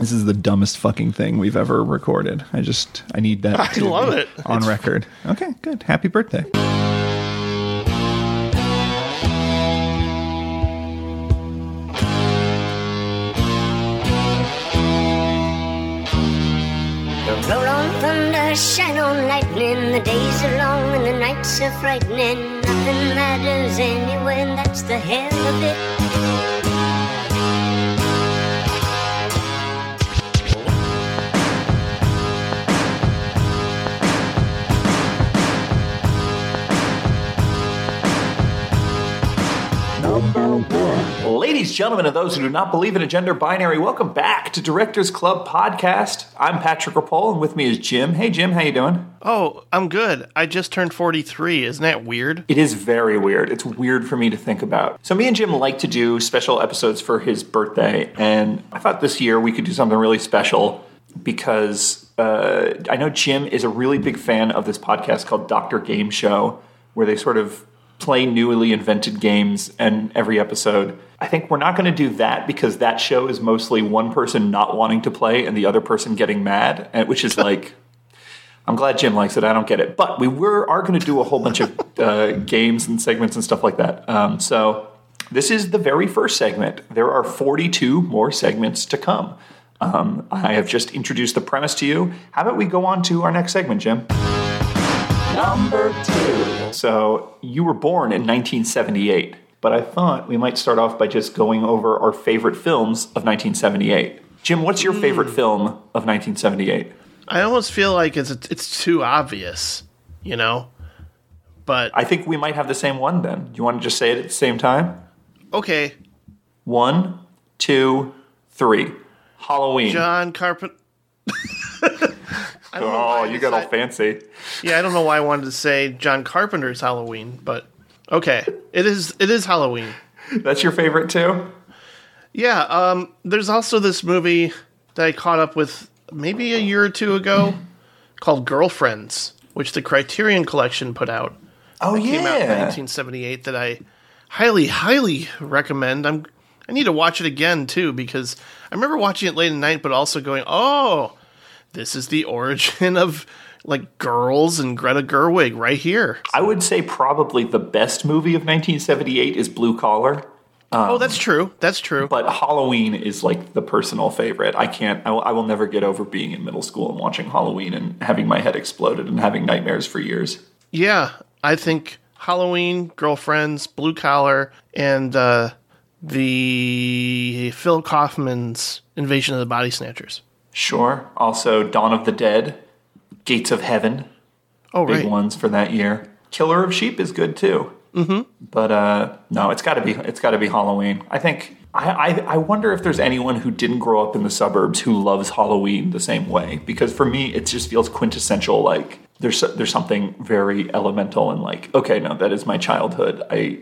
This is the dumbest fucking thing we've ever recorded. I just I need that. I to love it. on It's- record. Okay, good. Happy birthday. Roll on thunder, shine on lightning. The days are long and the nights are frightening. Nothing matters anyway, and that's the hell of it. Ladies, gentlemen, and those who do not believe in a gender binary, welcome back to Directors Club Podcast. I'm Patrick Rapol, and with me is Jim. Hey, Jim, how you doing? Oh, I'm good. I just turned 43. Isn't that weird? It is very weird. It's weird for me to think about. So, me and Jim like to do special episodes for his birthday, and I thought this year we could do something really special because uh, I know Jim is a really big fan of this podcast called Doctor Game Show, where they sort of play newly invented games and every episode. I think we're not going to do that because that show is mostly one person not wanting to play and the other person getting mad, which is like. I'm glad Jim likes it. I don't get it, but we were are going to do a whole bunch of uh, games and segments and stuff like that. Um, so this is the very first segment. There are 42 more segments to come. Um, I have just introduced the premise to you. How about we go on to our next segment, Jim? Number two. So you were born in 1978, but I thought we might start off by just going over our favorite films of 1978. Jim, what's your favorite hmm. film of 1978? I almost feel like it's it's too obvious, you know? But I think we might have the same one then. Do you want to just say it at the same time? okay, One, two, three. Halloween. John Carpenter. oh, you got all fancy. Yeah, I don't know why I wanted to say John Carpenter's Halloween, but okay. It is it is Halloween. That's your favorite too? Yeah, um there's also this movie that I caught up with maybe a year or two ago called Girlfriends, which the Criterion Collection put out. Oh yeah, came out in 1978 that I highly, highly recommend. I'm I need to watch it again too because I remember watching it late at night, but also going, "Oh, this is the origin of like girls and Greta Gerwig right here." I would say probably the best movie of 1978 is Blue Collar, oh, that's true. That's true. but Halloween is like the personal favorite. I can't. I will, I will never get over being in middle school and watching Halloween and having my head exploded and having nightmares for years. yeah, I think Halloween, Girlfriends, Blue Collar, and uh, the Phil Kaufman's Invasion of the Body Snatchers. Sure. Also, Dawn of the Dead, Gates of Heaven. Oh, big right. ones for that year. Killer of Sheep is good too. Mm-hmm. But uh, no, it's got to be it's got to be Halloween. I think I, I I wonder if there's anyone who didn't grow up in the suburbs who loves Halloween the same way. Because for me, it just feels quintessential. Like there's there's something very elemental and like okay, no, that is my childhood. I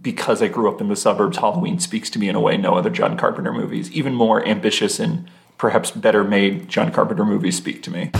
because I grew up in the suburbs, Halloween speaks to me in a way no other John Carpenter movies, even more ambitious and perhaps better made John Carpenter movies speak to me.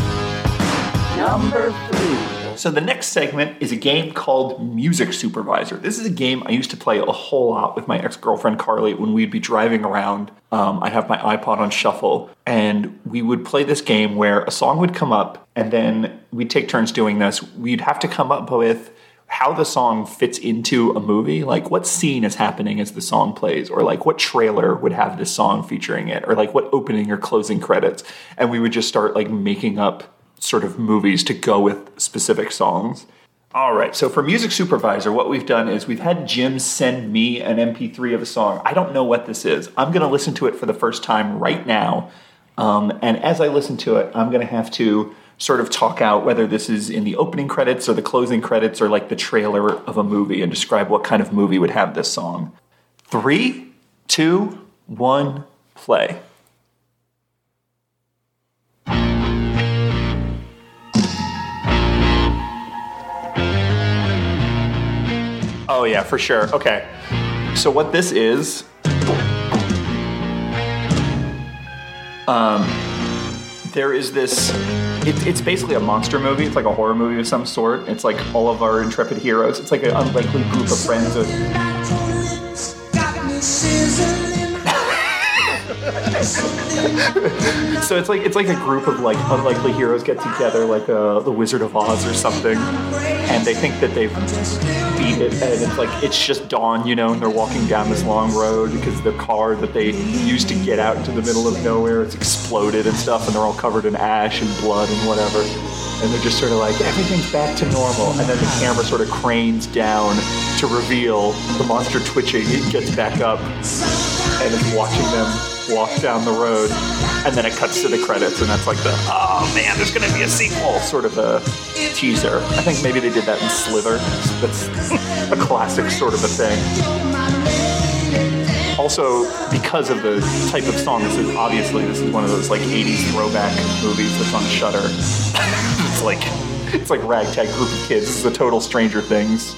Number three. So the next segment is a game called Music Supervisor. This is a game I used to play a whole lot with my ex-girlfriend Carly when we'd be driving around. Um, I'd have my iPod on shuffle, and we would play this game where a song would come up, and then we'd take turns doing this. We'd have to come up with how the song fits into a movie like what scene is happening as the song plays or like what trailer would have this song featuring it or like what opening or closing credits. And we would just start like making up sort of movies to go with specific songs. All right so for music supervisor what we've done is we've had jim send me an mp3 of a song. I don't know what this is. I'm going to listen to it for the first time right now. Um, and as i listen to it i'm going to have to sort of talk out whether this is in the opening credits or the closing credits or like the trailer of a movie and describe what kind of movie would have this song. Three, two, one, play. Oh, yeah, for sure. Okay. So, what this is. Um, there is this it, it's basically a monster movie. It's like a horror movie of some sort. It's like all of our intrepid heroes. It's like an unlikely group of friends with so it's like it's like a group of like unlikely heroes get together, like uh, the Wizard of Oz or something, and they think that they've beat it, and it's like it's just dawn, you know, and they're walking down this long road because the car that they used to get out into the middle of nowhere it's exploded and stuff, and they're all covered in ash and blood and whatever. And they're just sort of like, everything's back to normal. And then the camera sort of cranes down to reveal the monster twitching. It gets back up and is watching them walk down the road. And then it cuts to the credits, and that's like the, oh man, there's to be a sequel sort of a teaser. I think maybe they did that in Slither. That's a classic sort of a thing also because of the type of song this is obviously this is one of those like 80s throwback movies that's on Shudder it's like it's like ragtag group of kids this is a total stranger things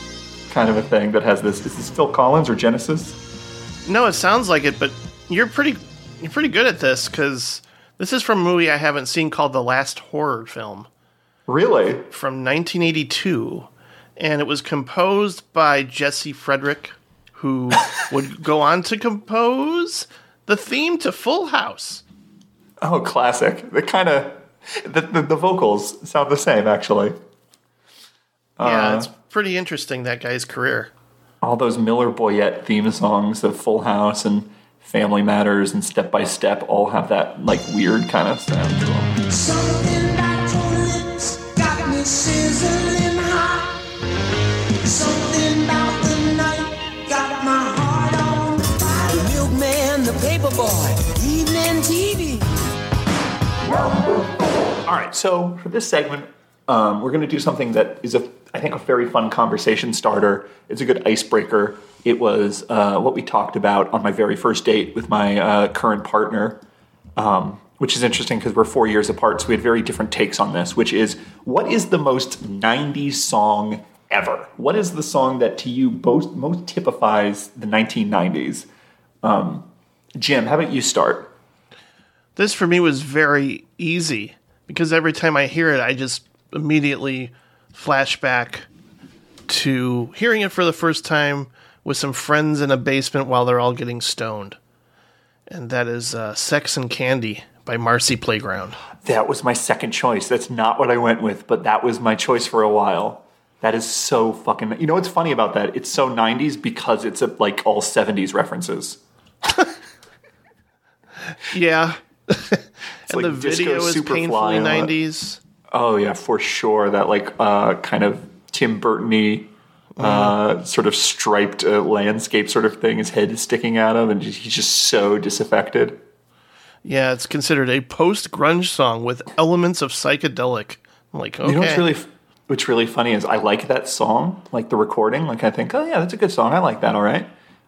kind of a thing that has this is this phil collins or genesis No, it sounds like it, but you're pretty you're pretty good at this because this is from a movie I haven't seen called The Last Horror Film really from 1982, and it was composed by Jesse Frederick, who would go on to compose the theme to Full House. oh classic the kind of the, the, the vocals sound the same actually yeah, uh, it's pretty interesting that guy's career. All those Miller Boyett theme songs of Full House and Family Matters and Step by Step all have that like weird kind of sound to them. Something about your lips got me sizzling hot. Something about the night got my heart on fire. The milkman, the paperboy, evening TV. All right, so for this segment, um, we're going to do something that is a, I think, a very fun conversation starter. It's a good icebreaker. It was uh, what we talked about on my very first date with my uh, current partner, um, which is interesting because we're four years apart, so we had very different takes on this. Which is, what is the most '90s song ever? What is the song that to you most most typifies the 1990s? Um, Jim, how about you start? This for me was very easy because every time I hear it, I just immediately flash back to hearing it for the first time with some friends in a basement while they're all getting stoned. And that is uh, Sex and Candy by Marcy Playground. That was my second choice. That's not what I went with, but that was my choice for a while. That is so fucking. You know what's funny about that? It's so 90s because it's a, like all 70s references. Yeah. and like the video is painfully and all 90s. Oh yeah, for sure. That like uh, kind of Tim Burton-y, uh, sort of striped uh, landscape sort of thing. His head is sticking out of, and he's just so disaffected. Yeah, it's considered a post grunge song with elements of psychedelic. I'm like, okay. You know what's really what's really funny is I like that song, like the recording. Like I think, oh yeah, that's a good song. I like that. All right.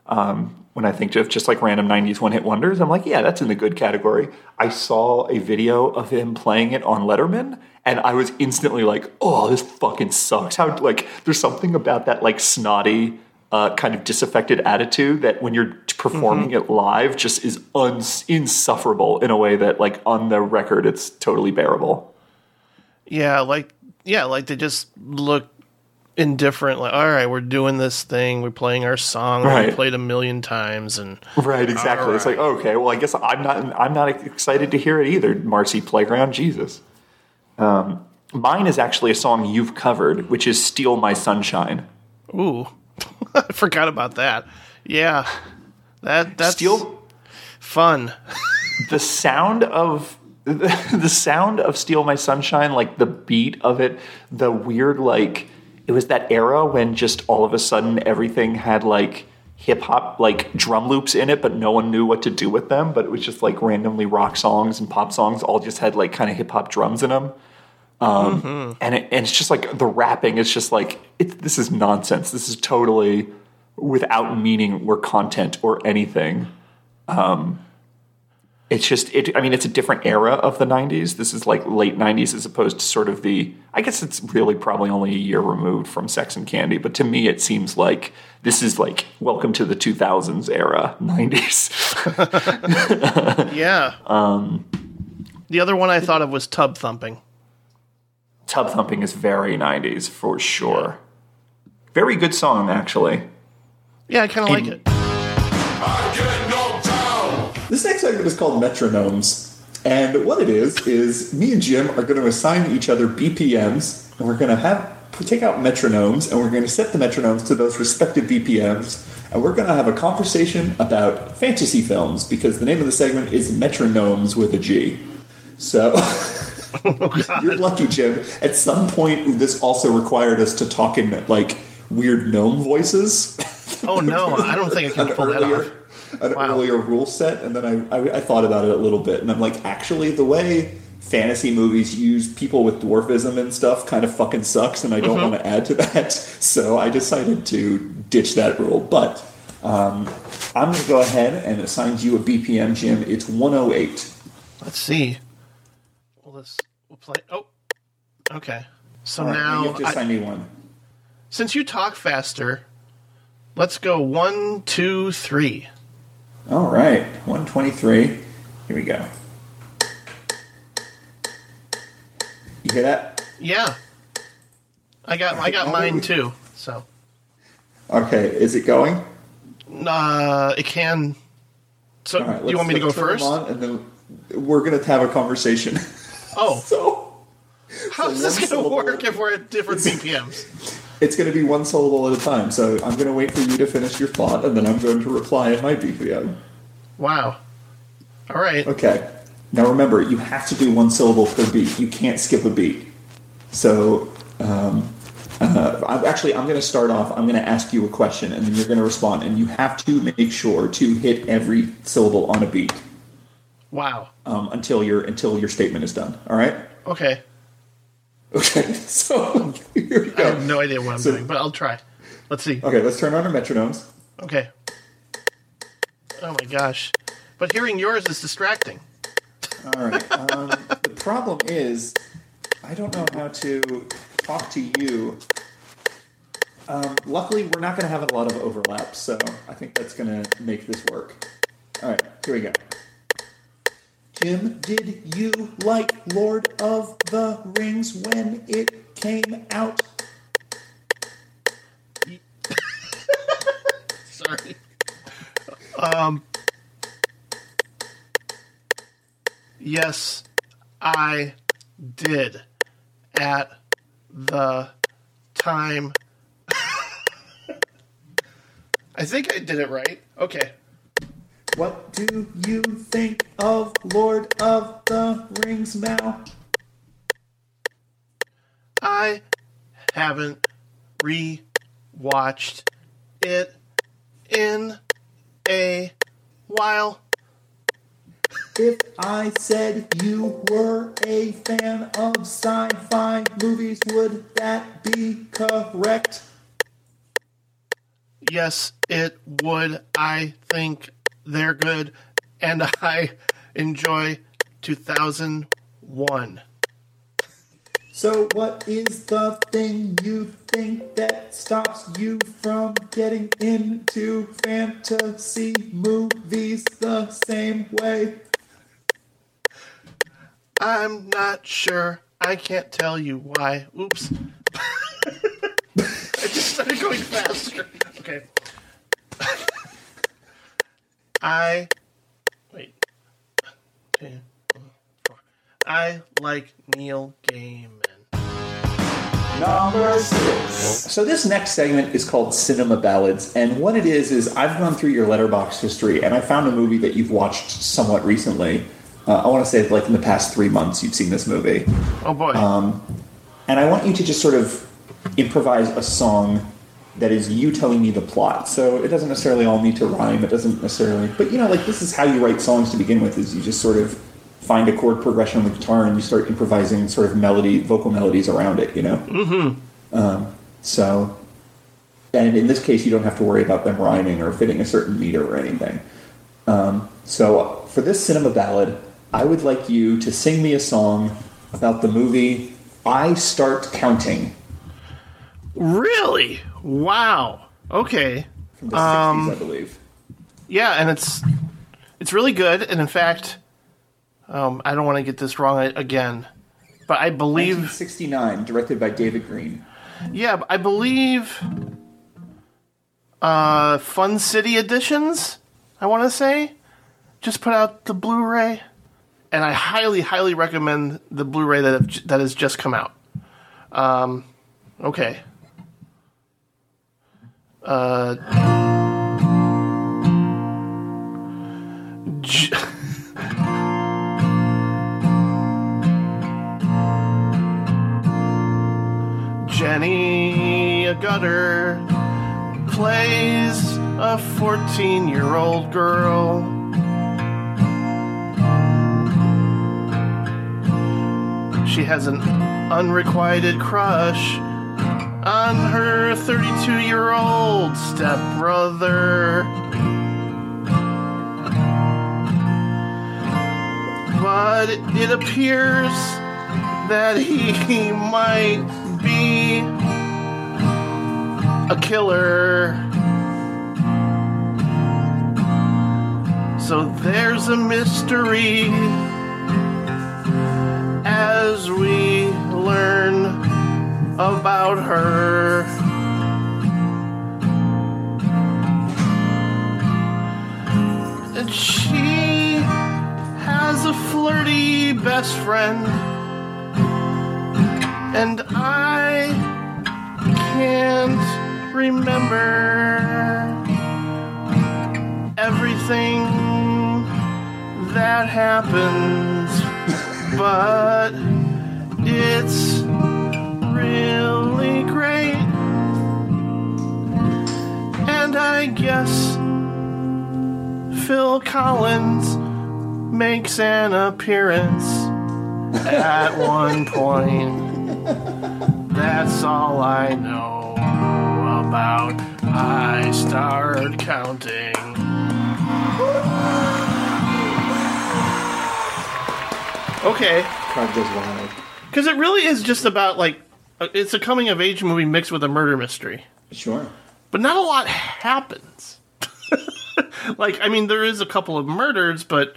Um, when I think of just like random '90s one hit wonders, I'm like, yeah, that's in the good category. I saw a video of him playing it on Letterman, and I was instantly like, oh, this fucking sucks. How like there's something about that like snotty. Uh, kind of disaffected attitude that when you're performing it live just is uns- insufferable in a way that like on the record it's totally bearable. Yeah, like yeah, like they just look indifferent. Like, all right, we're doing this thing. We're playing our song. that We Right. played a million times, and Right, exactly. It's like, okay, well, I guess I'm not. I'm not excited to hear it either. Marcy Playground, Jesus. Um, mine is actually a song you've covered, which is "Steal My Sunshine." ooh, I forgot about that. Yeah, that that's Steal fun. the sound of the sound of "Steal My Sunshine," like the beat of it, the weird like it was that era when just all of a sudden everything had like hip hop like drum loops in it, but no one knew what to do with them. But it was just like randomly rock songs and pop songs all just had like kind of hip hop drums in them. Um, and, it, and it's just like the rapping. It's just like it, this is nonsense. This is totally without meaning or content or anything it's just it i mean it's a different era of the 90s this is like late 90s as opposed to sort of the i guess it's really probably only a year removed from sex and candy but to me it seems like this is like welcome to the 2000s era 90s Yeah. Um, the other one I thought of was Tub Thumping. tub thumping is very 90s for sure very good song actually Yeah, I kind of like In- it. This next segment is called Metronomes. And what it is, is me and Jim are going to assign each other BPMs, and we're going to have take out metronomes, and we're going to set the metronomes to those respective BPMs, and we're going to have a conversation about fantasy films, because the name of the segment is Metronomes with a G. So, you're oh, lucky, Jim. At some point, this also required us to talk in, like, weird gnome voices. Oh no, I don't think I can an pull that off. An Wow. earlier rule set, and then I, I, I thought about it a little bit, and I'm like, actually, the way fantasy movies use people with dwarfism and stuff kind of fucking sucks, and I don't Mm-hmm. want to add to that. So I decided to ditch that rule. But um, I'm going to go ahead and assign you a BPM, Jim. It's 108. Let's see. Well, let's we'll play. Oh, okay. So right, now, you have to I- me one. since you talk faster, let's go one, two, three. All right, 123. Here we go. You hear that? Yeah, I got I got mine too. So, Okay, is it going? uh, it can. So, right, do you want me to go let's turn them first? on, and then we're gonna have a conversation. Oh, so how's so this gonna syllable. work if we're at different BPMs? It's gonna be one syllable at a time. So I'm gonna wait for you to finish your thought, and then I'm going to reply in my BPM. Wow. All right. Okay. Now remember, you have to do one syllable per beat. You can't skip a beat. So, um, uh, I'm, actually, I'm going to start off. I'm going to ask you a question, and then you're going to respond. And you have to make sure to hit every syllable on a beat Wow. um, until your until your statement is done. All right. Okay. Okay. So here we go. I have no idea what I'm So- doing, but I'll try. Let's see. Okay, let's turn on our metronomes. Okay. Oh my gosh. But hearing yours is distracting. All right. Um, the problem is, I don't know how to talk to you. Um, luckily, we're not going to have a lot of overlap, so I think that's going to make this work. All right, here we go. Jim, did you like Lord of the Rings when it came out? Sorry. Um. Yes, I did at the time. I think I did it right. Okay. What do you think of Lord of the Rings now? I haven't re-watched it in a while. If I said you were a fan of sci fi movies, would that be correct? Yes, it would. I think they're good, and I enjoy 2001. So, what is the thing you think that stops you from getting into fantasy movies the same way? I'm not sure. I can't tell you why. Oops. I just started going faster. Okay. I wait. Two, four. I like Neil Gaiman. Number six. So this next segment is called Cinema Ballads, and what it is is I've gone through your Letterboxd history, and I found a movie that you've watched somewhat recently. Uh, I want to say like in the past three months you've seen this movie, Oh boy. and I want you to just sort of improvise a song that is you telling me the plot. So it doesn't necessarily all need to rhyme. It doesn't necessarily, but you know, like this is how you write songs to begin with. Is you just sort of find a chord progression on the guitar and you start improvising sort of melody, vocal melodies around it. You know. Mm-hmm. Um, so, and in this case, you don't have to worry about them rhyming or fitting a certain meter or anything. Um, so for this cinema ballad, I would like you to sing me a song about the movie I Start Counting really? Wow. Okay. from the 60s, I believe. Yeah, and it's it's really good. And in fact, um, I don't want to get this wrong again, but I believe 1969, directed by David Greene. yeah, I believe uh, Fun City Editions. I want to say just put out the Blu-ray, and I highly, highly recommend the Blu-ray that have, that has just come out. Um, okay. Uh, J- Jenny, a gutter, plays a 14 year old girl. She has an unrequited crush on her 32 year old stepbrother. But it appears that he might be a killer. So there's a mystery as we learn about her. And she has a flirty best friend. And I can't remember everything that happens, but it's really great. And I guess Phil Collins makes an appearance at one point. That's all I know about. I start counting. Okay. Crowd goes wild. Because it really is just about, like, it's a coming of age movie mixed with a murder mystery. Sure. But not a lot happens. like, I mean, there is a couple of murders, but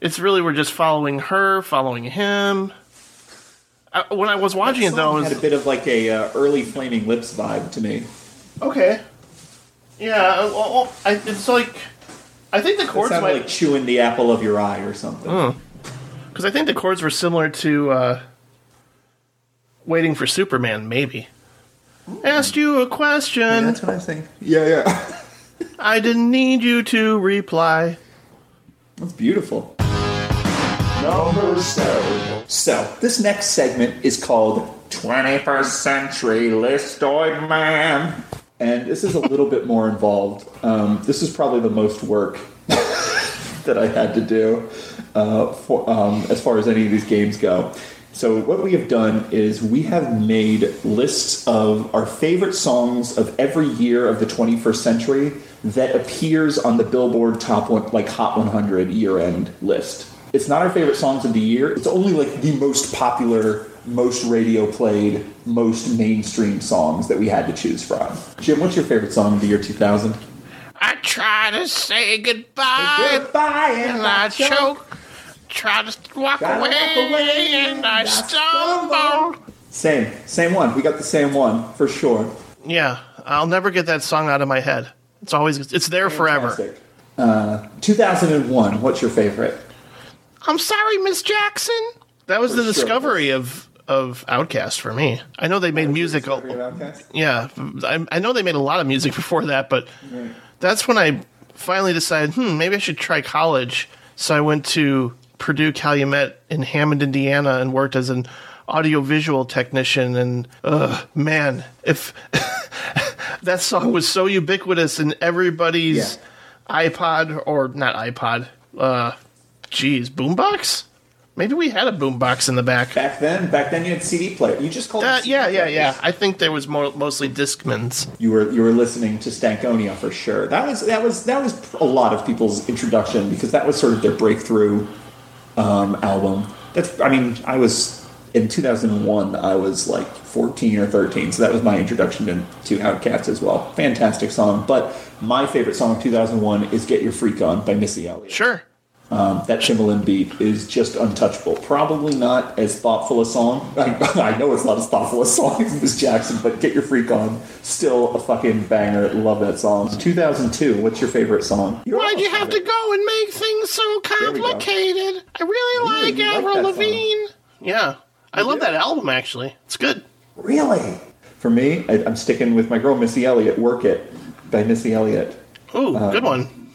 it's really we're just following her, following him. Uh, when I was watching it, though, it was had a bit of like a uh, early Flaming Lips vibe to me. Okay. Yeah, uh, well, I, it's like I think the chords might like chewing the apple of your eye or something. because I think the chords were similar to uh, "Waiting for Superman." Maybe asked you a question. That's what I was thinking. Yeah, yeah. I didn't need you to reply. That's beautiful. Number seven. So, this next segment is called 21st Century Listoid Man. And this is a little bit more involved. Um, this is probably the most work that I had to do uh, for, um, as far as any of these games go. So, what we have done is we have made lists of our favorite songs of every year of the 21st century that appears on the Billboard Top One, like Hot 100 year end list. It's not our favorite songs of the year, it's only like the most popular, most radio played, most mainstream songs that we had to choose from. Jim, what's your favorite song of the year 2000? I try to say goodbye, Goodbye, and I choke. Try to walk Try to away, walk away, and I I stumble. Same, same one. We got the same one for sure. Yeah, I'll never get that song out of my head. It's always it's there forever. Uh, 2001. What's your favorite? I'm sorry, Miss Jackson. That was For the sure. discovery of of Outkast for me. I know they made music. Yeah, I, I know they made a lot of music before that, but that's when I finally decided, hmm, maybe I should try college. So I went to Purdue Calumet in Hammond, Indiana, and worked as an audiovisual technician. And uh, man, if that song was so ubiquitous in everybody's iPod or not iPod, uh, geez, boombox. Maybe we had a boombox in the back. Back then, back then you had CD player. You just called. CD yeah, yeah, players. yeah. I think there was more, mostly Discmans. You were you were listening to Stankonia for sure. That was that was that was a lot of people's introduction because that was sort of their breakthrough um, album. That's I mean I was in 2001. I was like 14 or 13, so that was my introduction to, to Outkast as well. Fantastic song, but my favorite song of 2001 is "Get Your Freak On" by Missy Elliott. Sure. Um, that Timbaland beat is just untouchable. Probably not as thoughtful a song. I, I know it's not as thoughtful a song as Miss Jackson, but Get Your Freak On, still a fucking banger. Love that song. 2002, what's your favorite song? You're Why'd you have to go and make things so complicated? I really Really? like You like Avril that Lavigne. Yeah, I love do? that album actually. It's good. Really? For me, I, I'm sticking with my girl Missy Elliott. Work It by Missy Elliott. Ooh, Uh, good one.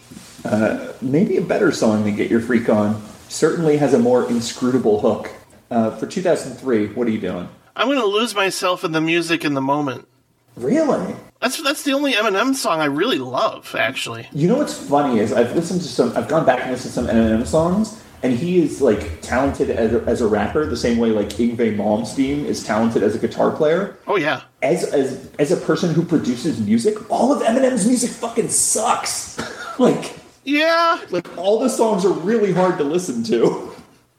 Maybe a better song than Get Your Freak On. Certainly has a more inscrutable hook. Uh, for 2003, what are you doing? I'm gonna lose myself in the music in the moment. Really? That's that's the only Eminem song I really love, actually. You know what's funny is I've listened to some, I've gone back and listened to some Eminem songs, and he is like talented as a, as a rapper, the same way like Yngwie Malmsteen is talented as a guitar player. Oh yeah, As as as a person who produces music, all of Eminem's music fucking sucks. like yeah. like all the songs are really hard to listen to.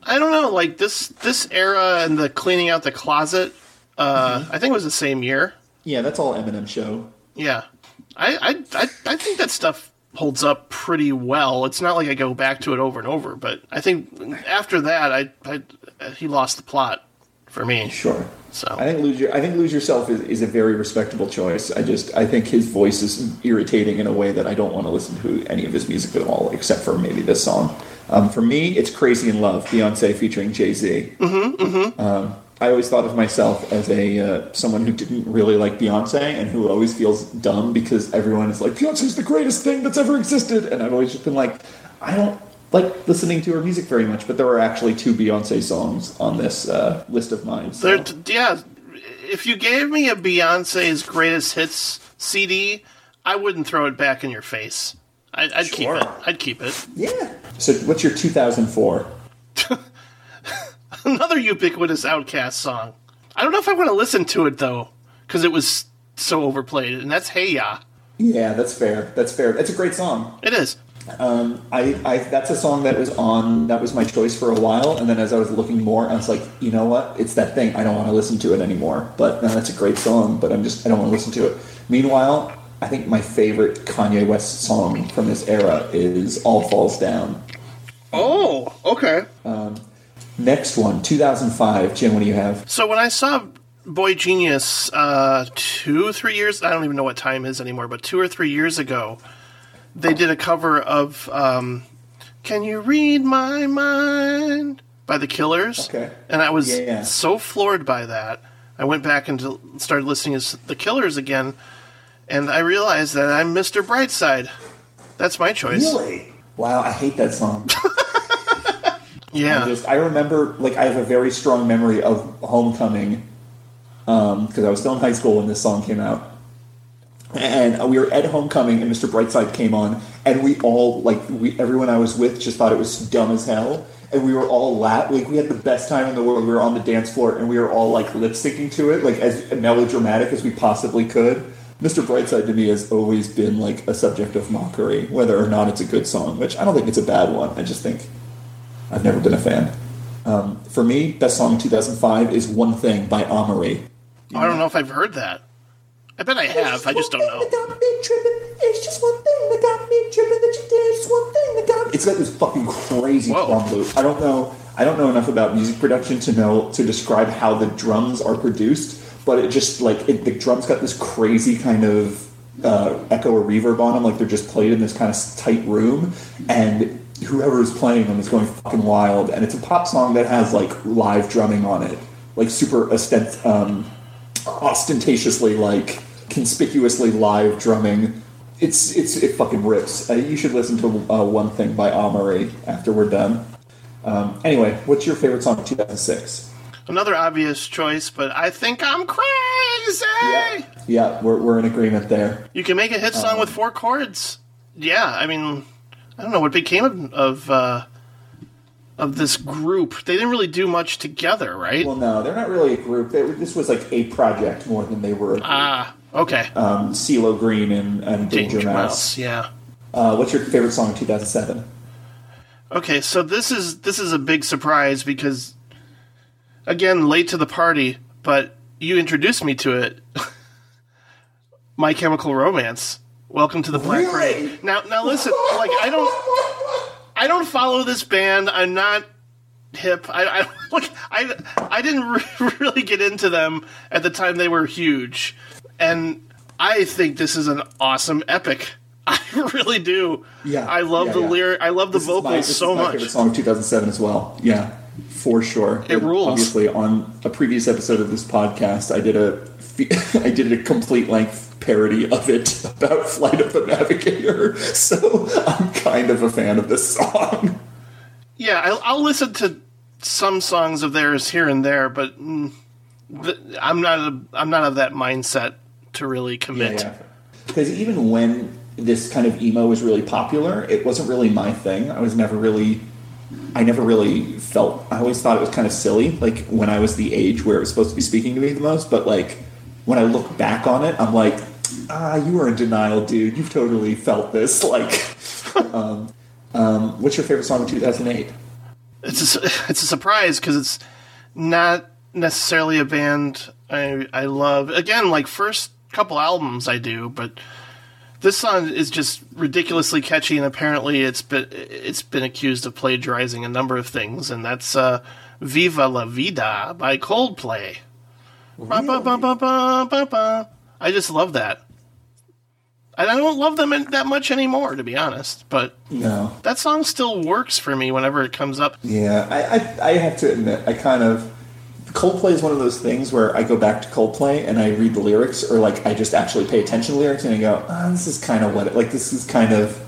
I don't know, like this this era and the cleaning out the closet. Uh, Mm-hmm. I think it was the same year. Yeah, that's all Eminem show. Yeah, I, I I I think that stuff holds up pretty well. It's not like I go back to it over and over, but I think after that, I, I he lost the plot for me. Sure. So I think lose your I think lose yourself is, is a very respectable choice. I just I think his voice is irritating in a way that I don't want to listen to any of his music at all, except for maybe this song. Um, for me, it's "Crazy in Love," Beyonce featuring Jay Z. Mm-hmm, mm-hmm. Um, I always thought of myself as a uh, someone who didn't really like Beyonce and who always feels dumb because everyone is like Beyonce's the greatest thing that's ever existed, and I've always just been like, I don't like listening to her music very much. But there are actually two Beyonce songs on this uh, list of mine. so- there, yeah, if you gave me a Beyonce's greatest hits CD, I wouldn't throw it back in your face. I, I'd keep it. I'd keep it. Yeah. So what's your 2004? Another ubiquitous Outkast song. I don't know if I want to listen to it though, because it was so overplayed, and that's Hey Ya. Yeah, that's fair. That's fair. That's a great song. It is. I, I that's a song that was on that was my choice for a while, and then as I was looking more, I was like, you know what? It's that thing. I don't want to listen to it anymore. But no, that's a great song. But I'm just I don't want to listen to it. Meanwhile, I think my favorite Kanye West song from this era is "All Falls Down." Oh, okay. Um, next one, 2005. Jim, what do you have? So when I saw boygenius uh, two, three years, I don't even know what time is anymore, but two or three years ago, they did a cover of um, Can You Read My Mind by the Killers. Okay. And I was Yeah. so floored by that. I went back and started listening to the Killers again, and I realized that I'm Mr. Brightside. That's my choice. Really? Wow, I hate that song. Yeah. I just I remember like I have a very strong memory of Homecoming because I was still in high school when this song came out, and we were at Homecoming and Mr. Brightside came on, and we all like we everyone I was with just thought it was dumb as hell, and we were all laugh like we had the best time in the world. We were on the dance floor and we were all like lip syncing to it, like as melodramatic as we possibly could. Mr. Brightside to me has always been like a subject of mockery, whether or not it's a good song, which I don't think it's a bad one. I just think I've never been a fan. Um, for me, best song in 2005 is One Thing by Amerie. I don't know if I've heard that. I bet I have. I just don't know. It's just one thing that got me tripping that you did. It's one thing that got me. It's got this fucking crazy Whoa. drum loop. I don't know. I don't know enough about music production to know to describe how the drums are produced, but it just like it, the drums got this crazy kind of uh, echo or reverb on them, like they're just played in this kind of tight room, and whoever is playing them is going fucking wild. And it's a pop song that has like live drumming on it, like super ostent, um, ostentatiously like conspicuously live drumming. It's it's it fucking rips. Uh, you should listen to uh, one thing by Amerie after we're done. Um, anyway, what's your favorite song of 2006? Another obvious choice, but I think I'm crazy. Yeah, yeah we're, we're in agreement there. You can make a hit song with four chords. Yeah, I mean, I don't know what became of of, uh, of this group. They didn't really do much together, right? Well, no, they're not really a group. They, this was like a project more than they were. A group. Ah, okay. um, CeeLo Green and, and Danger, Danger Mouse. Mouse, yeah. Uh, what's your favorite song of 2007? Okay, so this is this is a big surprise because again, late to the party, but you introduced me to it. My Chemical Romance. Welcome to the Black Really? Parade. Now now listen, like I don't I don't follow this band. I'm not hip. I, I look. I I didn't re- really get into them at the time they were huge, and I think this is an awesome epic. I really do. Yeah, I love yeah, the yeah. lyric. I love the This is my- vocals this so my much. Favorite song of 2007 as well. Yeah, for sure. It And rules. Obviously, on a previous episode of this podcast, I did a I did a complete length parody of it about Flight of the Navigator. So I'm kind of a fan of this song. Yeah, I'll, I'll listen to some songs of theirs here and there, but mm, th- I'm not. A, I'm not of that mindset to really commit. Because even when this kind of emo was really popular, it wasn't really my thing. I was never really, I never really felt. I always thought it was kind of silly, like when I was the age where it was supposed to be speaking to me the most. But like when I look back on it, I'm like, ah, you were in denial, dude. You've totally felt this. Like, um, um, what's your favorite song of 2008? It's a, it's a surprise because it's not necessarily a band I I love. Again, like first couple albums I do, but this song is just ridiculously catchy, and apparently it's been it's been accused of plagiarizing a number of things, and that's uh, "Viva la Vida" by Coldplay. Ba. I just love that. And I don't love them that much anymore, to be honest. But No. that song still works for me whenever it comes up. Yeah, I, I, I have to admit, I kind of Coldplay is one of those things where I go back to Coldplay and I read the lyrics, or like I just actually pay attention to the lyrics and I go, oh, this is kind of what it, like this is kind of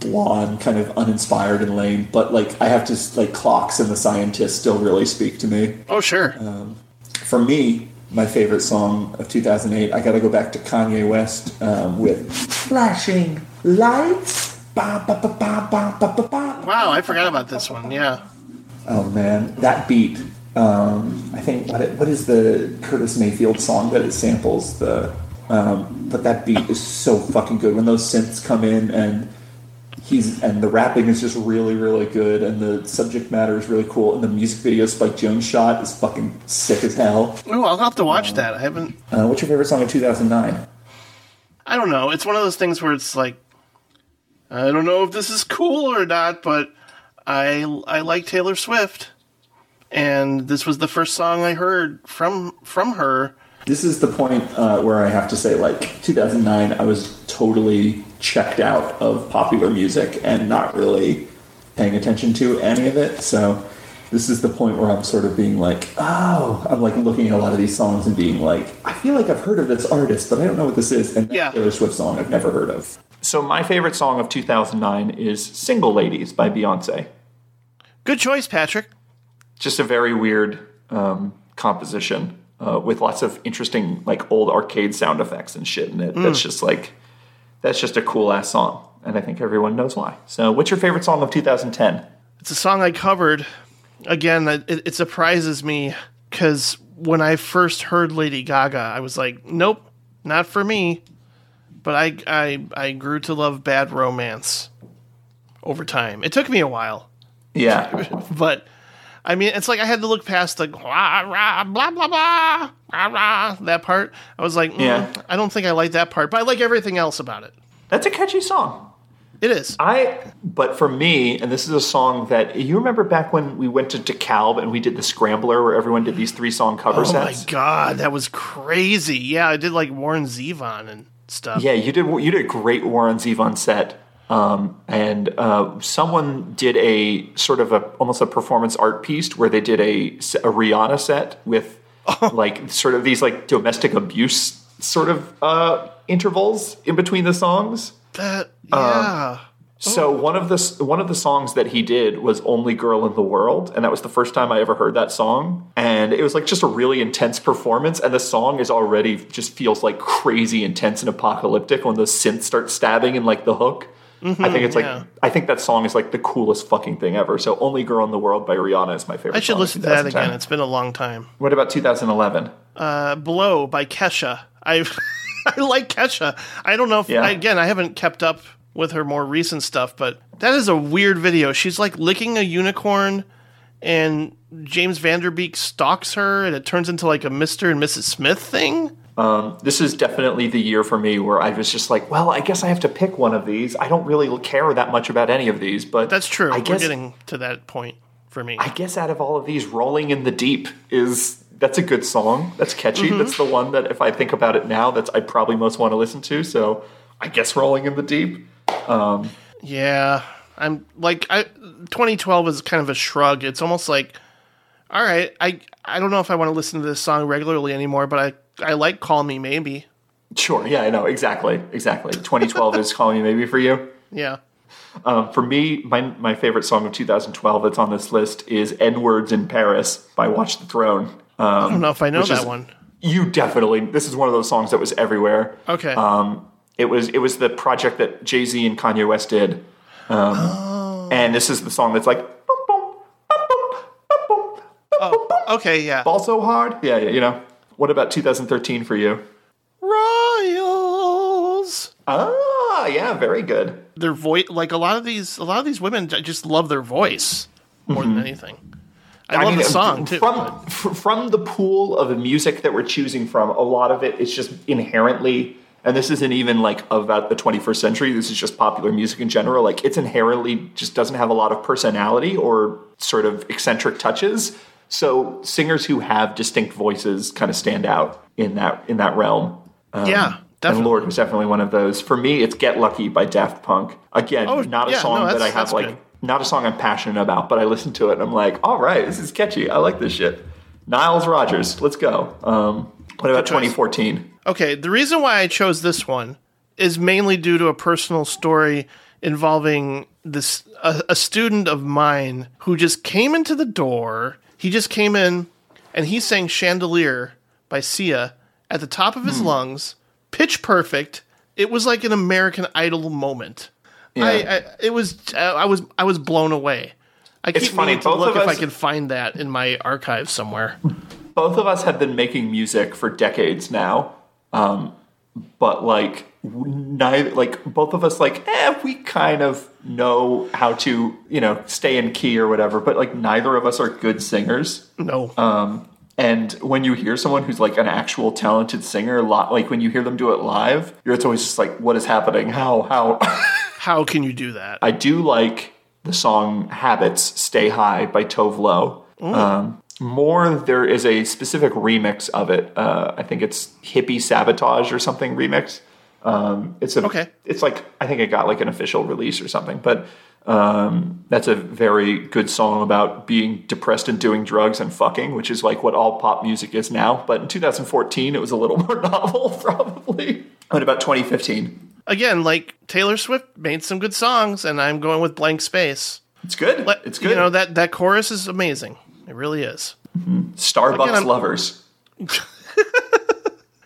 blonde, kind of uninspired and lame. But like I have to like clocks and the scientists still really speak to me. Oh, sure. Um, For me, my favorite song of 2008, I got to go back to Kanye West um, with "Flashing Lights." Ba, ba, ba, ba, ba, ba, ba, ba. Wow, I forgot about this one. Yeah. Oh man, that beat. Um, I think what, it, what is the Curtis Mayfield song that it samples? The um, but that beat is so fucking good when those synths come in and he's and the rapping is just really really good and the subject matter is really cool and the music video Spike Jonze shot is fucking sick as hell. Oh, I'll have to watch that. I haven't. Uh, what's your favorite song of 2009? I don't know. It's one of those things where it's like, I don't know if this is cool or not, but I I like Taylor Swift, and this was the first song I heard from from her. This is the point uh, where I have to say, like 2009, I was totally checked out of popular music and not really paying attention to any of it. So this is the point where I'm sort of being like, oh, I'm like looking at a lot of these songs and being like, I feel like I've heard of this artist, but I don't know what this is. And that Yeah. Taylor Swift song I've never heard of. So my favorite song of 2009 is "Single Ladies" by Beyonce. Good choice, Patrick. Just a very weird um, composition uh, with lots of interesting, like old arcade sound effects and shit in it. That's just like that's just a cool ass song, and I think everyone knows why. So, what's your favorite song of 2010? It's a song I covered. Again, it, it surprises me because when I first heard Lady Gaga, I was like, nope, not for me. But I, I, I grew to love Bad Romance over time. It took me a while, Yeah, but I mean, it's like I had to look past the rah, rah, blah blah blah rah, rah, that part. I was like, mm, Yeah. I don't think I like that part, but I like everything else about it. that's a catchy song. It is. I, but for me, and this is a song that you remember back when we went to DeKalb and we did the Scrambler where everyone did these three song cover Oh my god, that was crazy. Yeah, I did like Warren Zevon and stuff. Yeah, you did. You did a great Warren Zevon set, um, and uh, someone did a sort of a almost a performance art piece where they did a, a Rihanna set with like sort of these like domestic abuse sort of uh, intervals in between the songs. That yeah. So one of the one of the songs that he did was "Only Girl in the World," and that was the first time I ever heard that song. And it was like just a really intense performance. And the song is already just feels like crazy intense and apocalyptic when the synth starts stabbing in like the hook. I think it's like yeah. I think that song is like the coolest fucking thing ever. So "Only Girl in the World" by Rihanna is my favorite. I should listen to that again. It's been a long time. What about 2011? Uh, Blow by Kesha. I I like Kesha. I don't know if Yeah. again I haven't kept up with her more recent stuff, but that is a weird video. She's like licking a unicorn and James Van Der Beek stalks her and it turns into like a Mr. and Mrs. Smith thing. Um, this is definitely the year for me where I was just like, well, I guess I have to pick one of these. I don't really care that much about any of these, but That's true. I We're guess getting to that point for me. I guess out of all of these, "Rolling in the Deep" is that's a good song. That's catchy. Mm-hmm. That's the one that if I think about it now, that's I probably most want to listen to. So I guess "Rolling in the Deep." Yeah, I'm like I 2012 is kind of a shrug. It's almost like all right, I I don't know if I want to listen to this song regularly anymore, but I I like Call Me Maybe. Sure. Yeah, I know exactly. Exactly. 2012 is Call me maybe for you. Yeah. Um, for me, my my favorite song of 2012 that's on this list is "N Words in Paris" by Watch the Throne. I don't know if I know that is- one. You definitely. This is one of those songs that was everywhere. Okay. Um, it was it was the project that Jay Z and Kanye West did, um, Oh. and this is the song that's like boom, boom, boom, boom, boom, boom, oh, okay, yeah. ball so hard. Yeah, yeah, you know. What about 2013 for you? Royals. Ah, yeah, very good. Their voice, like a lot of these, a lot of these women, I just love their voice more than anything. I, love the song too. From from the pool of the music that we're choosing from, a lot of it is just inherently, and this isn't even like about the 21st century. This is just popular music in general. Like it's inherently just doesn't have a lot of personality or sort of eccentric touches. So singers who have distinct voices kind of stand out in that in that realm. yeah, And definitely. Lorde was definitely one of those. For me, it's "Get Lucky" by Daft Punk. Again, Oh, not a yeah, song no, that I have like, good. not a song I'm passionate about, but I listen to it and I'm like, all right, this is catchy. I like this shit. Niles Rodgers, let's go. Um, what about 2014? Okay, the reason why I chose this one is mainly due to a personal story involving this a, a student of mine who just came into the door. He just came in and he sang "Chandelier" by Sia at the top of his lungs, pitch perfect. It was like an American Idol moment. I, I it was I was I was blown away. I It's keep funny, to both look of if I can find that in my archive somewhere. Both of us have been making music for decades now, um, but like neither, like both of us, like eh, we kind of know how to, you know, stay in key or whatever. But like neither of us are good singers. No. And when you hear someone who's like an actual talented singer, lot like when you hear them do it live, you're it's always just like, what is happening? How how? How can you do that? I do like the song "Habits Stay High" by Tove Lo. Um, more, there is a specific remix of it. Uh, I think it's "Hippie Sabotage" or something remix. Um, it's a, Okay. It's like I think it got like an official release or something, but um, that's a very good song about being depressed and doing drugs and fucking, which is like what all pop music is now. But in 2014, it was a little more novel, probably. What about 2015? again, like Taylor Swift made some good songs, and I'm going with Blank Space. It's good. Let- it's good. You know that that chorus is amazing. It really is. Starbucks Again, lovers.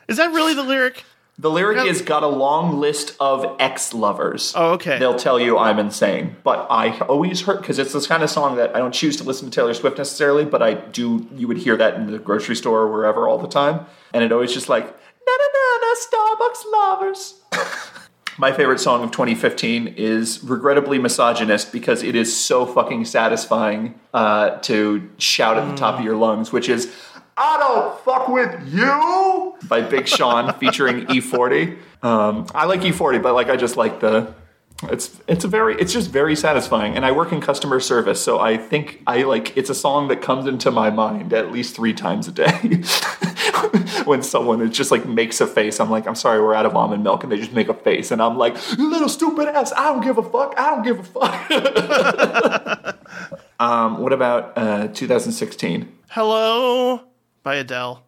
Is that really the lyric? The lyric Yeah. is got a long list of ex lovers. Oh, okay. They'll tell you I'm insane. But I always hurt because it's this kind of song that I don't choose to listen to Taylor Swift necessarily, but I do, you would hear that in the grocery store or wherever all the time. And it always just like, na na na na, Starbucks lovers. My favorite song of 2015 is regrettably misogynist because it is so fucking satisfying uh, to shout at the top of your lungs, which is "I don't fuck with you" by Big Sean featuring E40. Um, I like E40, but like I just like the it's it's a very it's just very satisfying. And I work in customer service, so I think I like it's a song that comes into my mind at least three times a day. when someone is just like makes a face, I'm like, I'm sorry, we're out of almond milk, and they just make a face, and I'm like, little stupid ass, I don't give a fuck, I don't give a fuck. um, what about uh, 2016? Hello by Adele.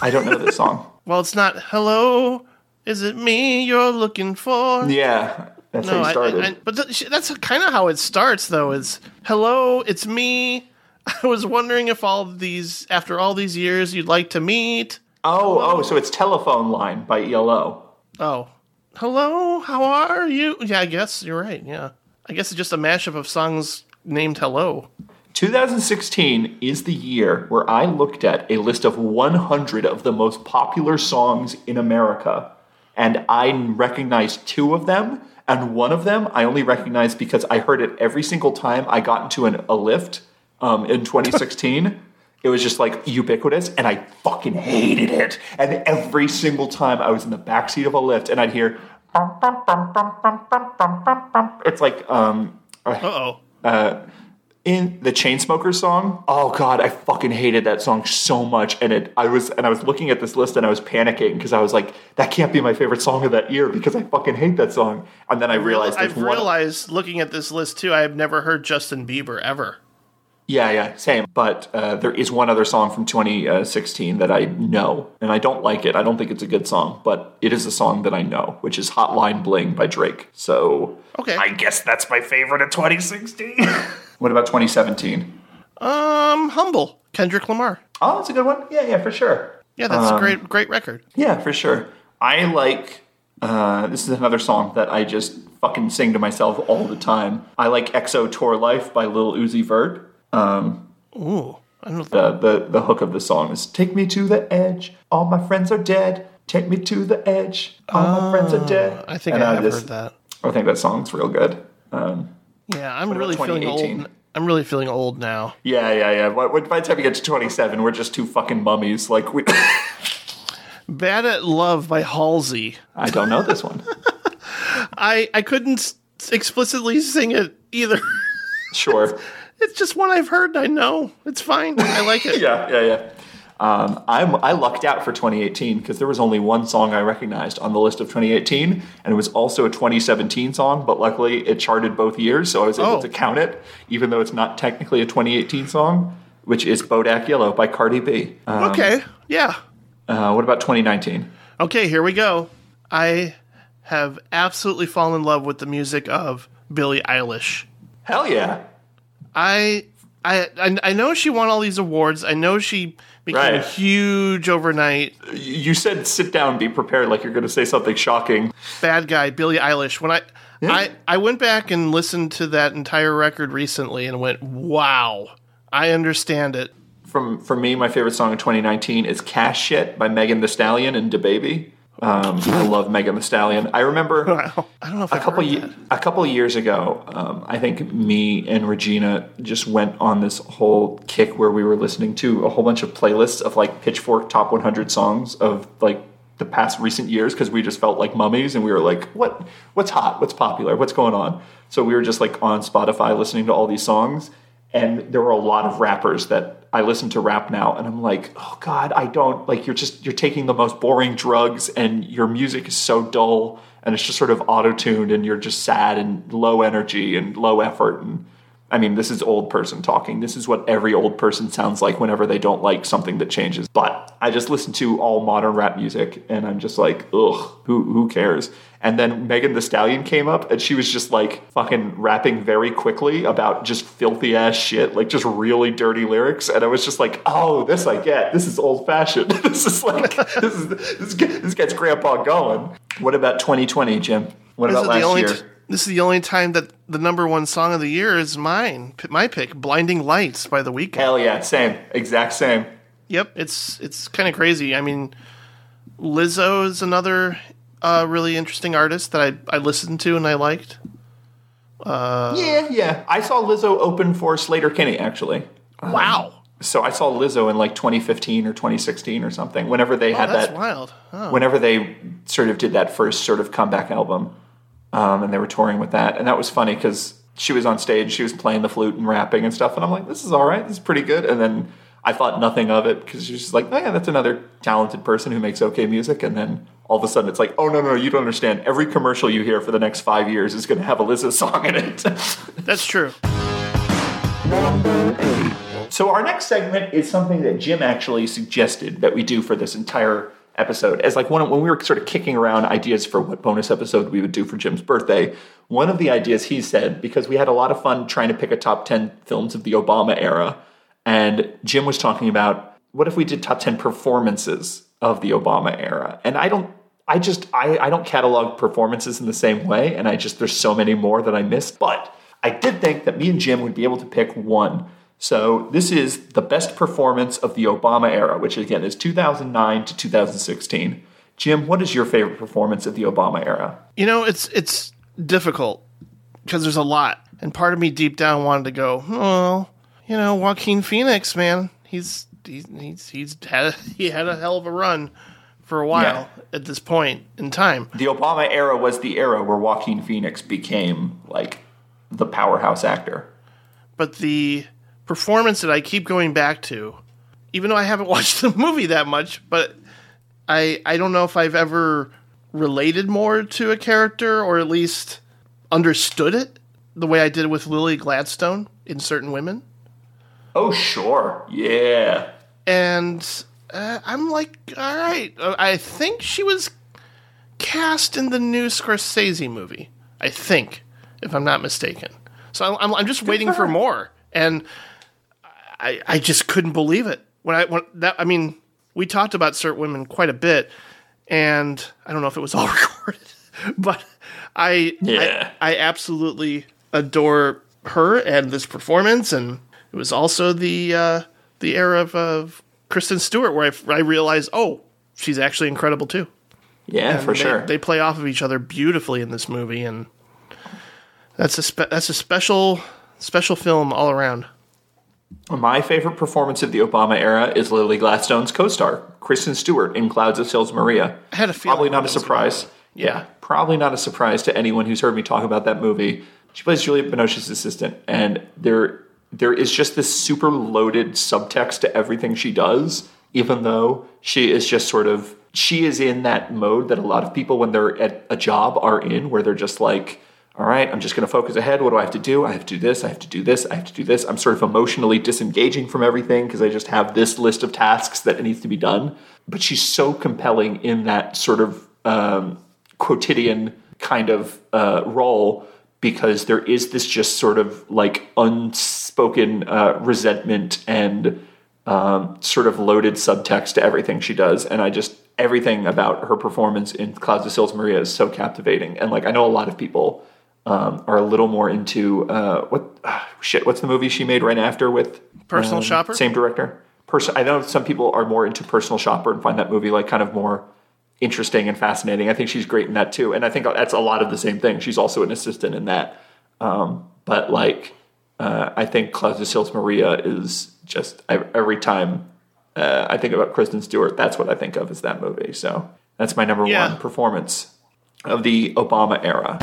I don't know this song. Well, it's not hello. Is it me you're looking for? yeah, that's how no, you I, started. I, I, but th- that's kind of how it starts, though. Is hello, it's me. I was wondering if all these, after all these years, you'd like to meet. oh, oh, so it's telephone line by ELO. Oh, hello, how are you? Yeah, I guess you're right. Yeah, I guess it's just a mashup of songs named Hello. 2016 is the year where I looked at a list of 100 of the most popular songs in America, and I recognized two of them, and one of them I only recognized because I heard it every single time I got into an, a Lyft um, in 2016. It was just like ubiquitous, and I fucking hated it. And every single time I was in the backseat of a Lyft, and I'd hear, it's like um, Uh oh. In the Chainsmokers song. Oh god, I fucking hated that song so much. And it I was and I was looking at this list and I was panicking because I was like, that can't be my favorite song of that year because I fucking hate that song. And then I realized I've realized looking at this list too, I have never heard Justin Bieber ever. Yeah, yeah, same. But uh, there is one other song from 2016 that I know, and I don't like it. I don't think it's a good song, but it is a song that I know, which is Hotline Bling by Drake. So Okay. I guess that's my favorite of 2016. what about 2017? Um, Humble, Kendrick Lamar. Oh, that's a good one. Yeah, yeah, for sure. Yeah, that's Um, a great, great record. Yeah, for sure. I like. Uh, this is another song that I just fucking sing to myself all the time. I like "XO Tour Life" by Lil Uzi Vert. Ooh, I don't The, the the hook of the song is "Take me to the edge, all my friends are dead. Take me to the edge, all my friends are dead." I think And I have just- heard that. I think that song's real good. Um, Yeah, I'm really feeling 2018? old. I'm really feeling old now. yeah, yeah, yeah. By, by the time you get to 27, we're just two fucking mummies. Like we. Bad at Love by Halsey. I don't know this one. I I couldn't s- explicitly sing it either. Sure. it's just one I've heard. and I know it's fine. I like it. yeah, yeah, yeah. Um, I'm, I lucked out for 2018 because there was only one song I recognized on the list of 2018, and it was also a 2017 song. But luckily, it charted both years, so I was able Oh. to count it, even though it's not technically a 2018 song, which is "Bodak Yellow" by Cardi B. Uh, Okay. Yeah. uh, what about 2019? Okay. Here we go. I have absolutely fallen in love with the music of Billie Eilish. Hell yeah! I I I know she won all these awards. I know she became Right. huge overnight. You said sit down, be prepared, like you're going to say something shocking. Bad guy Billie Eilish. When I I I went back and listened to that entire record recently and went, "Wow, I understand it." From for me, my favorite song of 2019 is "Cash Shit" by Megan Thee Stallion and DaBaby. Um, I love Megan Thee Stallion. I remember. Wow. I don't know if a couple ye- a couple years ago, um, I think me and Regina just went on this whole kick where we were listening to a whole bunch of playlists of like Pitchfork top 100 songs of like the past recent years because we just felt like mummies and we were like, what what's hot, what's popular, what's going on? So we were just like on Spotify listening to all these songs, and there were a lot of rappers that I listen to rap now, and I'm like, oh god, I don't like. You're just you're taking the most boring drugs, and your music is so dull, and it's just sort of auto tuned, and you're just sad and low energy and low effort. And I mean, this is old person talking. This is what every old person sounds like whenever they don't like something that changes. But I just listen to all modern rap music, and I'm just like, ugh, who who cares? And then Megan Thee Stallion came up, and she was just like fucking rapping very quickly about just filthy ass shit, like just really dirty lyrics. And I was just like, oh, this I get. This is old fashioned. this is like this is this, this gets grandpa going. What about 2020, Jim? What This about last year? t- this is the only time that the number one song of the year is mine. My pick, "Blinding Lights" by The Weeknd. Hell yeah, same, exact same. Yep, it's it's kind of crazy. I mean, Lizzo is another uh, really interesting artist that I I listened to and I liked. Yeah, yeah. I saw Lizzo open for Sleater-Kinney actually. Wow, So I saw Lizzo in like 2015 or 2016 or something. Whenever they oh, had that's that, wild. Oh. whenever they sort of did that first sort of comeback album, um, and they were touring with that, and that was funny because she was on stage, she was playing the flute and rapping and stuff, and I'm like, this is all right, this is pretty good. And then I thought nothing of it because she was just like, oh yeah, that's another talented person who makes okay music. And then all of a sudden, it's like, oh no, no, you don't understand. Every commercial you hear for the next five years is going to have a Lizzo song in it. That's true. So our next segment is something that Jim actually suggested that we do for this entire episode. As like one of, when we were sort of kicking around ideas for what bonus episode we would do for Jim's birthday, one of the ideas he said because we had a lot of fun trying to pick a top 10 films of the Obama era and Jim was talking about what if we did top 10 performances of the Obama era? And I don't I just I, I don't catalog performances in the same way, and I just there's so many more that I miss. But I did think that me and Jim would be able to pick one. So this is the best performance of the Obama era, which again is 2009 to 2016. Jim, what is your favorite performance of the Obama era? You know, it's it's difficult because there's a lot, and part of me deep down wanted to go, oh, you know, Joaquin Phoenix, man, he's he's he's, he's had he had a hell of a run for a while at this point in time. The Obama era was the era where Joaquin Phoenix became like the powerhouse actor. But the performance that I keep going back to, even though I haven't watched the movie that much, but I I don't know if I've ever related more to a character or at least understood it the way I did with Lily Gladstone in Certain Women. Oh sure, yeah. and uh, I'm like, all right. Uh, I think she was cast in the new Scorsese movie. I think, if I'm not mistaken. So I'm, I'm just waiting for more, and I I just couldn't believe it when I when that. I mean, we talked about certain women quite a bit, and I don't know if it was all recorded, but I Yeah. I, I absolutely adore her and this performance, and it was also the uh, the era of, of Kristen Stewart where I, I realized, oh, she's actually incredible too. Yeah, for They- sure. they play off of each other beautifully in this movie, and that's a spe- that's a special special film all around. My favorite performance of the Obama era is Lily Gladstone's co-star, Kristen Stewart in Clouds of Sils Maria. I had a feeling Probably not a surprise. Yeah. Probably not a surprise to anyone who's heard me talk about that movie. She plays Juliette Binoche's assistant, and there there is just this super loaded subtext to everything she does, even though she is just sort of she is in that mode that a lot of people when they're at a job are in, where they're just like, all right, I'm just going to focus ahead. What do I have to do? I have to do this. I have to do this. I have to do this. I'm sort of emotionally disengaging from everything because I just have this list of tasks that needs to be done. But she's so compelling in that sort of um, quotidian kind of uh, role because there is this just sort of like unspoken uh, resentment and um, sort of loaded subtext to everything she does. And I just, everything about her performance in Clouds of Sils Maria is so captivating. And like, I know a lot of people um, are a little more into uh, what, ah, shit, what's the movie she made right after with Personal um, Shopper? Same director. Person, I know some people are more into Personal Shopper and find that movie like kind of more interesting and fascinating. I think she's great in that too, and I think that's a lot of the same thing. She's also an assistant in that, um, but like uh, I think Clouds of Sils Maria is just every time uh, I think about Kristen Stewart, that's what I think of as that movie. So that's my number Yeah. one performance of the Obama era.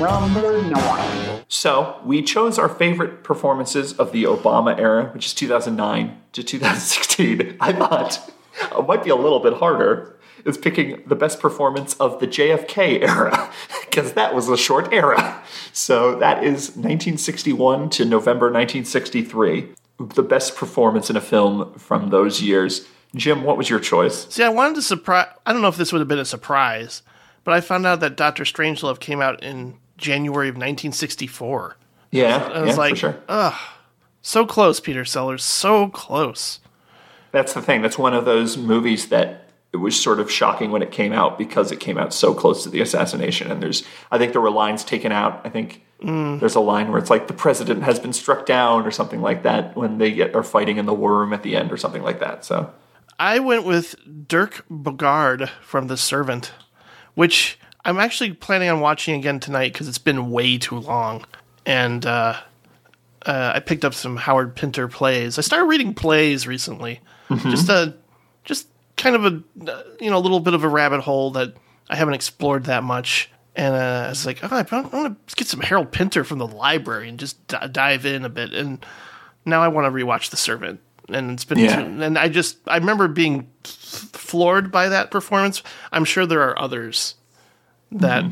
Number nine. So we chose our favorite performances of the Obama era, which is 2009 to 2016. I thought it might be a little bit harder. Is picking the best performance of the JFK era because that was a short era. So that is 1961 to November 1963. The best performance in a film from those years. Jim, what was your choice? See, I wanted to surprise. I don't know if this would have been a surprise, but I found out that Doctor Strangelove came out in January of 1964. Yeah, I was yeah, like, sure. So close, Peter Sellers. So close. That's the thing. That's one of those movies that it was sort of shocking when it came out because it came out so close to the assassination. And there's, I think there were lines taken out. I think there's a line where it's like the president has been struck down or something like that when they get, are fighting in the war room at the end or something like that. So I went with Dirk Bogarde from The Servant, which I'm actually planning on watching again tonight because it's been way too long. And uh, uh, I picked up some Howard Pinter plays. I started reading plays recently, just a just kind of a you know a little bit of a rabbit hole that I haven't explored that much. And uh, I was like, oh, I want to get some Harold Pinter from the library and just d- dive in a bit. And now I want to rewatch The Servant. And it's been, Yeah. and I just, I remember being floored by that performance. I'm sure there are others that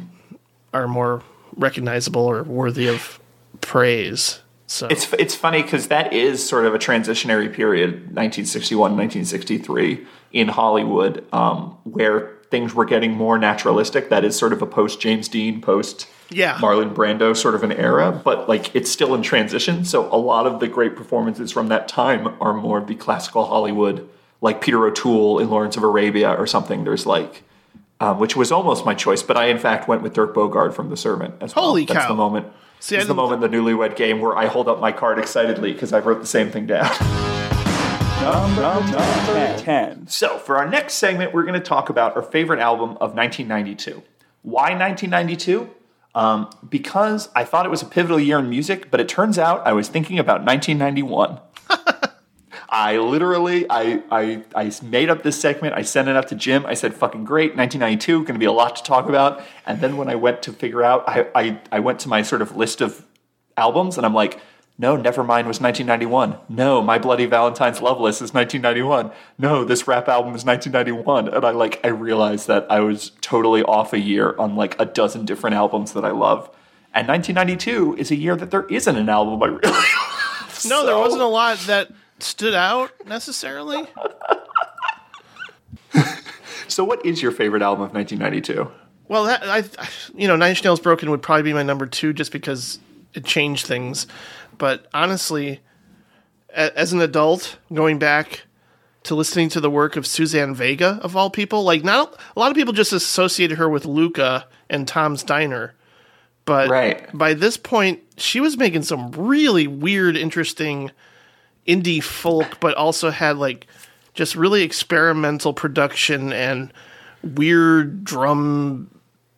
are more recognizable or worthy of praise. So it's, it's funny because that is sort of a transitionary period, 1961, 1963 in Hollywood, um, where things were getting more naturalistic. That is sort of a post James Dean, post Yeah. Marlon Brando sort of an era, but like it's still in transition. So a lot of the great performances from that time are more of the classical Hollywood, like Peter O'Toole in Lawrence of Arabia or something. There's like, um, which was almost my choice, but I in fact went with Dirk Bogarde from The Servant as well. Holy That's cow. the moment. See, I this is the moment in the Newlywed Game where I hold up my card excitedly because I wrote the same thing down. Number ten. ten. So, for our next segment, we're going to talk about our favorite album of 1992. Why 1992? Um, because I thought it was a pivotal year in music, but it turns out I was thinking about 1991. I literally, I, I, I made up this segment. I sent it up to Jim. I said, "Fucking great, 1992, going to be a lot to talk about." And then when I went to figure out, I, I, I went to my sort of list of albums, and I'm like, "No, Nevermind was 1991. No, My Bloody Valentine's Loveless is 1991. No, this rap album is 1991." And I like, I realized that I was totally off a year on like a dozen different albums that I love. And 1992 is a year that there isn't an album I really. love. No, there wasn't a lot that stood out necessarily. So, what is your favorite album of 1992? Well, that, I, you know, Nine Inch Nails Broken would probably be my number two, just because it changed things. But honestly, a, as an adult, going back to listening to the work of Suzanne Vega of all people, like not a lot of people just associated her with Luka and Tom's Diner, but Right. by this point, she was making some really weird, interesting indie folk, but also had like just really experimental production and weird drum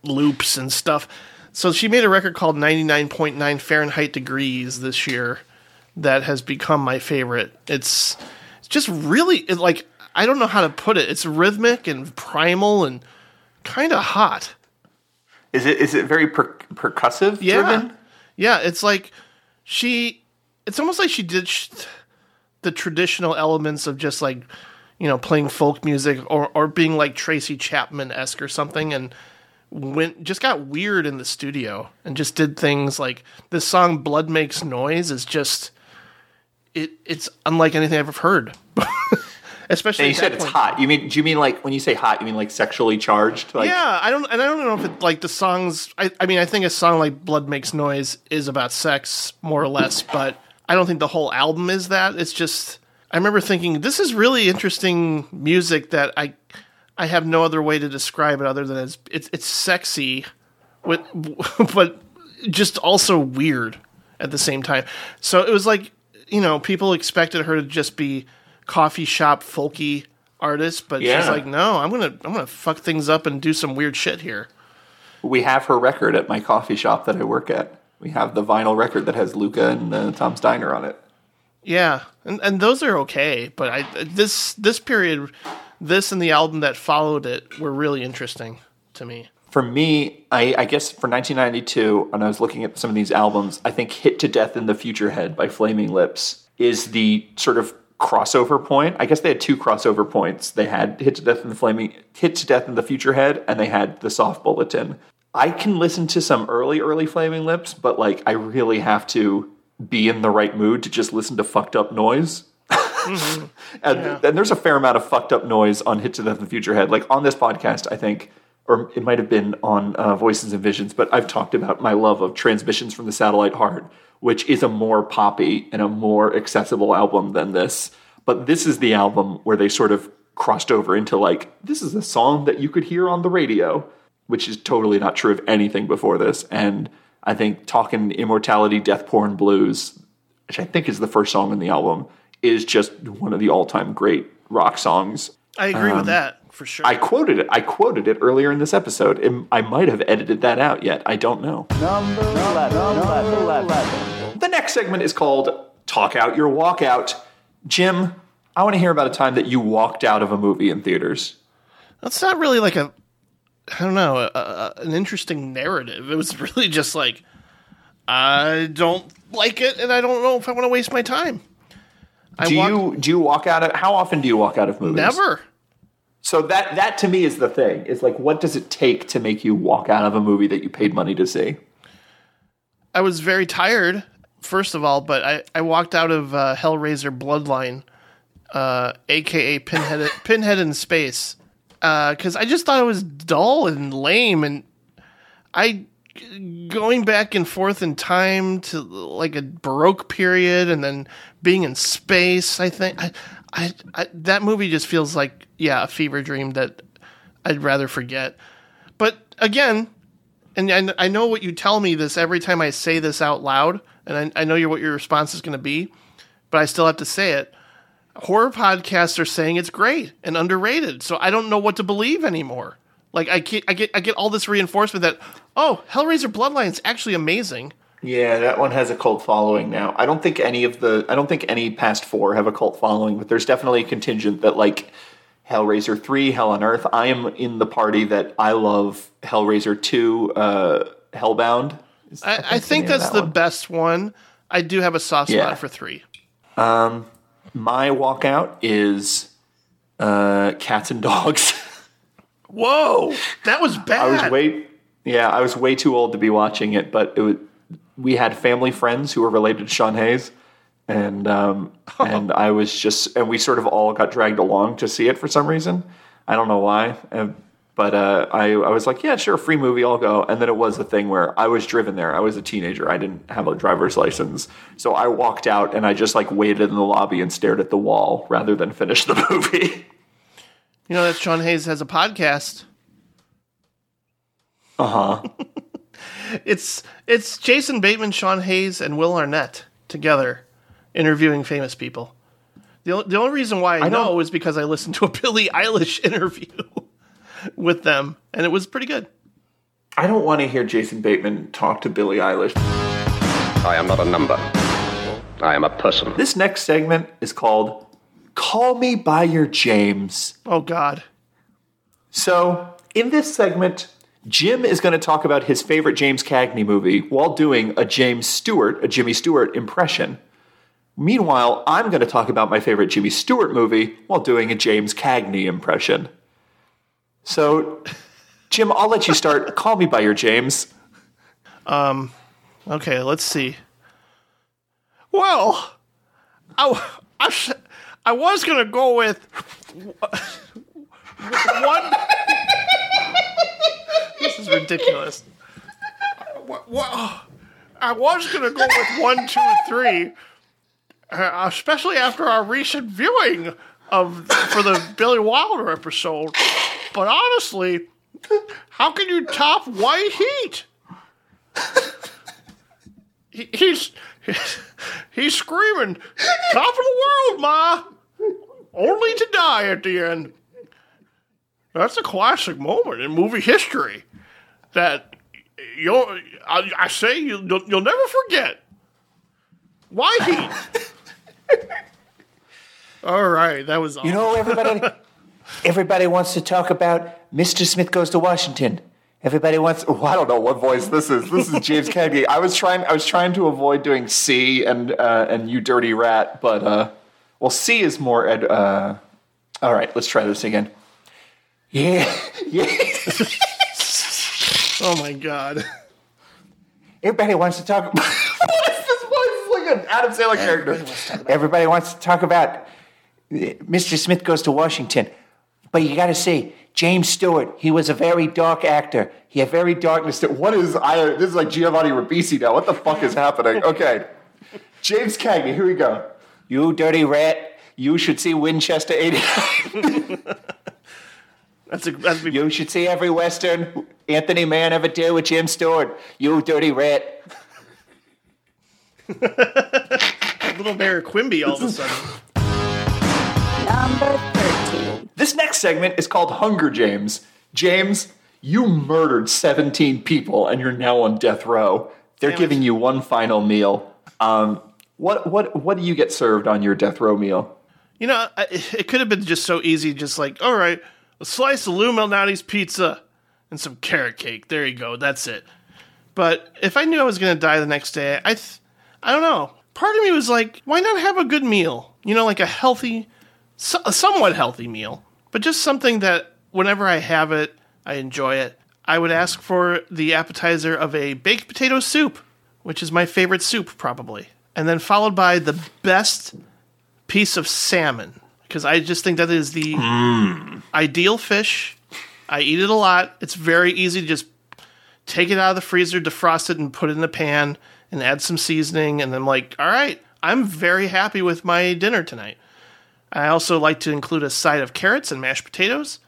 loops and stuff. So she made a record called 99.9 Fahrenheit degrees this year that has become my favorite. It's it's just really it, like I don't know how to put it. It's rhythmic and primal and kind of hot. Is it is it very per- percussive Yeah. driven? Yeah, it's like she it's almost like she did sh- the traditional elements of just like you know playing folk music or or being like Tracy Chapman esque or something, and went just got weird in the studio and just did things like this song "Blood Makes Noise" is just it it's unlike anything I've ever heard. Especially And you said it's point. hot. You mean do you mean like when you say hot, you mean like sexually charged? Like yeah, I don't, and I don't know if it like the songs. I, I mean, I think a song like "Blood Makes Noise" is about sex, more or less, but I don't think the whole album is that. It's just I remember thinking this is really interesting music that I I have no other way to describe it other than it's it's, it's sexy, with but just also weird at the same time. So it was like you know people expected her to just be coffee shop folky artist, but she's like, no, I'm gonna I'm gonna fuck things up and do some weird shit here. we have her record at my coffee shop that I work at. We have the vinyl record that has Luka and uh, Tom's Diner on it. Yeah, and and those are okay, but I this this period, this and the album that followed it were really interesting to me. For me, I, I guess for 1992, when I was looking at some of these albums, I think "Hit to Death in the Future Head" by Flaming Lips is the sort of crossover point. I guess they had two crossover points. They had "Hit to Death in the Flaming," "Hit to Death in the Future Head," and they had the Soft Bulletin. I can listen to some early, early Flaming Lips, but like I really have to be in the right mood to just listen to fucked up noise. and, and there's a fair amount of fucked up noise on Hit to Death in the Future Head. Like on this podcast, I think, or it might have been on uh, Voices and Visions, but I've talked about my love of Transmissions from the Satellite Heart, which is a more poppy and a more accessible album than this. But this is the album where they sort of crossed over into like, this is a song that you could hear on the radio, which is totally not true of anything before this. And I think Talking Immortality, Death Porn Blues, which I think is the first song in the album, is just one of the all time great rock songs. I agree with that for sure. Um, I quoted it. I quoted it earlier in this episode. It- I might have edited that out yet. I don't know. The next segment is called Talk Out Your Walkout. Jim, I want to hear about a time that you walked out of a movie in theaters. That's not really like a I don't know a, a, an interesting narrative. It was really just like I don't like it, and I don't know if I want to waste my time. I Do walk- you do you walk out of how often do you walk out of movies? never? So that that to me is the thing. Is like what does it take to make you walk out of a movie that you paid money to see? I was very tired, first of all, but I, I walked out of uh, Hellraiser Bloodline, uh, aka Pinhead, Pinhead in Space, Uh, because I just thought it was dull and lame, and I going back and forth in time to like a Baroque period, and then being in space. I think I, I, I that movie just feels like yeah a fever dream that I'd rather forget. But again, and, and I know what you tell me this every time I say this out loud, and I, I know what your response is going to be, but I still have to say it. Horror podcasts are saying it's great and underrated, so I don't know what to believe anymore. Like I get, I get, I get all this reinforcement that oh, Hellraiser Bloodline is actually amazing, Yeah, that one has a cult following now. I don't think any of the I don't think any past four have a cult following, but there's definitely a contingent that like Hellraiser 3, Hell on Earth. I am in the party that I love Hellraiser 2, uh, Hellbound. I, I think that's that the one. best one. I do have a soft spot Yeah. for three. My walkout is uh, Cats and Dogs. Whoa, that was bad. I was way yeah, I was way too old to be watching it, but it was, we had family friends who were related to Sean Hayes, and um, and I was just and we sort of all got dragged along to see it for some reason. I don't know why, uh, but uh, I I was like, yeah, sure, free movie, I'll go. And then it was a thing where I was driven there. I was a teenager. I didn't have a driver's license, so I walked out and I just like waited in the lobby and stared at the wall rather than finish the movie. You know that Sean Hayes has a podcast. Uh huh. It's it's Jason Bateman, Sean Hayes, and Will Arnett together interviewing famous people. The, the only reason why I, I know is because I listened to a Billie Eilish interview with them, and it was pretty good. I don't want to hear Jason Bateman talk to Billie Eilish. I am not a number. I am a person. This next segment is called Call Me By Your James. Oh God, So, in this segment, Jim is going to talk about his favorite James Cagney movie while doing a James Stewart, a Jimmy Stewart impression. Meanwhile, I'm going to talk about my favorite Jimmy Stewart movie while doing a James Cagney impression. So, Jim, I'll let you start. Call me by your James. Okay, let's see. Well, I I was going to go with one. this is ridiculous. I was going to go with one, two, three, uh, especially after our recent viewing of for the Billy Wilder episode. But honestly, how can you top White Heat? He- he's he's screaming, "Top of the world, ma!" Only to die at the end. That's a classic moment in movie history that you'll I, I say you, you'll, you'll never forget. Why he? All right, that was You know, everybody, everybody wants to talk about Mr. Smith goes to Washington. Everybody wants. Oh, I don't know what voice this is. This is James Cagney. I was trying. I was trying to avoid doing C and uh, and you dirty rat, but uh, well, C is more. Ed, uh, all right, let's try this again. Yeah, yeah. oh my god. Everybody wants to talk. About, what is this voice? It's like an Adam Sandler character. Everybody wants to talk about Mr. Smith goes to Washington. But you got to see James Stewart, he was a very dark actor. He had very darkness. To, What is I? This is like Giovanni Ribisi now. What the fuck is happening? Okay, James Cagney. Here we go. you dirty rat. You should see Winchester 89. That's a that's be You should see every Western Anthony Mann ever did with Jim Stewart. You dirty rat. little Mayor Quimby all of a sudden. Number 13. This next segment is called Hunger James. James, you murdered 17 people and you're now on death row. They're Damn it. giving you one final meal. Um, what what what do you get served on your death row meal? You know, I- it could have been just so easy, just like, all right, a slice of Lou Malnati's pizza and some carrot cake. There you go. That's it. But if I knew I was going to die the next day, I, th- I don't know. Part of me was like, why not have a good meal? You know, like a healthy, so- a somewhat healthy meal, but just something that whenever I have it, I enjoy it. I would ask for the appetizer of a baked potato soup, which is my favorite soup, probably. And then followed by the best piece of salmon because I just think that is the mm. ideal fish. I eat it a lot. It's very easy to just take it out of the freezer, defrost it, and put it in a pan and add some seasoning. And I'm like, all right, I'm very happy with my dinner tonight. I also like to include a side of carrots and mashed potatoes,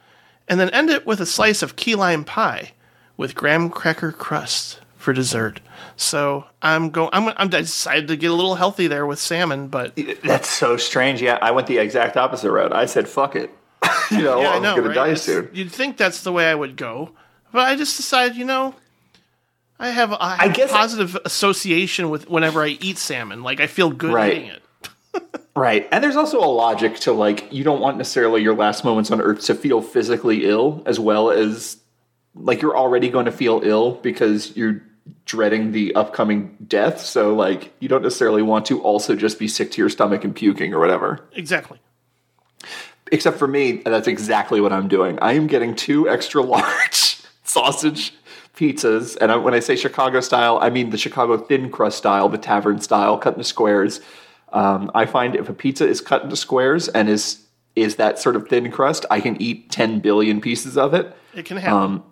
and then end it with a slice of key lime pie with graham cracker crust for dessert. So I'm going. I'm, I'm decided to get a little healthy there with salmon, but That's so strange. Yeah, I went the exact opposite route. I said, "Fuck it." you know, yeah, I I'm know. gonna right? die soon. You'd think that's the way I would go, but I just decided, you know, I have I have I guess- a positive association with whenever I eat salmon. Like I feel good Right. eating it. Right. And there's also a logic to like you don't want necessarily your last moments on earth to feel physically ill as well as like you're already going to feel ill because you're dreading the upcoming death. So like you don't necessarily want to also just be sick to your stomach and puking or whatever. Exactly. Except for me, that's exactly what I'm doing. I am getting two extra large sausage pizzas. And I, when I say Chicago style, I mean the Chicago thin crust style, the tavern style, cut into squares. Um, I find if a pizza is cut into squares and is is that sort of thin crust, I can eat 10 billion pieces of it. It can happen. Um,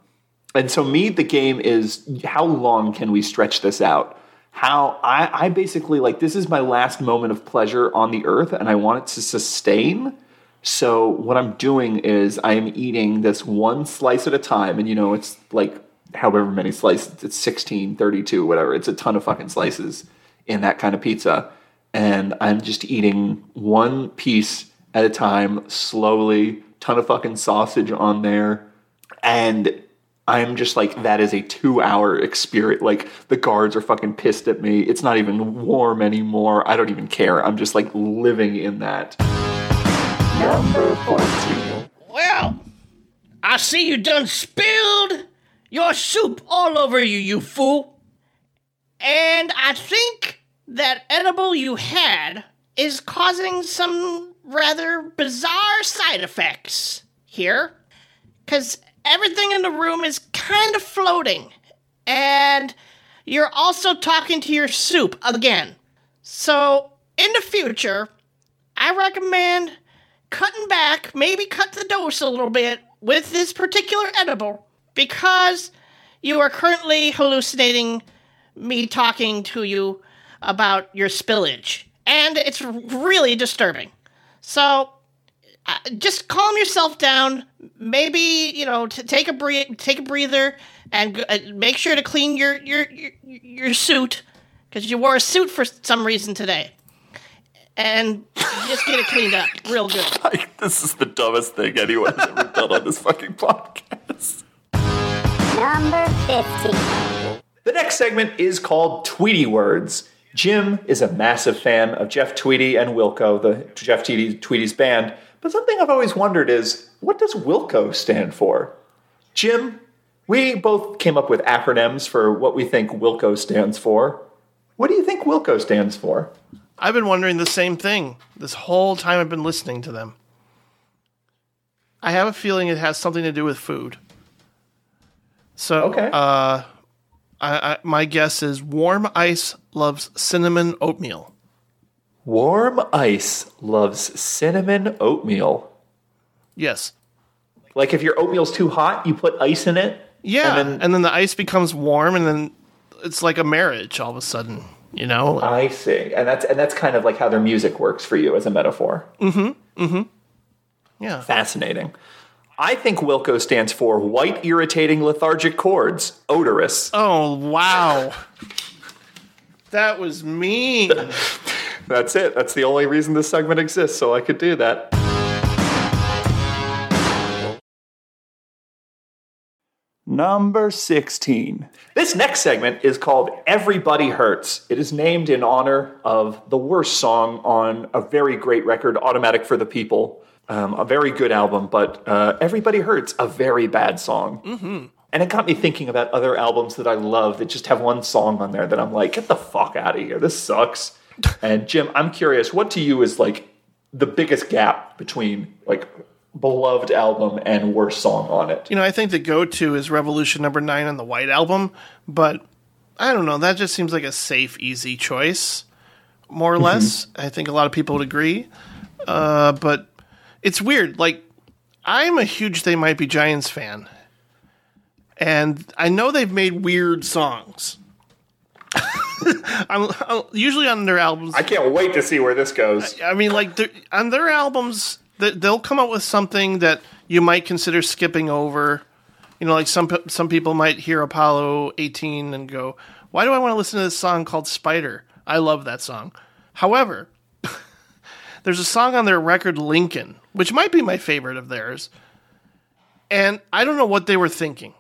And so, me, the game is how long can we stretch this out? How I, I basically like this is my last moment of pleasure on the earth, and I want it to sustain. So, what I'm doing is I am eating this one slice at a time, and you know, it's like however many slices, it's 16, 32, whatever. It's a ton of fucking slices in that kind of pizza. And I'm just eating one piece at a time, slowly, ton of fucking sausage on there. And I'm just like, that is a two hour experience. Like, the guards are fucking pissed at me. It's not even warm anymore. I don't even care. I'm just like living in that. Well, I see you done spilled your soup all over you, you fool. And I think that edible you had is causing some rather bizarre side effects here. Because everything in the room is kind of floating. And you're also talking to your soup again. So, in the future, I recommend cutting back, maybe cut the dose a little bit with this particular edible because you are currently hallucinating me talking to you about your spillage. And it's really disturbing. So, uh, just calm yourself down. Maybe you know, t- take a bre- take a breather, and g- uh, make sure to clean your your your, your suit because you wore a suit for some reason today. And just get it cleaned up real good. Like, this is the dumbest thing anyone's ever done on this fucking podcast. Number 50. The next segment is called Tweety Words. Jim is a massive fan of Jeff Tweedy and Wilco, the Jeff Tweedy, Tweedy's band. But something I've always wondered is what does Wilco stand for? Jim, we both came up with acronyms for what we think Wilco stands for. What do you think Wilco stands for? I've been wondering the same thing this whole time I've been listening to them. I have a feeling it has something to do with food. So, Okay. uh, I, I, my guess is warm ice loves cinnamon oatmeal. Warm Ice loves cinnamon oatmeal. Yes. Like if your oatmeal's too hot, you put ice in it. Yeah. And And then- then, the ice becomes warm, and then it's like a marriage all of a sudden, you know? I see. And that's and that's kind of like how their music works for you as a metaphor. Mm-hmm. Mm-hmm. Yeah. Fascinating. I think Wilco stands for white irritating lethargic chords, odorous. Oh, wow. that was mean. That's it. That's the only reason this segment exists, so I could do that. Number 16. This next segment is called Everybody Hurts. It is named in honor of the worst song on a very great record, Automatic for the People. Um, a very good album, but uh, Everybody Hurts, a very bad song. Mm-hmm. And it got me thinking about other albums that I love that just have one song on there that I'm like, get the fuck out of here. This sucks. and Jim, I'm curious, what to you is like the biggest gap between like beloved album and worst song on it? You know, I think the go to is Revolution number nine on the White Album, but I don't know. That just seems like a safe, easy choice, more or less. I think a lot of people would agree. Uh, but it's weird. Like, I'm a huge They Might Be Giants fan, and I know they've made weird songs. I'm, I'm usually on their albums. I can't wait to see where this goes. I mean, like on their albums, th- they'll come up with something that you might consider skipping over. You know, like some some people might hear Apollo 18 and go, "Why do I want to listen to this song called Spider?" I love that song. However, there's a song on their record Lincoln, which might be my favorite of theirs, and I don't know what they were thinking.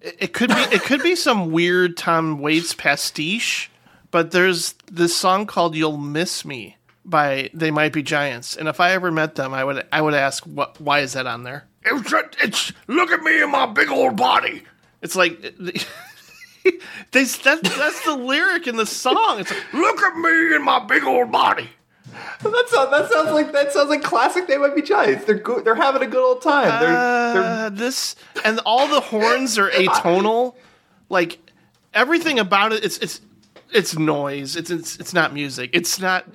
It, it could be it could be some weird Tom Waits pastiche, but there's this song called "You'll Miss Me" by They Might Be Giants, and if I ever met them, I would I would ask what why is that on there? It's it's look at me and my big old body. It's like. They, that, that's the lyric in the song. It's like, look at me and my big old body. That sounds, that sounds like that sounds like classic. They might be giants. They're good. They're having a good old time. They're, they're Uh, this and all the horns are atonal. Like everything about it, it's it's it's noise. It's it's, it's not music. It's not.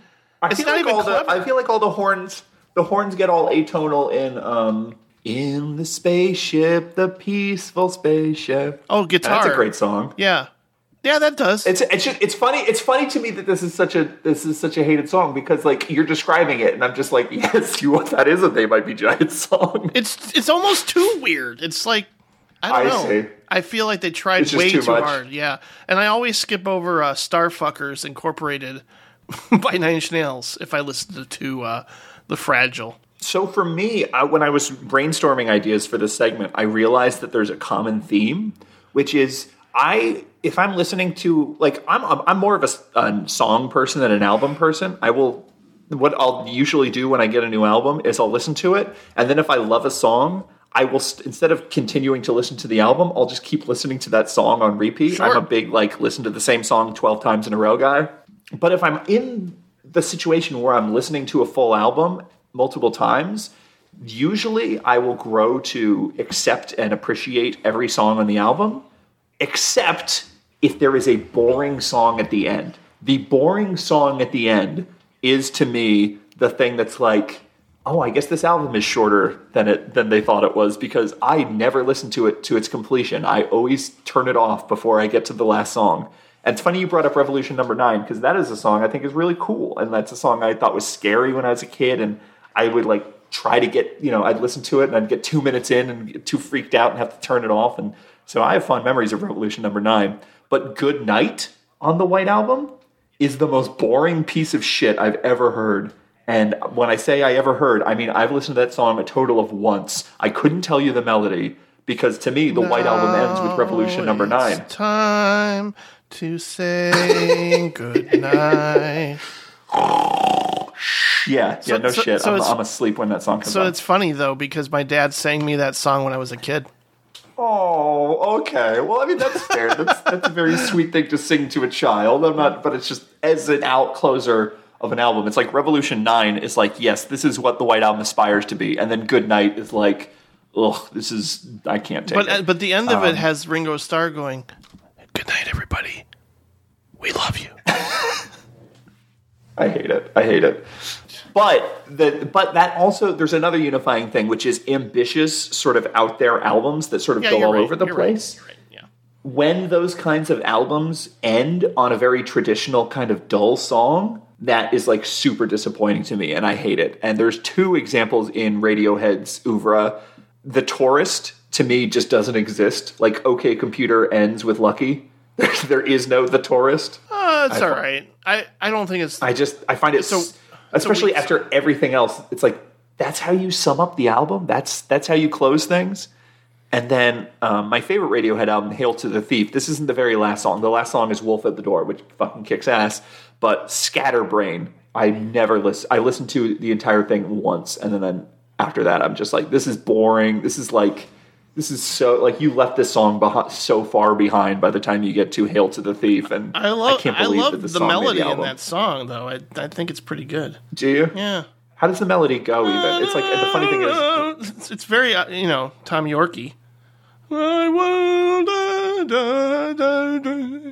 I It's feel not like even all the. I feel like all the horns the horns get all atonal in um in the spaceship, the peaceful spaceship. Oh, guitar. That's a great song. Yeah, yeah, that does. It's it's just, it's funny it's funny to me that this is such a this is such a hated song because like you're describing it and I'm just like yes you that is a they might be giant song. it's it's almost too weird. It's like I don't I know. see. I feel like they tried It's way too too, hard. Yeah, and I always skip over uh, Starfuckers Incorporated by Nine Inch Nails if I listen to uh, the Fragile. So for me, I, when I was brainstorming ideas for this segment, I realized that there's a common theme, which is I if I'm listening to like I'm I'm, more of a song person than an album person. I will what I'll usually do when I get a new album is I'll listen to it, and then if I love a song. I will st- instead of continuing to listen to the album, I'll just keep listening to that song on repeat. Sure. I'm a big like listen to the same song 12 times in a row guy. But if I'm in the situation where I'm listening to a full album multiple times, usually I will grow to accept and appreciate every song on the album, except if there is a boring song at the end. The boring song at the end is to me the thing that's like, oh, I guess this album is shorter than it than they thought it was because I never listen to it to its completion. I always turn it off before I get to the last song. And it's funny you brought up Revolution Number Nine because that is a song I think is really cool, and that's a song I thought was scary when I was a kid, and I would like try to get you know I'd listen to it and I'd get two minutes in and get too freaked out and have to turn it off, and so I have fond memories of Revolution Number Nine. But Good Night on the White Album is the most boring piece of shit I've ever heard. And when I say I ever heard, I mean I've listened to that song a total of once. I couldn't tell you the melody because to me the White Album ends with Revolution Number Nine. It's time to say goodnight. Yeah, yeah, no so- shit. so I'm, I'm asleep when that song comes So on. it's funny though because my dad sang me that song when I was a kid. Oh, okay. Well, I mean that's fair. That's that's a very sweet thing to sing to a child. I'm not, but it's just as an out closer of an album. It's like Revolution Nine is like, yes, this is what the White Album aspires to be, and then Good Night is like, ugh, this is I can't take But it. but the end of Um, it has Ringo Starr going, "Good night, everybody. We love you." I hate it. I hate it. But the but that also there's another unifying thing, which is ambitious, sort of out there albums that sort of Yeah, go all right, over the place. right, yeah. when those kinds of albums end on a very traditional kind of dull song, that is like super disappointing to me and I hate it. And there's two examples in Radiohead's oeuvre. The Tourist to me just doesn't exist. Like OK Computer ends with Lucky. There, is no The Tourist. Uh, it's I- all right. I, I don't think it's. I just I find it So- so especially after everything else. It's like that's how you sum up the album. That's that's how you close things. And then um, my favorite Radiohead album, "Hail to the Thief." This isn't the very last song. The last song is "Wolf at the Door," which fucking kicks ass. But "Scatterbrain," I never listen. I listened to the entire thing once, and then, then after that, I'm just like, this is boring. This is like. This is so like you left this song behind, so far behind by the time you get to "Hail to the Thief," and I love. can't I, believe love that the, melody in that song, though. I, I think it's pretty good. Do you? Yeah. How does the melody go? Even it's like the funny thing is, it's, it's very uh, you know Tom Yorkie. I da, da, da, da.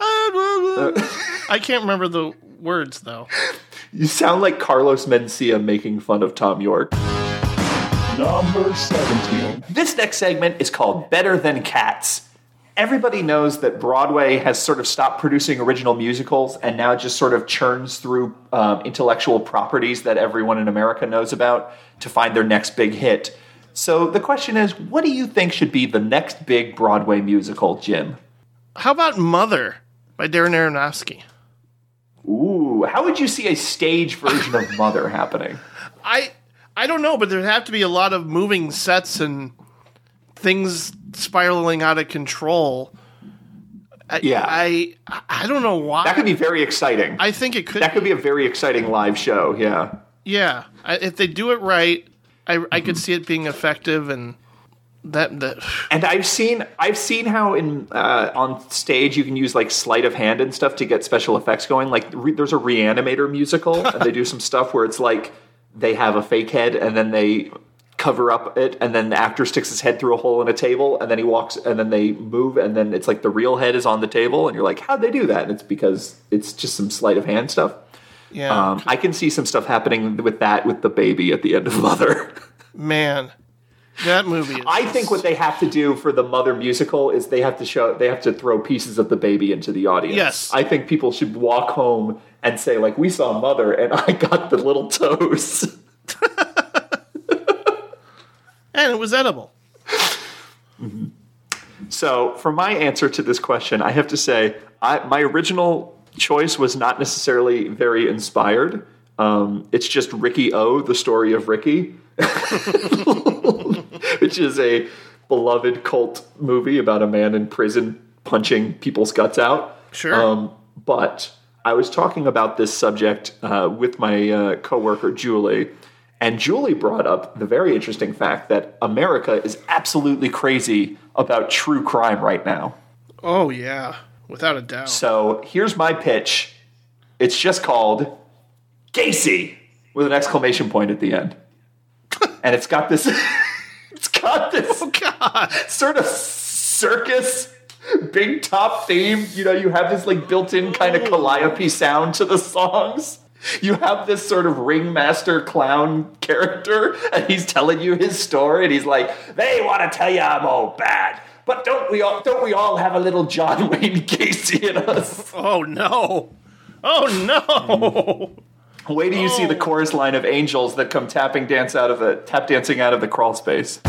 I will- I can't remember the words though. you sound like Carlos Mencia making fun of Thom Yorke. Number 17. This next segment is called Better Than Cats. Everybody knows that Broadway has sort of stopped producing original musicals and now just sort of churns through um, intellectual properties that everyone in America knows about to find their next big hit. So the question is, what do you think should be the next big Broadway musical, Jim? How about Mother by Darren Aronofsky? Ooh, how would you see a stage version of Mother happening? I I don't know, but there'd have to be a lot of moving sets and things spiraling out of control. I, Yeah. I I don't know why. That could be very exciting. I think it could. that could be a very exciting live show. Yeah. Yeah, I, if they do it right, I I could see it being effective and that that. And I've seen I've seen how in uh, on stage you can use like sleight of hand and stuff to get special effects going. Like re- there's a Reanimator musical, and they do some stuff where it's like they have a fake head and then they cover up it, and then the actor sticks his head through a hole in a table, and then he walks, and then they move, and then it's like the real head is on the table, and you're like, how'd they do that? And it's because it's just some sleight of hand stuff. Yeah, Um, I can see some stuff happening with that with the baby at the end of Mother. man, that movie. Is, I think what they have to do for the Mother musical is they have to show they have to throw pieces of the baby into the audience. Yes. I think people should walk home and say like we saw Mother and I got the little toes. and it was edible. So for my answer to this question, I have to say I, my original choice was not necessarily very inspired. Um, it's just Riki-Oh, the story of Ricky, which is a beloved cult movie about a man in prison punching people's guts out. Sure. Um, but I was talking about this subject uh, with my uh, coworker Julie, and Julie brought up the very interesting fact that America is absolutely crazy about true crime right now. Oh yeah, without a doubt. So here's my pitch. It's just called Gacy with an exclamation point at the end. and it's got this got this oh God, sort of circus big top theme. You know, you have this like built-in kind of calliope sound to the songs. You have this sort of ringmaster clown character, and he's telling you his story, and he's like, "They want to tell you I'm all bad, but don't we all? Don't we all have a little John Wayne Gacy in us?" oh no, oh no. Mm. Wait till you see the chorus line of angels that come tapping dance out of the tap dancing out of the crawl space.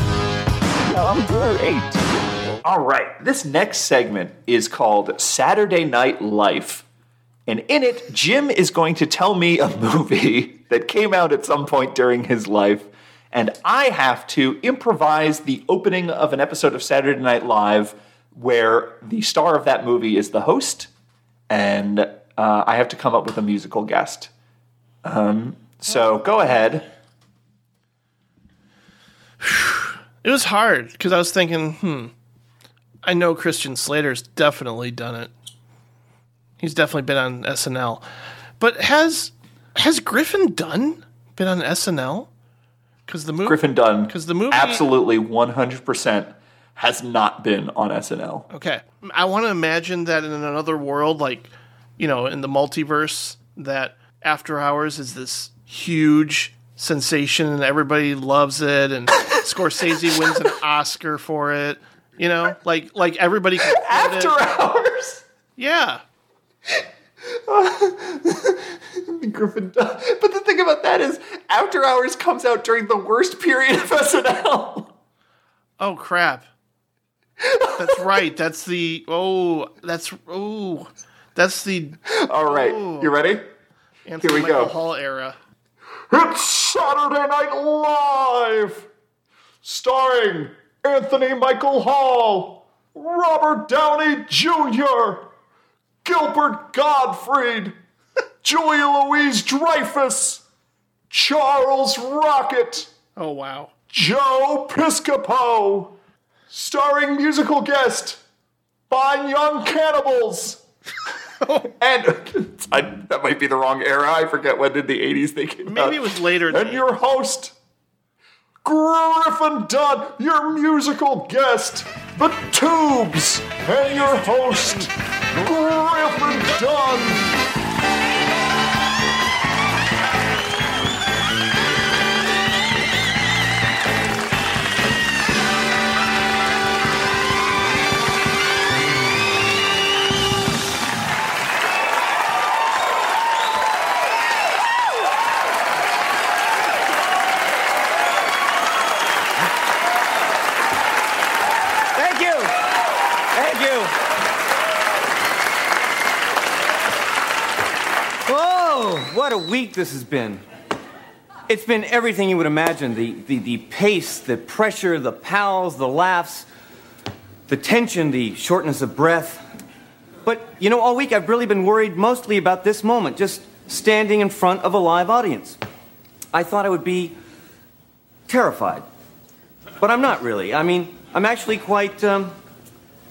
Number eight. All right, this next segment is called Saturday Night Life. And in it, Jim is going to tell me a movie that came out at some point during his life, and I have to improvise the opening of an episode of Saturday Night Live where the star of that movie is the host, and uh, I have to come up with a musical guest. Um, so go ahead. It was hard because I was thinking, hmm, I know Christian Slater's definitely done it. He's definitely been on SNL, but has has Griffin Dunne been on SNL? Because the movie Griffin Dunne, because the movie absolutely 100% has not been on SNL. Okay. I want to imagine that in another world, like, you know, in the multiverse, that After Hours is this huge sensation and everybody loves it and Scorsese wins an Oscar for it. You know, like like everybody can After it. Hours. Yeah. Griffin But the thing about that is, After Hours comes out during the worst period of SNL. Oh crap. That's right. That's the oh that's oh that's the All right, you ready? Anthony we Michael go. Hall era. It's Saturday Night Live, starring Anthony Michael Hall, Robert Downey Jr., Gilbert Gottfried, Julia Louise Dreyfus, Charles Rocket, Oh wow. Joe Piscopo, starring musical guest Fine Young Cannibals. and I, that might be the wrong era. I forget when in the 80s they came out. Maybe it was later. And your host, Griffin Dunne, your musical guest, The Tubes, and your host, Griffin Dunne. What a week this has been. It's been everything you would imagine the, the, the pace, the pressure, the pals, the laughs, the tension, the shortness of breath. But, you know, all week I've really been worried mostly about this moment, just standing in front of a live audience. I thought I would be terrified. But I'm not really. I mean, I'm actually quite, um,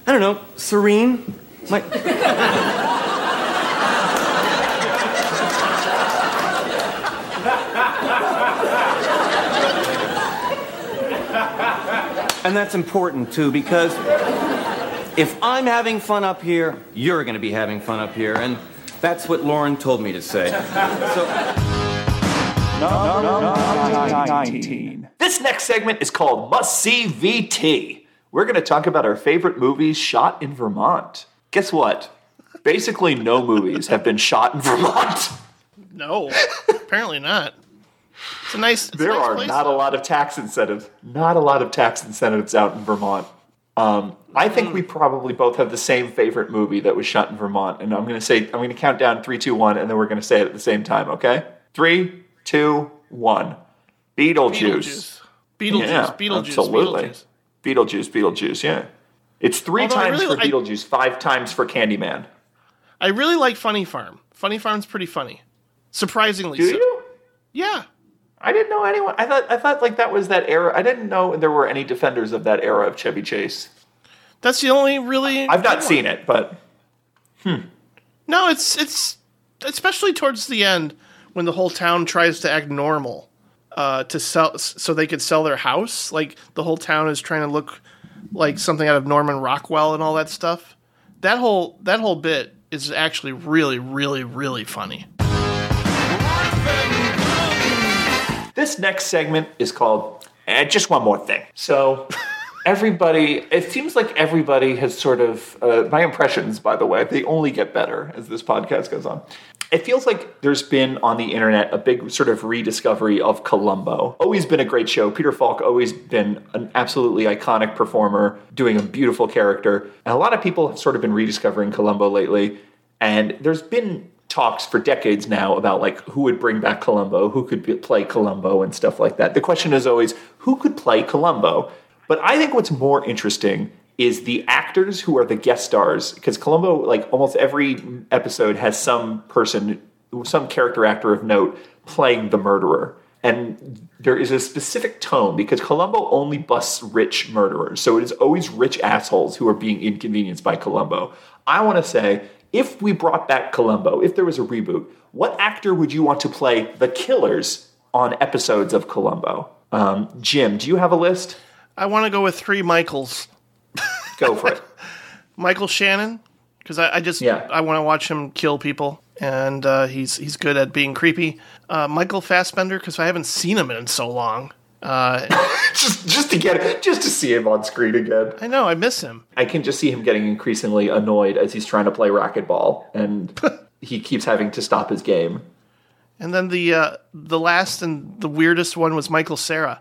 I don't know, serene. My. And that's important too, because if I'm having fun up here, you're going to be having fun up here. And that's what Lauren told me to say. So. This next segment is called Must See VT. We're going to talk about our favorite movies shot in Vermont. Guess what? Basically, no movies have been shot in Vermont. No, apparently not. It's a nice. It's a There nice are place, not a lot of tax incentives. Not a lot of tax incentives out in Vermont. Um, I think we probably both have the same favorite movie that was shot in Vermont, and I'm going to say I'm going to count down three, two, one, and then we're going to say it at the same time. Okay? Three, two, one. Beetlejuice. Beetlejuice. Beetlejuice. Yeah, Beetlejuice. absolutely. Beetlejuice. Beetlejuice. Beetlejuice. Yeah. It's three Although times really- for I- Beetlejuice, five times for Candyman. I really like Funny Farm. Funny Farm's pretty funny. Surprisingly Do so. you? Yeah. I didn't know anyone. I thought I thought like that was that era. I didn't know there were any defenders of that era of Chevy Chase. That's the only really. I've not seen it, but No, it's it's especially towards the end when the whole town tries to act normal uh, to sell so they could sell their house. Like the whole town is trying to look like something out of Norman Rockwell and all that stuff. That whole that whole bit is actually really really really funny. This next segment is called eh, Just One More Thing. So, everybody, it seems like everybody has sort of, uh, my impressions, by the way, they only get better as this podcast goes on. It feels like there's been on the internet a big sort of rediscovery of Columbo. Always been a great show. Peter Falk always been an absolutely iconic performer, doing a beautiful character. And a lot of people have sort of been rediscovering Columbo lately. And there's been talks for decades now about like who would bring back Columbo, who could be, play Columbo, and stuff like that. The question is always who could play Columbo. But I think what's more interesting is the actors who are the guest stars because Columbo, like almost every episode, has some person, some character actor of note playing the murderer. And there is a specific tone because Columbo only busts rich murderers. So it is always rich assholes who are being inconvenienced by Columbo. I want to say, if we brought back Columbo, if there was a reboot, what actor would you want to play the killers on episodes of Columbo? Um, Jim, do you have a list? I want to go with three Michaels. Go for it. Michael Shannon because I, I just Yeah. I want to watch him kill people, and uh, he's he's good at being creepy. Uh, Michael Fassbender because I haven't seen him in so long. Uh, just just to get just to see him on screen again. I know I miss him. I can just see him getting increasingly annoyed as he's trying to play racquetball, and he keeps having to stop his game. And then the uh, the last and the weirdest one was Michael Cera.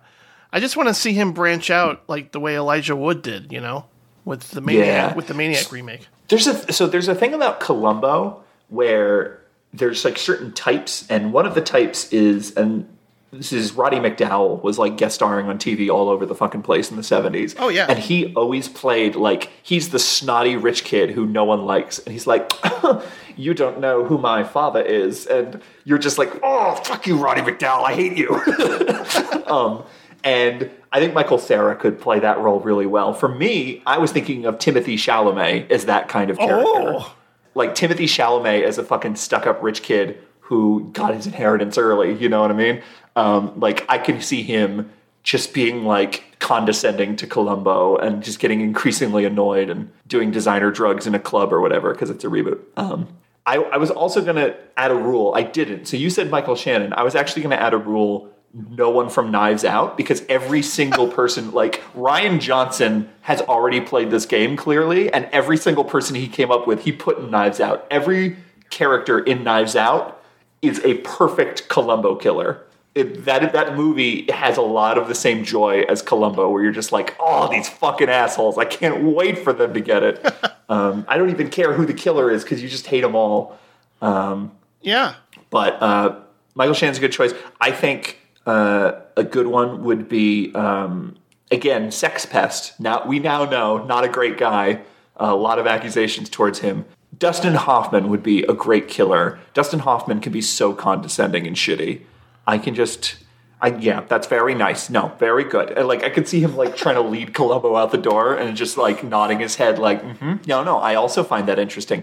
I just want to see him branch out like the way Elijah Wood did, you know, with the maniac Yeah. with the maniac remake. There's a so there's a thing about Columbo where there's like certain types, and one of the types is and this is Roddy McDowall was like guest starring on TV all over the fucking place in the 70s. Oh, yeah. And he always played like he's the snotty rich kid who no one likes. And he's like, You don't know who my father is. And you're just like, Oh, fuck you, Roddy McDowall. I hate you. um, and I think Michael Cera could play that role really well. For me, I was thinking of Timothy Chalamet as that kind of character Oh, like Timothy Chalamet as a fucking stuck up rich kid who got his inheritance early. You know what I mean? Um, like I can see him just being like condescending to Columbo and just getting increasingly annoyed and doing designer drugs in a club or whatever because it's a reboot. Um, I, I was also going to add a rule. I didn't. So you said Michael Shannon. I was actually going to add a rule. No one from Knives Out because every single person, like Rian Johnson, has already played this game clearly, and every single person he came up with, he put in Knives Out. Every character in Knives Out is a perfect Columbo killer. It, that that movie has a lot of the same joy as Columbo, where you're just like, oh, these fucking assholes! I can't wait for them to get it. um, I don't even care who the killer is because you just hate them all. Um, yeah. but uh, Michael Shannon's a good choice. I think Uh, a good one would be um, again Sex Pest. Now we now know not a great guy. a lot of accusations towards him. Dustin Hoffman would be a great killer. Dustin Hoffman can be so condescending and shitty. I can just. I, yeah, that's very nice. No, very good. And, like I could see him like trying to lead Columbo out the door and just like nodding his head, like, mm-hmm. no, no. I also find that interesting.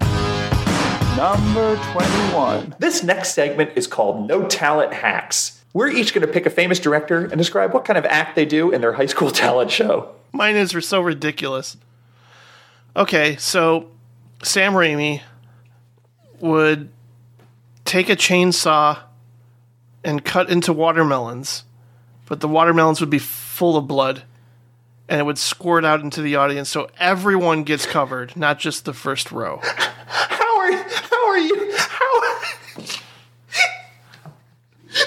Number 21. This next segment is called No Talent Hacks. We're each going to pick a famous director and describe what kind of act they do in their high school talent show. Mine is so ridiculous. Okay, so Sam Raimi would take a chainsaw and cut into watermelons, but the watermelons would be full of blood and it would squirt out into the audience so everyone gets covered, not just the first row. How are you, how are you? How?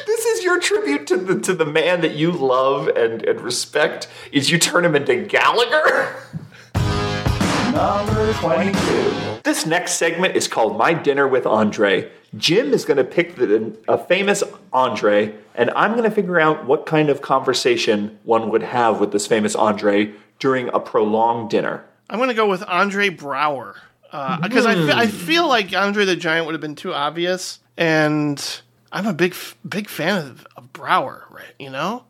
this is your tribute to the to the man that you love and and respect. Is you turn him into Gallagher? Number 22. This next segment is called My Dinner with Andre. Jim is going to pick the, a famous Andre, and I'm going to figure out what kind of conversation one would have with this famous Andre during a prolonged dinner. I'm going to go with Andre Braugher uh, because I, fe- I feel like Andre the Giant would have been too obvious, and I'm a big big fan of, of Braugher, right? You know,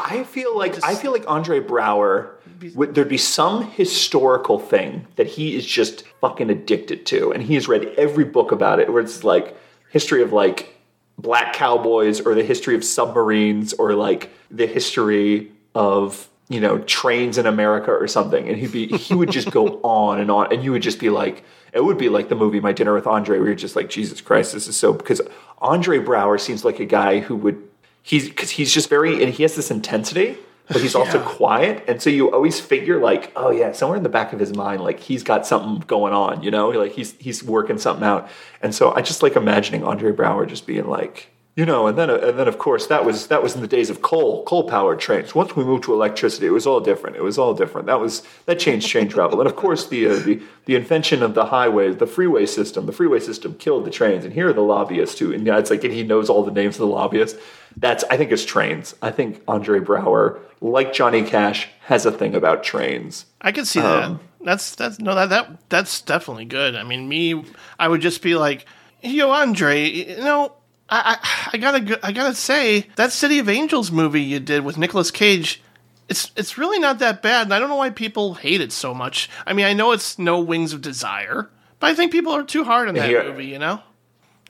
I feel like I feel like Andre Braugher. Would, there'd be some historical thing that he is just fucking addicted to, and he has read every book about it. Where it's like history of like black cowboys, or the history of submarines, or like the history of you know trains in America or something. And he'd be he would just go on and on, and you would just be like, it would be like the movie My Dinner with Andre, where you're just like, Jesus Christ, this is so because Andre Braugher seems like a guy who would he's because he's just very and he has this intensity but he's also quiet. And so you always figure like oh yeah somewhere in the back of his mind like he's got something going on you know? Like he's he's working something out. And so i just like imagining Andre Braugher just being like you know and then and then of course that was that was in the days of coal coal powered trains once we moved to electricity it was all different it was all different that was that changed train travel and of course the uh, the the invention of the highways the freeway system the freeway system killed the trains and here are the lobbyists too and yeah it's like and he knows all the names of the lobbyists that's I think it's trains. I think Andre Braugher, like Johnny Cash, has a thing about trains. I could see that. That's that's no that that that's definitely good. I mean, me, I would just be like, yo, Andre, you know. I, I, I gotta I gotta say that City of Angels movie you did with Nicolas Cage, it's it's really not that bad, and I don't know why people hate it so much. I mean, I know it's No Wings of Desire, but I think people are too hard on that he- uh, movie, you know.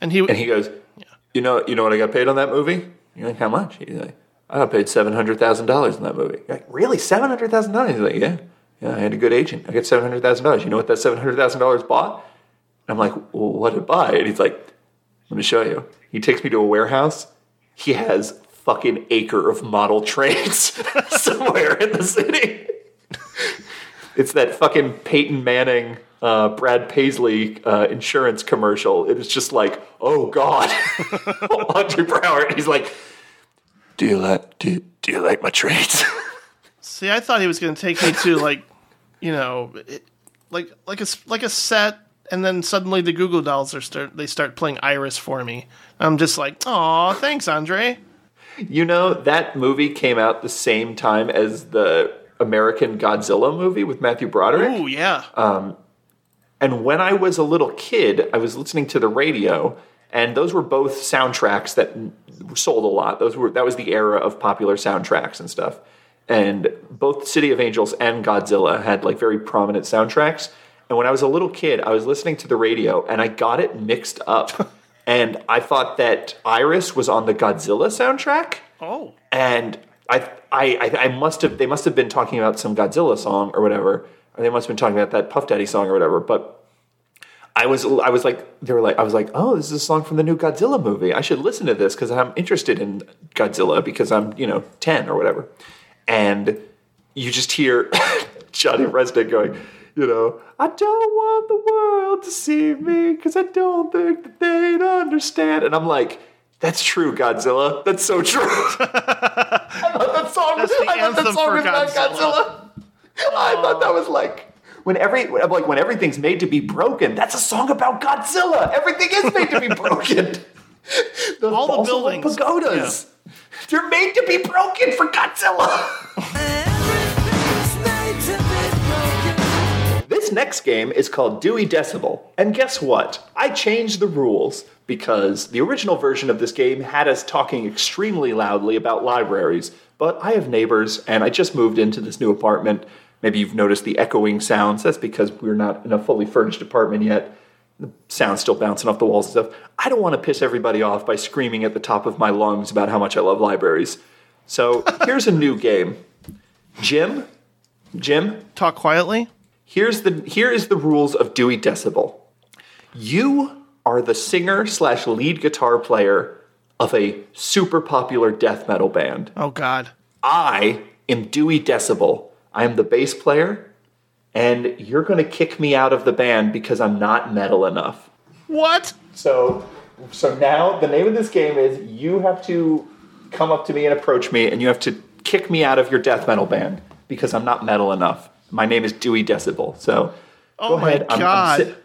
And he And he goes, you know, you know what I got paid on that movie? You're like, how much? He's like, I got paid seven hundred thousand dollars in that movie. You're like, really, seven hundred thousand dollars? He's like, yeah, yeah. I had a good agent. I got seven hundred thousand dollars. You know what that seven hundred thousand dollars bought? And I'm like, well, what did it buy? And he's like, let me show you. He takes me to a warehouse. He has fucking acre of model trains somewhere in the city. It's that fucking Peyton Manning, uh, Brad Paisley uh, insurance commercial. It is just like, oh god, Andre Braugher. He's like, do you like do, do you like my trains? See, I thought he was going to take me to like, you know, it, like like a like a set, and then suddenly the Goo Goo Dolls are start they start playing Iris for me. I'm just like, oh, thanks, Andre. you know that movie came out the same time as the American Godzilla movie with Matthew Broderick. Oh yeah. Um, And when I was a little kid, I was listening to the radio, and those were both soundtracks that sold a lot. Those were that was the era of popular soundtracks and stuff. And both City of Angels and Godzilla had like very prominent soundtracks. And when I was a little kid, I was listening to the radio and I got it mixed up. and I thought that Iris was on the Godzilla soundtrack oh, and I, I, I, I must have they must have been talking about some Godzilla song or whatever, or they must have been talking about that Puff Daddy song or whatever. But I was I was like they were like I was like oh this is a song from the new Godzilla movie. I should listen to this because I'm interested in Godzilla because I'm you know ten or whatever. And you just hear Johnny Rzeznik going. You know, I don't want the world to see me because I don't think that they'd understand. And I'm like, that's true, Godzilla. That's so true. I thought that song was, That's the I thought that song for was about Godzilla. Godzilla. I thought that was like when every like when everything's made to be broken. That's a song about Godzilla. Everything is made to be broken. Those All the buildings. pagodas. They're made to be broken for Godzilla. This next game is called Dewey Decibel. And guess what? I changed the rules because the original version of this game had us talking extremely loudly about libraries. But I have neighbors and I just moved into this new apartment. Maybe you've noticed the echoing sounds. That's because we're not in a fully furnished apartment yet. The sound's still bouncing off the walls and stuff. I don't want to piss everybody off by screaming at the top of my lungs about how much I love libraries. So here's a new game. Jim, Jim, Talk quietly. Here's the here is the rules of Dewey Decibel. You are the singer slash lead guitar player of a super popular death metal band. Oh God. I am Dewey Decibel. I am the bass player, and you're going to kick me out of the band because I'm not metal enough. What? So, so now the name of this game is you have to come up to me and approach me, and you have to kick me out of your death metal band because I'm not metal enough. My name is Dewey Decibel. So, Oh go my ahead. I'm, I'm, sit-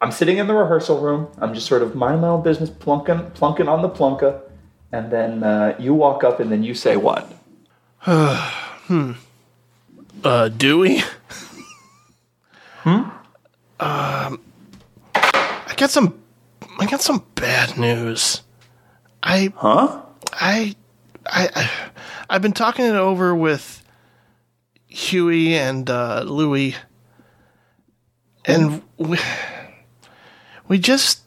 I'm sitting in the rehearsal room. I'm just sort of minding my own business, plunking, plunking on the plunka, and then uh, you walk up, and then you say what? hmm. Uh, Dewey. hmm. Um, I got some. I got some bad news. I Huh? I, I, I I've been talking it over with Huey and uh, Louie, and we, we just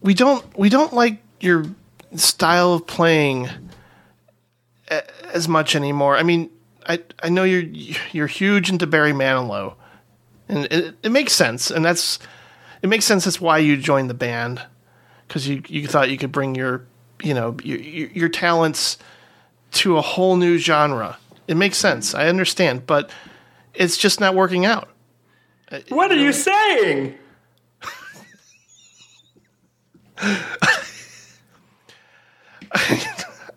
we don't we don't like your style of playing as much anymore. I mean, I I know you're you're huge into Barry Manilow, and it, it makes sense, and that's it makes sense. That's why you joined the band because you you thought you could bring your you know your your talents to a whole new genre. It makes sense. I understand, but it's just not working out. What are you saying?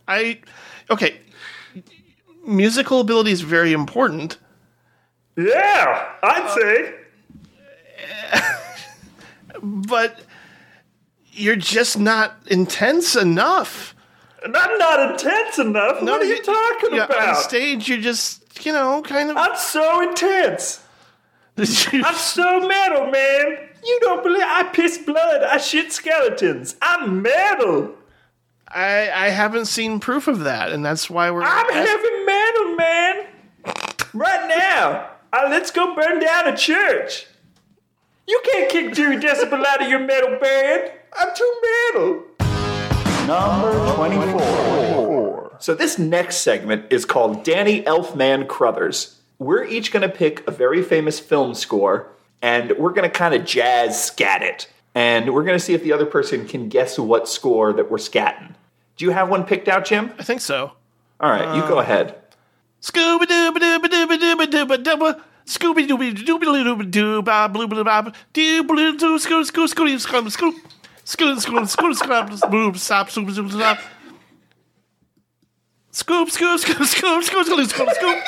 I okay. Musical ability is very important, Yeah, I'd uh, say. but you're just not intense enough. I'm not intense enough. what are you, talking yeah, about? On stage, you're just you know kind of. I'm so intense. I'm so metal, man. You don't believe I piss blood. I shit skeletons. I'm metal. I I haven't seen proof of that, and that's why we're. I'm heavy metal, man. Right now, uh, let's go burn down a church. You can't kick Jerry Decibel out of your metal band. I'm too metal. Number 24. So this next segment is called Danny Elfman Crothers. We're each going to pick a very famous film score, and we're going to kind of jazz scat it. And we're going to see if the other person can guess what score that we're scatting. Do you have one picked out, Jim? I think so. All right, you go uh, ahead. Scooby dooby dooby dooby dooby dooby dooby. Scooby dooby dooby dooby dooby bob blue blue bob doo blue doo scoot scoot scoot scoot scoot scoot scoot scoot scoot boom stop scoop scoop stop. Scoop scoop scoop scoop scoop scoop scoop scoop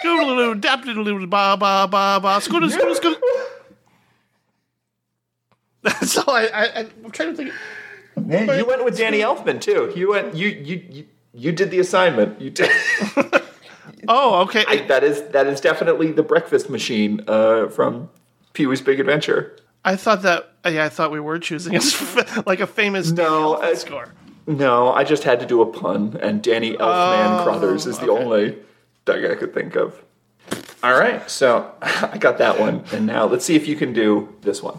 scoop dap ba ba ba ba scoot scoot scoot. That's all I, I I'm trying to think. Man, you went with Danny Elfman too. You went. You you you, you did the assignment. You did. Oh, okay. I, that is that is definitely the breakfast machine uh, from Pee Wee's Big Adventure. I thought that. Yeah, I thought we were choosing a, like a famous No, uh, score. No, I just had to do a pun, and Danny Elfman Oh, Crothers is the only thing I could think of. All right, so I got that one, and now let's see if you can do this one.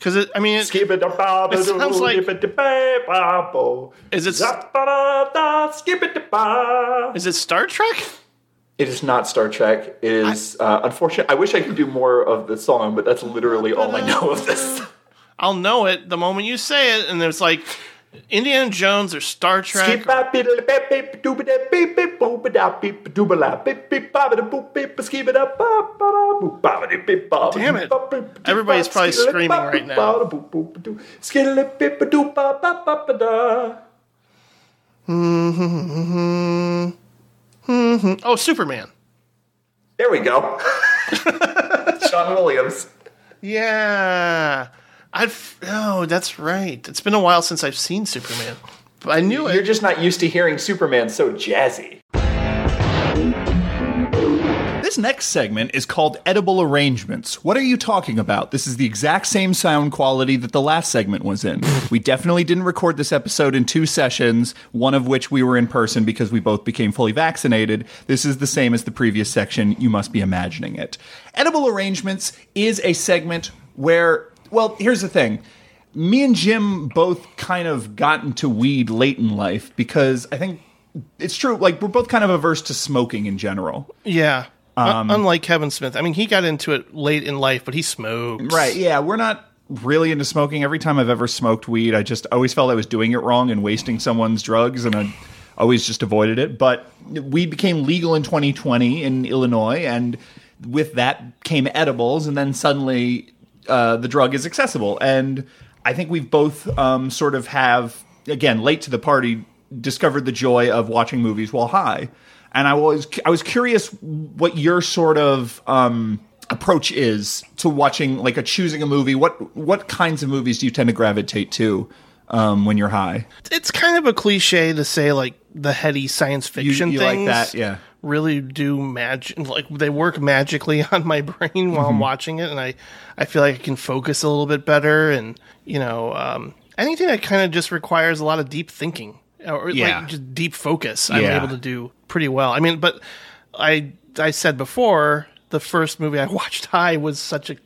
because it. I mean, it, it sounds like. Is it is it Star Trek? It is not Star Trek. It is uh, unfortunate. I wish I could do more of the song, but that's literally all I know of this. I'll know it the moment you say it, and there's like Indiana Jones or Star Trek. Damn it. Everybody's probably screaming right now. Mm-hmm. oh, Superman. There we go. Sean Williams. Yeah. I've oh, that's right. It's been a while since I've seen Superman. But I knew You're it. just not used to hearing Superman so jazzy. This next segment is called Edible Arrangements. What are you talking about? This is the exact same sound quality that the last segment was in. we definitely didn't record this episode in two sessions, one of which we were in person because we both became fully vaccinated. This is the same as the previous section. You must be imagining it. Edible Arrangements is a segment where, well, here's the thing. Me and Jim both kind of got into weed late in life because I think it's true. Like, we're both kind of averse to smoking in general. Yeah. Um, Un- Unlike Kevin Smith. I mean, he got into it late in life, but he smokes. Right. Yeah. We're not really into smoking. Every time I've ever smoked weed, I just always felt I was doing it wrong and wasting someone's drugs, and I always just avoided it. But weed became legal in 2020 in Illinois, and with that came edibles, and then suddenly uh, the drug is accessible. And I think we've both um, sort of have, again, late to the party, discovered the joy of watching movies while high. And I was I was curious what your sort of um, approach is to watching like a choosing a movie. What what kinds of movies do you tend to gravitate to um, when you're high? It's kind of a cliche to say like the heady science fiction you like things. that, yeah. Really do magic like they work magically on my brain while I'm Mhm. watching it, and I I feel like I can focus a little bit better, and you know um, anything that kind of just requires a lot of deep thinking or Yeah. like just deep focus. I'm able to do pretty well. I mean, but I I said before the first movie I watched high was such a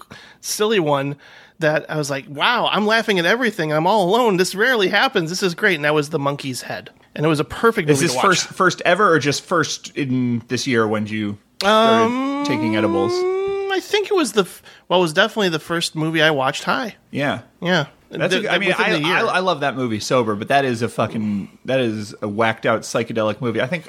silly one that I was like, wow, I'm laughing at everything. I'm all alone. This rarely happens. This is great. And that was The Monkey's Head. And it was a perfect Is this first first ever or just first in this year when you started Um, taking edibles? I think it was the, well, it was definitely the first movie I watched high. Yeah. Yeah. That's Th- a, I mean, I. I, I love that movie sober, but that is a fucking that is a whacked out psychedelic movie. I think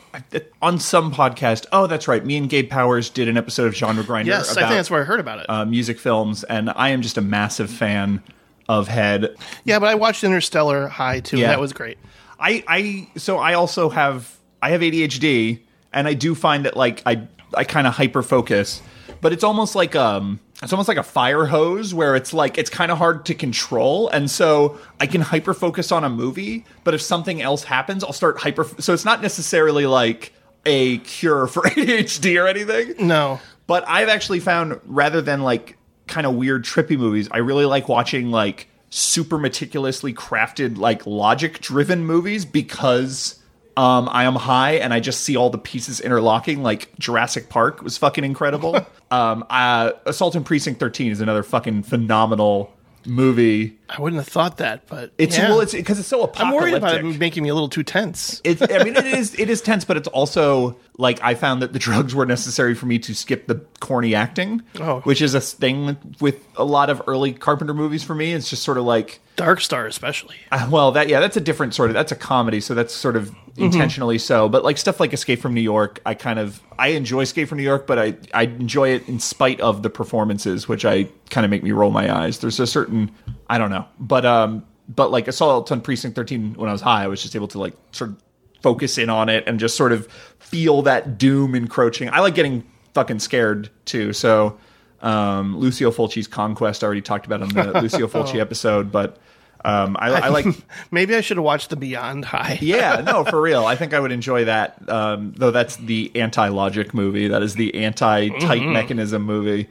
on some podcast, oh, that's right. Me and Gabe Powers did an episode of Genre Grinder. Yes, I think that's where I heard about it. Uh, music films, and I am just a massive fan of Head. yeah, but I watched Interstellar high too. Yeah. And that was great. I, I so I also have I have ADHD, and I do find that like I I kind of hyper focus, but it's almost like um it's almost like a fire hose where it's like it's kind of hard to control, and so I can hyper focus on a movie, but if something else happens, I'll start hyper. So it's not necessarily like a cure for ADHD or anything. No, but I've actually found rather than like kind of weird trippy movies, I really like watching like super meticulously crafted like logic driven movies because um, I am high and I just see all the pieces interlocking. Like Jurassic Park was fucking incredible. um, uh, Assault on Precinct 13 is another fucking phenomenal movie. I wouldn't have thought that, but It's yeah. well, it's because it's so apocalyptic. I'm worried about it making me a little too tense. It's, I mean, it is it is tense, but it's also like I found that the drugs were necessary for me to skip the corny acting, Oh. which is a thing with a lot of early Carpenter movies for me. It's just sort of like Dark Star, especially. uh, well, that yeah, that's a different sort of that's a comedy, so that's sort of Mm-hmm. intentionally so. But like stuff like Escape from New York, I kind of I enjoy Escape from New York, but I I enjoy it in spite of the performances, which I kind of make me roll my eyes. There's a certain I don't know, but um, but like Assault on Precinct 13, when I was high, I was just able to like sort of focus in on it and just sort of feel that doom encroaching. I like getting fucking scared too, so. Um, Lucio Fulci's Conquest I already talked about on the Lucio Fulci episode, but um, I, I like Maybe I should have watched the Beyond High. yeah, no, for real. I think I would enjoy that. Um, though that's the anti-logic movie. That is the anti-tight Mhm. mechanism movie.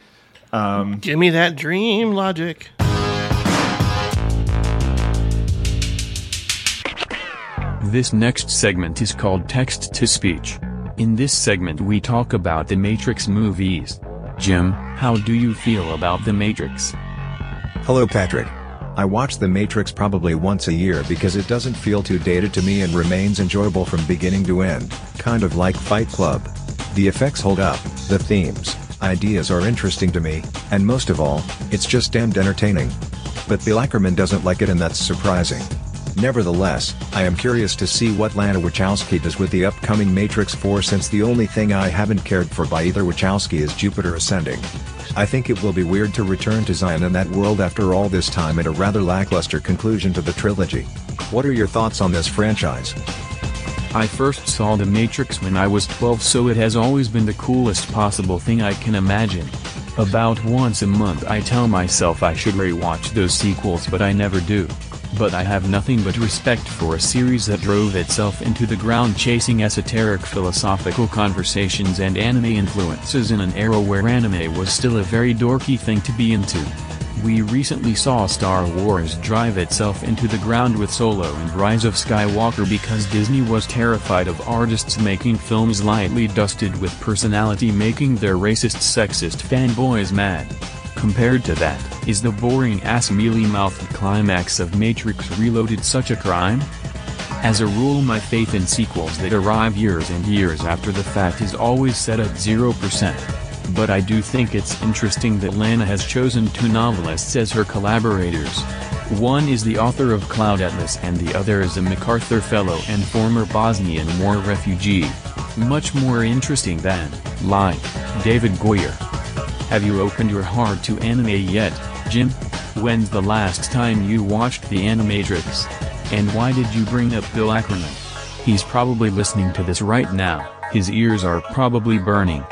Um, Give me that dream logic. This next segment is called Text to Speech. In this segment, we talk about the Matrix movies. Jim, how do you feel about the Matrix? Hello, Patrick. I watch The Matrix probably once a year because it doesn't feel too dated to me and remains enjoyable from beginning to end, kind of like Fight Club. The effects hold up, the themes, ideas are interesting to me, and most of all, it's just damned entertaining. But Bill Ackerman doesn't like it and that's surprising. Nevertheless, I am curious to see what Lana Wachowski does with the upcoming Matrix 4 since the only thing I haven't cared for by either Wachowski is Jupiter Ascending. I think it will be weird to return to Zion and that world after all this time and a rather lackluster conclusion to the trilogy. What are your thoughts on this franchise? I first saw The Matrix when I was 12 so it has always been the coolest possible thing I can imagine. About once a month I tell myself I should rewatch those sequels but I never do. But I have nothing but respect for a series that drove itself into the ground chasing esoteric philosophical conversations and anime influences in an era where anime was still a very dorky thing to be into. We recently saw Star Wars drive itself into the ground with Solo and Rise of Skywalker because Disney was terrified of artists making films lightly dusted with personality making their racist sexist fanboys mad. Compared to that, is the boring ass mealy-mouthed climax of Matrix Reloaded such a crime? As a rule my faith in sequels that arrive years and years after the fact is always set at 0%. But I do think it's interesting that Lana has chosen two novelists as her collaborators. One is the author of Cloud Atlas and the other is a MacArthur Fellow and former Bosnian War refugee. Much more interesting than, like, David Goyer. Have you opened your heart to anime yet, Jim? When's the last time you watched The Animatrix? And why did you bring up Bill Ackerman? He's probably listening to this right now, his ears are probably burning.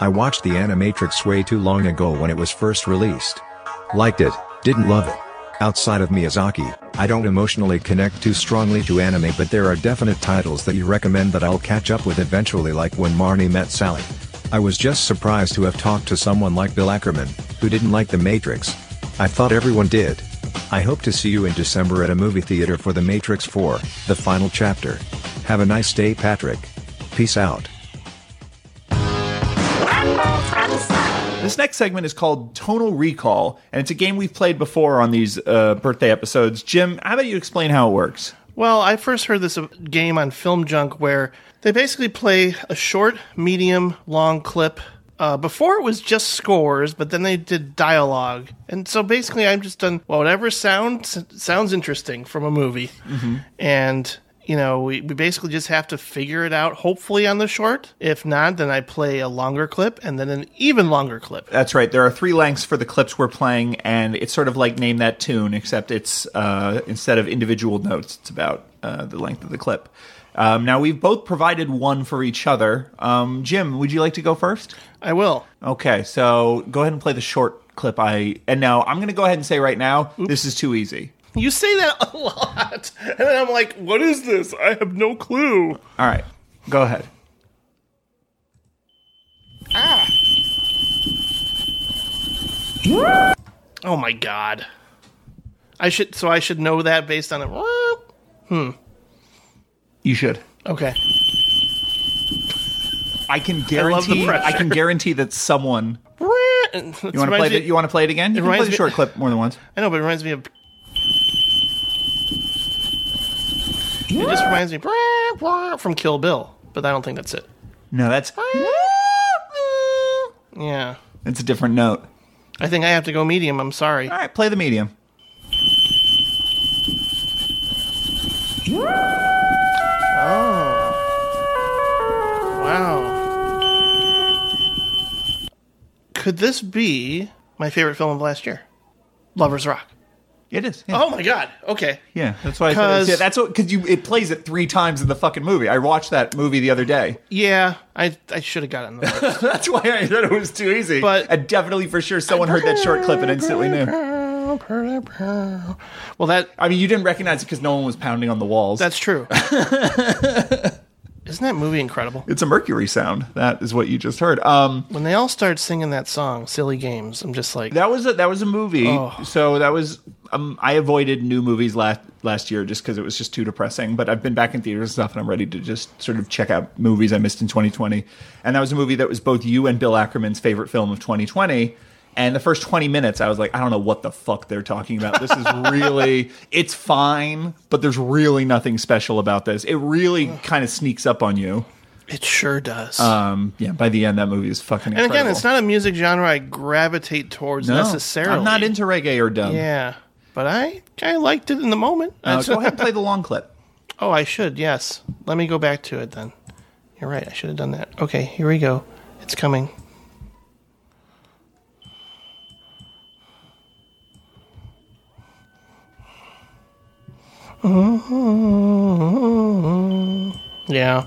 I watched the Animatrix way too long ago when it was first released. Liked it, didn't love it. Outside of Miyazaki, I don't emotionally connect too strongly to anime but there are definite titles that you recommend that I'll catch up with eventually like when Marnie met Sally. I was just surprised to have talked to someone like Bill Ackerman, who didn't like The Matrix. I thought everyone did. I hope to see you in December at a movie theater for The Matrix 4, the final chapter. Have a nice day Patrick. Peace out. This next segment is called Tonal Recall, and it's a game we've played before on these uh, birthday episodes. Jim, how about you explain how it works? Well, I first heard this game on Film Junk where they basically play a short, medium, long clip. Uh, before it was just scores, but then they did dialogue, and so basically I'm just done well, whatever sounds sounds interesting from a movie, and you know we, we basically just have to figure it out. Hopefully on the short. If not, then I play a longer clip and then an even longer clip. That's right. There are three lengths for the clips we're playing, and it's sort of like Name That Tune, except it's uh, instead of individual notes, it's about uh, the length of the clip. Um, now, we've both provided one for each other. Um, Jim, would you like to go first? I will. Okay, so go ahead and play the short clip. I and now I'm going to go ahead and say right now, this is too easy. You say that a lot, and then I'm like, what is this? I have no clue. All right, go ahead. Ah. Oh my god. I should so I should know that based on it. Hmm. You should. Okay. I can I guarantee. I, pressure. can guarantee that someone. You want to play? The, you want to play it again? You It can play the me- short clip more than once. I know, but it reminds me of. It just reminds me from Kill Bill, but I don't think that's it. No, that's Yeah. it's a different note. I think I have to go medium. I'm sorry. All right, play the medium. Oh. Wow. Could this be my favorite film of last year? Lovers Rock. It is. Yeah. Oh my god. Okay. Yeah, that's why I said yeah, that's what because you it plays it three times in the fucking movie. I watched that movie the other day. Yeah, I I should have gotten the that's why I thought it was too easy. But- and definitely for sure someone heard that short clip and instantly knew. Well, that I mean, you didn't recognize it because no one was pounding on the walls. that's true. Isn't that movie incredible? it's a Mercury sound. That is what you just heard. Um, When they all start singing that song, "Silly Games," I'm just like, that was a that was a movie. Oh. So that was um, I avoided new movies last last year just because it was just too depressing. But I've been back in theaters and stuff, and I'm ready to just sort of check out movies I missed in 2020. And that was a movie that was both you and Bill Ackerman's favorite film of 2020. And the first 20 minutes, I was like, I don't know what the fuck they're talking about. This is really, it's fine, but there's really nothing special about this. It really kind of sneaks up on you. it sure does. Um, yeah, by the end, that movie is fucking and incredible. again, it's not a music genre I gravitate towards No, necessarily. I'm not into reggae or dub. Yeah, but I kind of liked it in the moment. Uh, go ahead and play the long clip. Oh, I should. Yes. Let me go back to it then. You're right. I should have done that. Okay, here we go. It's coming. Yeah.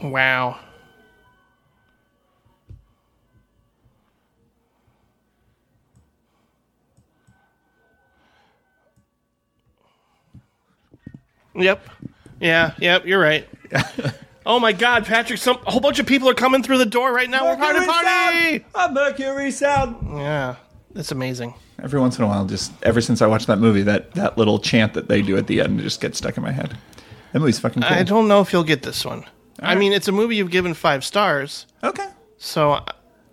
Wow. Yep. Yeah, yep, you're right. oh my god, Patrick, some a whole bunch of people are coming through the door right now. We're party party! A Mercury sound. Yeah. That's amazing. Every once in a while, just ever since I watched that movie, that that little chant that they do at the end just gets stuck in my head. That movie's fucking cool. I don't know if you'll get this one. I mean, it's a movie you've given five stars. Okay. So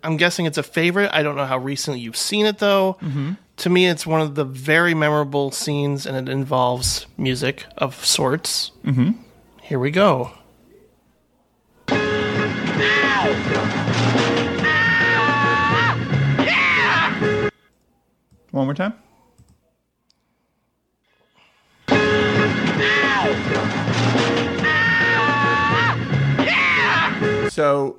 I'm guessing it's a favorite. I don't know how recently you've seen it, though. Mhm. To me, it's one of the very memorable scenes, and it involves music of sorts. Mhm. Here we go. One more time. So,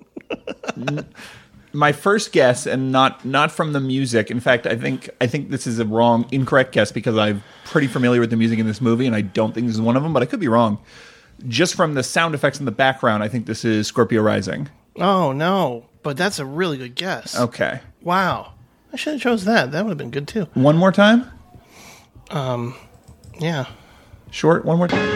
n- my first guess, and not not from the music. In fact, I think I think this is a wrong, incorrect guess because I'm pretty familiar with the music in this movie, and I don't think this is one of them. But I could be wrong. Just from the sound effects in the background, I think this is Scorpio Rising. Oh no, but that's a really good guess. Okay. Wow, I should have chose that. That would have been good too. One more time. Um, yeah. Short. One more time.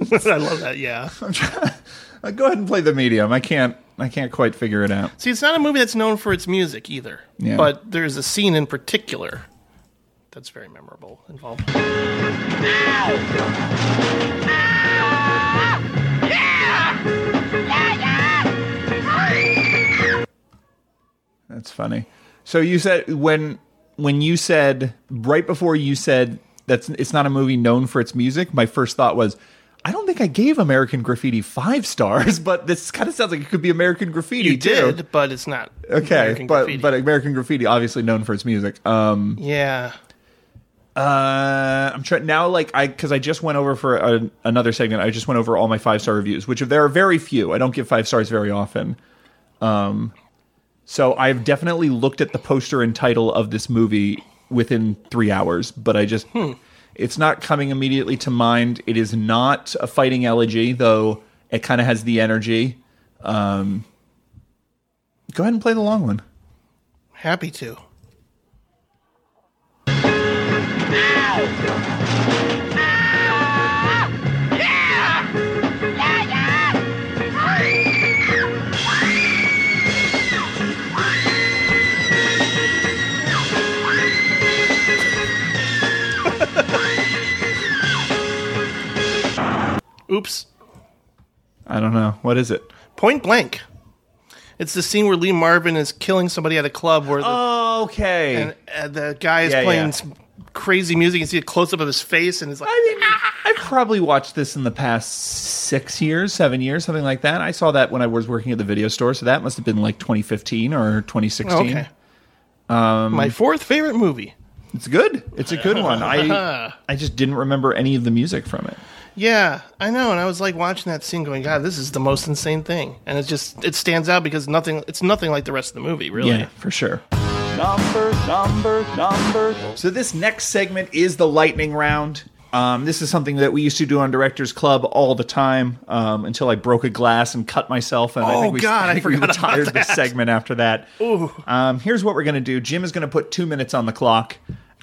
I love that. Yeah. Uh, go ahead and play the medium. I can't. I can't quite figure it out. See, it's not a movie that's known for its music either. Yeah. But there's a scene in particular that's very memorable involved. That's funny. So you said when when you said right before you said that's it's not a movie known for its music. My first thought was. I don't think I gave American Graffiti five stars, but this kind of sounds like it could be American Graffiti You too. did, but it's not. Okay, American but Graffiti. but American Graffiti obviously known for its music. Um, yeah. Uh, I'm trying now, like I because I just went over for a, another segment. I just went over all my five star reviews, which there are very few. I don't give five stars very often. Um, so I've definitely looked at the poster and title of this movie within three hours, but I just it's not coming immediately to mind. It is not a fighting elegy, though. It kind of has the energy. Um, go ahead and play the long one. Happy to. Oops. I don't know what is it. Point blank. It's the scene where Lee Marvin is killing somebody at a club where the, Oh, okay. and uh, the guy is Yeah, playing yeah. some crazy music. You see a close up of his face, and it's like, I mean, I've probably watched this in the past six years, seven years, something like that. I saw that when I was working at the video store, so that must have been like 2015 or 2016. okay. Um, My fourth favorite movie. it's good. It's a good one. I I just didn't remember any of the music from it. Yeah, I know, and I was like watching that scene, going, "God, this is the most insane thing," and it just it stands out because nothing, it's nothing like the rest of the movie, really. Yeah, for sure. Number, number, number. So this next segment is the lightning round. Um, this is something that we used to do on Directors Club all the time um, until I broke a glass and cut myself. And I Oh, think we, God, I think we forgot about retired this that. segment after that. Ooh. Um, here's what we're going to do. Jim is going to put two minutes on the clock,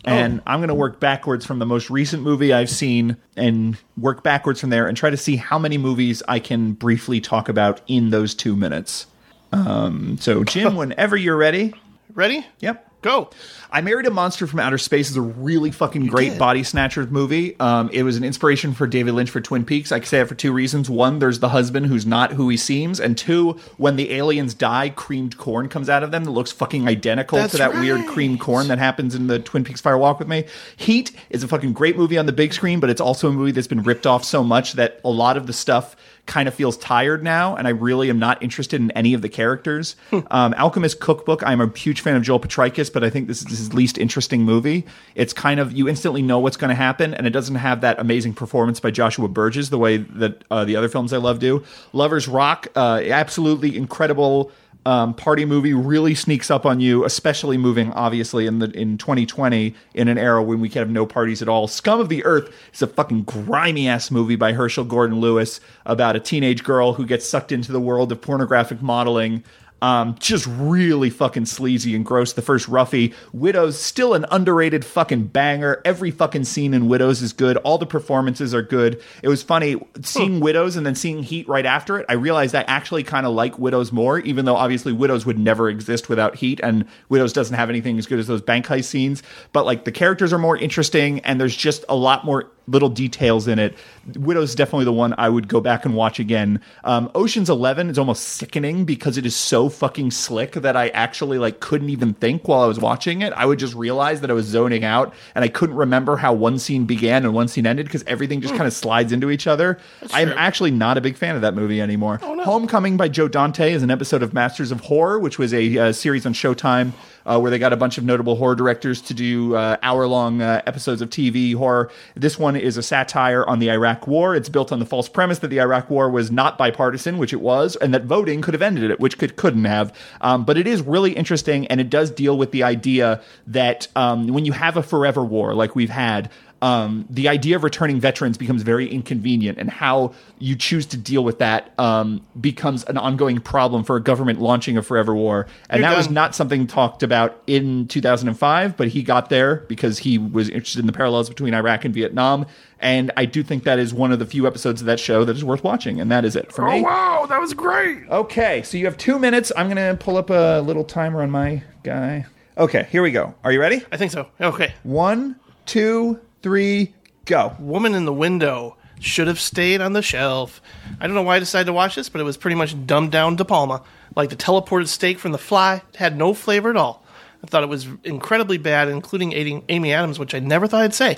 and I'm going to work backwards from the most recent movie I've seen and work backwards from there and try to see how many movies I can briefly talk about in those two minutes. Um, so, Jim, whenever you're ready. Ready? Yep. Go. I Married a Monster from Outer Space is a really fucking great did. body snatcher movie. Um, it was an inspiration for David Lynch for Twin Peaks. I can say that for two reasons. One, there's the husband who's not who he seems, and two, when the aliens die, creamed corn comes out of them that looks fucking identical That's to that weird right. creamed corn that happens in the Twin Peaks Fire Walk with Me. Heat is a fucking great movie on the big screen, but it's also a movie that's been ripped off so much that a lot of the stuff kind of feels tired now, and I really am not interested in any of the characters. um, Alchemist Cookbook, I'm a huge fan of Joel Potrykus, but I think this is his least interesting movie. It's kind of you instantly know what's going to happen, and it doesn't have that amazing performance by Joshua Burgess the way that uh, the other films I love do. Lovers Rock, uh, absolutely incredible um, party movie really sneaks up on you, especially moving obviously in the in 2020 in an era when we can have no parties at all. Scum of the Earth is a fucking grimy ass movie by Herschell Gordon Lewis about a teenage girl who gets sucked into the world of pornographic modeling. Um, just really fucking sleazy and gross. The first Ruffy. Widows, still an underrated fucking banger. Every fucking scene in Widows is good. All the performances are good. It was funny seeing Widows and then seeing Heat right after it. I realized I actually kind of like Widows more, even though obviously Widows would never exist without Heat, and Widows doesn't have anything as good as those bank heist scenes. But like the characters are more interesting, and there's just a lot more little details in it. Widow's is definitely the one I would go back and watch again. Um, Ocean's Eleven is almost sickening because it is so fucking slick that I actually like couldn't even think while I was watching it. I would just realize that I was zoning out and I couldn't remember how one scene began and one scene ended because everything just kind of slides into each other. I'm actually not a big fan of that movie anymore. Homecoming by Joe Dante is an episode of Masters of Horror, which was a uh, series on Showtime uh, where they got a bunch of notable horror directors to do uh, hour long uh, episodes of TV horror. This one is a satire on the Iraq War. It's built on the false premise that the Iraq War was not bipartisan, which it was, and that voting could have ended it, which could, couldn't have. Um, but it is really interesting, and it does deal with the idea that um, when you have a forever war like we've had, um, the idea of returning veterans becomes very inconvenient, and how you choose to deal with that um, becomes an ongoing problem for a government launching a forever war. And You're that was not something talked about in 2005, but he got there because he was interested in the parallels between Iraq and Vietnam. And I do think that is one of the few episodes of that show that is worth watching. And that is it for me. wow, that was great. Okay, so you have two minutes. I'm going to pull up a little timer on my guy. Okay, here we go. Are you ready? I think so. Okay. One, two, three, go. Woman in the Window should have stayed on the shelf. I don't know why I decided to watch this, but it was pretty much dumbed down De Palma. Like the teleported steak from The Fly, it had no flavor at all. I thought it was incredibly bad, including Amy Adams, which I never thought I'd say.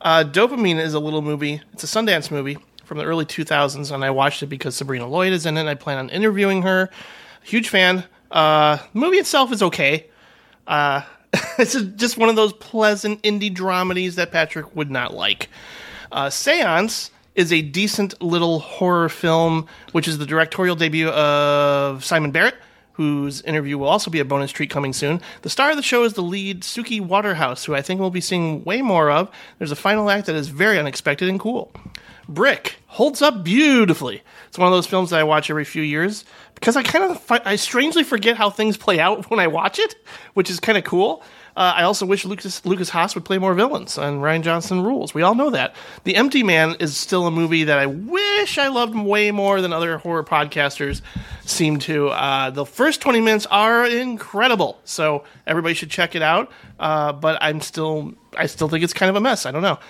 Uh, Dopamine is a little movie. It's a Sundance movie from the early 2000s, and I watched it because Sabrina Lloyd is in it. I plan on interviewing her. Huge fan. Uh, movie itself is okay. Uh, it's a- just one of those pleasant indie dramedies that Patrick would not like. Uh, Seance is a decent little horror film, which is the directorial debut of Simon Barrett, whose interview will also be a bonus treat coming soon. The star of the show is the lead Suki Waterhouse, who I think we'll be seeing way more of. There's a final act that is very unexpected and cool. Brick holds up beautifully. It's one of those films that I watch every few years because I kind of I strangely forget how things play out when I watch it, which is kind of cool. Uh, I also wish Lukas Lukas Haas would play more villains, and Rian Johnson rules. We all know that. The Empty Man is still a movie that I wish I loved way more than other horror podcasters seem to. Uh, the first twenty minutes are incredible, so everybody should check it out. Uh, but I'm still I still think it's kind of a mess. I don't know.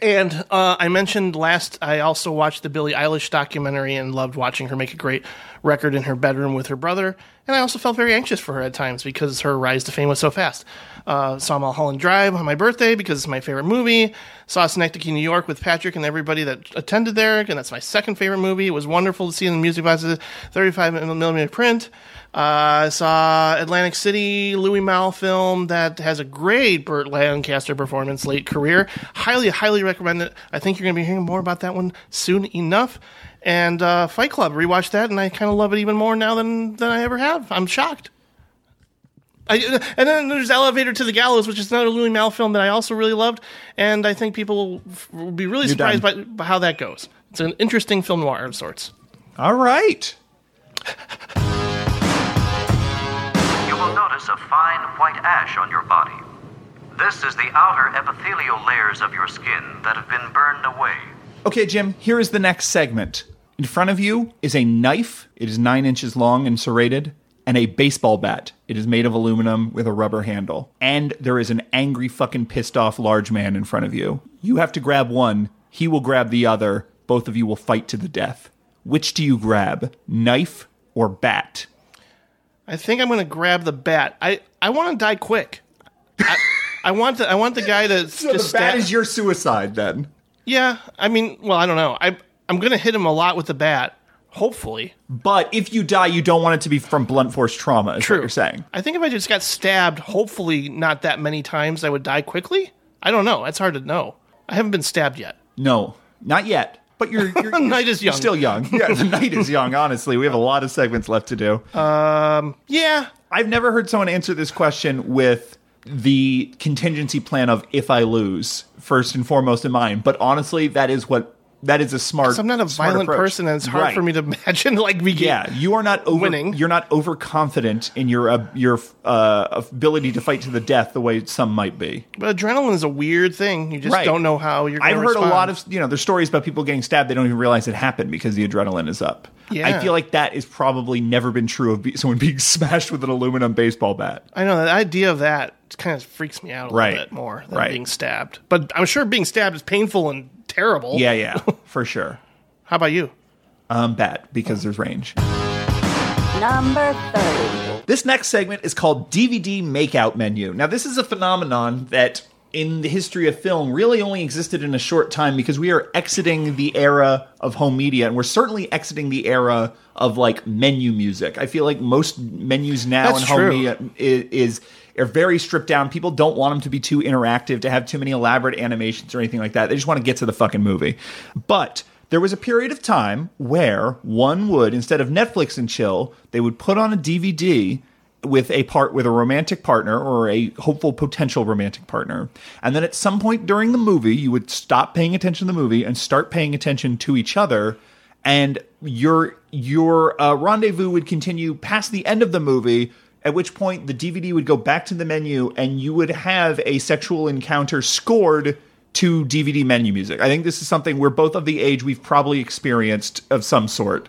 And uh, I mentioned last, I also watched the Billie Eilish documentary and loved watching her make a great record in her bedroom with her brother. And I also felt very anxious for her at times because her rise to fame was so fast. Uh, saw Mulholland Drive on my birthday because it's my favorite movie. Saw Synecdoche, New York with Patrick and everybody that attended there, and that's my second favorite movie. It was wonderful to see in the music box, 35 millimeter print. Uh, I saw Atlantic City, Louis Malle film that has a great Burt Lancaster performance, late career. Highly, highly recommend it. I think you're going to be hearing more about that one soon enough. And uh, Fight Club, rewatched that, and I kind of love it even more now than than I ever have. I'm shocked. I, and then there's Elevator to the Gallows, which is another Louis Malle film that I also really loved, and I think people will, will be really You're surprised by, by how that goes. It's an interesting film noir of sorts. All right. You will notice a fine white ash on your body. This is the outer epithelial layers of your skin that have been burned away. Okay, Jim, here is the next segment. In front of you is a knife. It is nine inches long and serrated. and a baseball bat. It is made of aluminum with a rubber handle. And there is an angry, fucking pissed off large man in front of you. You have to grab one, he will grab the other. Both of you will fight to the death. Which do you grab? Knife or bat? I think I'm going to grab the bat. I, I want to die quick. I, I want the I want the guy to So just the bat stab- is your suicide then. Yeah, I mean, well, I don't know. I I'm going to hit him a lot with the bat. Hopefully, But if you die, you don't want it to be from blunt force trauma, is True. what you're saying. I think if I just got stabbed, hopefully not that many times, I would die quickly. I don't know. That's hard to know. I haven't been stabbed yet. No, not yet. But you're, you're Night is you're young. still young. Yeah, the night is young. Honestly, we have a lot of segments left to do. Um, yeah, I've never heard someone answer this question with the contingency plan of if I lose first and foremost in mind. But honestly, that is what that is a smart. I'm not a violent approach. person, and it's hard Right. for me to imagine like we Yeah, you are not over, winning. You're not overconfident in your uh, your uh, ability to fight to the death the way some might be. But adrenaline is a weird thing. You just Right. don't know how you're. I've heard respond. a lot of you know there's stories about people getting stabbed they don't even realize it happened because the adrenaline is up. Yeah. I feel like that is probably never been true of be- someone being smashed with an aluminum baseball bat. I know the idea of that kind of freaks me out a Right. little bit more than Right. being stabbed. But I'm sure being stabbed is painful and terrible. Yeah, yeah, for sure. How about you? Um, bat because there's range. Number 30. This next segment is called DVD Makeout Menu. Now, this is a phenomenon that in the history of film really only existed in a short time because we are exiting the era of home media and we're certainly exiting the era of like menu music. I feel like most menus now That's in home true. media is, is are very stripped down. People don't want them to be too interactive, to have too many elaborate animations or anything like that. They just want to get to the fucking movie. But there was a period of time where one would, instead of Netflix and chill, they would put on a DVD with a part with a romantic partner or a hopeful potential romantic partner. And then at some point during the movie, you would stop paying attention to the movie and start paying attention to each other. And your your uh, rendezvous would continue past the end of the movie at which point the dvd would go back to the menu and you would have a sexual encounter scored to dvd menu music. I think this is something we're both of the age we've probably experienced of some sort.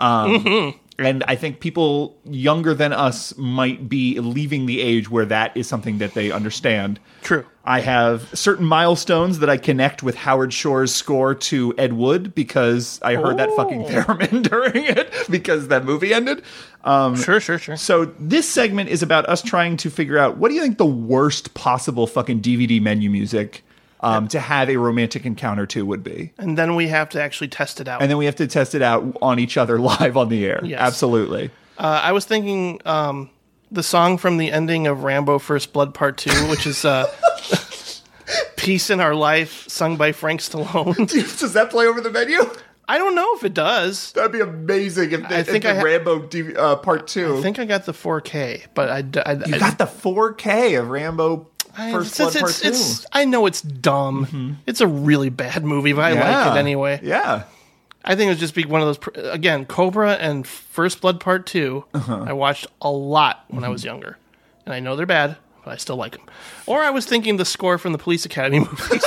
Um, and i think people younger than us might be leaving the age where that is something that they understand True. I have certain milestones that I connect with Howard Shore's score to Ed Wood because I heard that fucking theremin during it because that movie ended. Um, sure, sure, sure. So this segment is about us trying to figure out what do you think the worst possible fucking DVD menu music um, to have a romantic encounter to would be, And then we have to actually test it out. and then we have to test it out on each other live on the air. Yes. Absolutely. Uh, I was thinking um, the song from the ending of Rambo First Blood Part 2, which is uh, Peace in Our Life, sung by Frank Stallone. Does that play over the menu? I don't know if it does. That'd be amazing if, I think if I ha- Rambo DV, uh, Part Two. I think I got the 4K, but I. I- You I- got the 4K of Rambo I- First it's- Blood Part it's- 2. it's- I know it's dumb. It's a really bad movie, but I like it anyway. Yeah. I think it would just be one of those. pr- Again, Cobra and First Blood Part 2, Uh-huh. I watched a lot when Mm-hmm. I was younger. And I know they're bad, but I still like them. Or I was thinking the score from the Police Academy movies.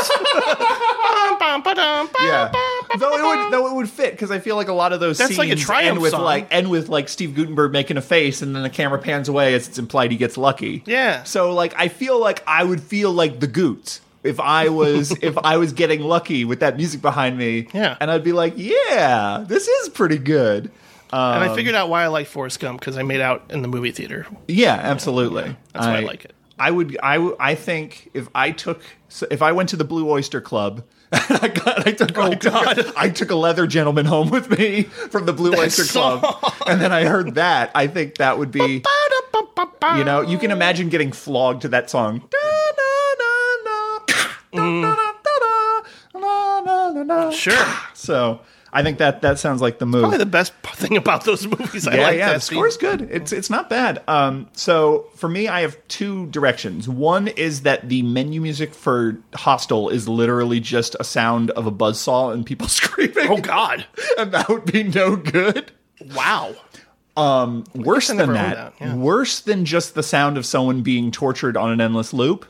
Yeah. Though it would though it would fit because I feel like a lot of those That's scenes like a Triumph end with song. like end with like Steve Guttenberg making a face and then the camera pans away as it's implied he gets lucky. Yeah. So like I feel like I would feel like the Goots if I was if I was getting lucky with that music behind me. Yeah. And I'd be like, yeah, this is pretty good. Um, And I figured out why I like Forrest Gump because I made out in the movie theater. Yeah, absolutely. That's why I like it. I would. I. I think if I took, if I went to the Blue Oyster Club, and I got, I took, I took, I took a leather gentleman home with me from the Blue Oyster Club, and then I heard that. I think that would be, you know, you can imagine getting flogged to that song. Sure. So I think that that sounds like the move. Probably the best thing about those movies. I yeah, like yeah. The score's good. It's it's not bad. Um, so for me, I have two directions. One is that the menu music for Hostel is literally just a sound of a buzzsaw and people screaming. Oh God, and that would be no good. Wow. Um, worse than that, that, yeah. worse than just the sound of someone being tortured on an endless loop,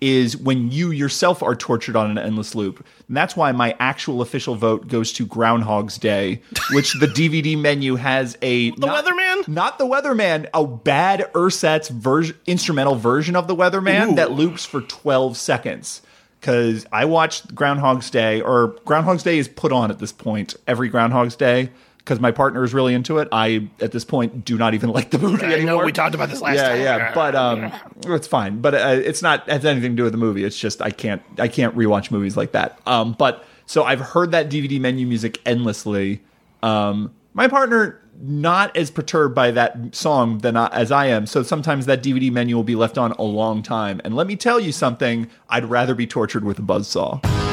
is when you yourself are tortured on an endless loop. And that's why my actual official vote goes to Groundhog's Day, which the DVD menu has a The Weatherman? not the Weatherman, a bad Ursat's version, instrumental version of the Weatherman Ooh. that loops for 12 seconds. Because I watched Groundhog's Day, or Groundhog's Day is put on at this point every Groundhog's Day. Because my partner is really into it, I at this point do not even like the movie I anymore. know we talked about this last yeah, time. Yeah, But um, it's fine. But uh, it's not has anything to do with the movie. It's just I can't I can't rewatch movies like that. Um, but so I've heard that DVD menu music endlessly. Um, my partner not as perturbed by that song than I, as I am. So sometimes that DVD menu will be left on a long time. And let me tell you something: I'd rather be tortured with a buzzsaw.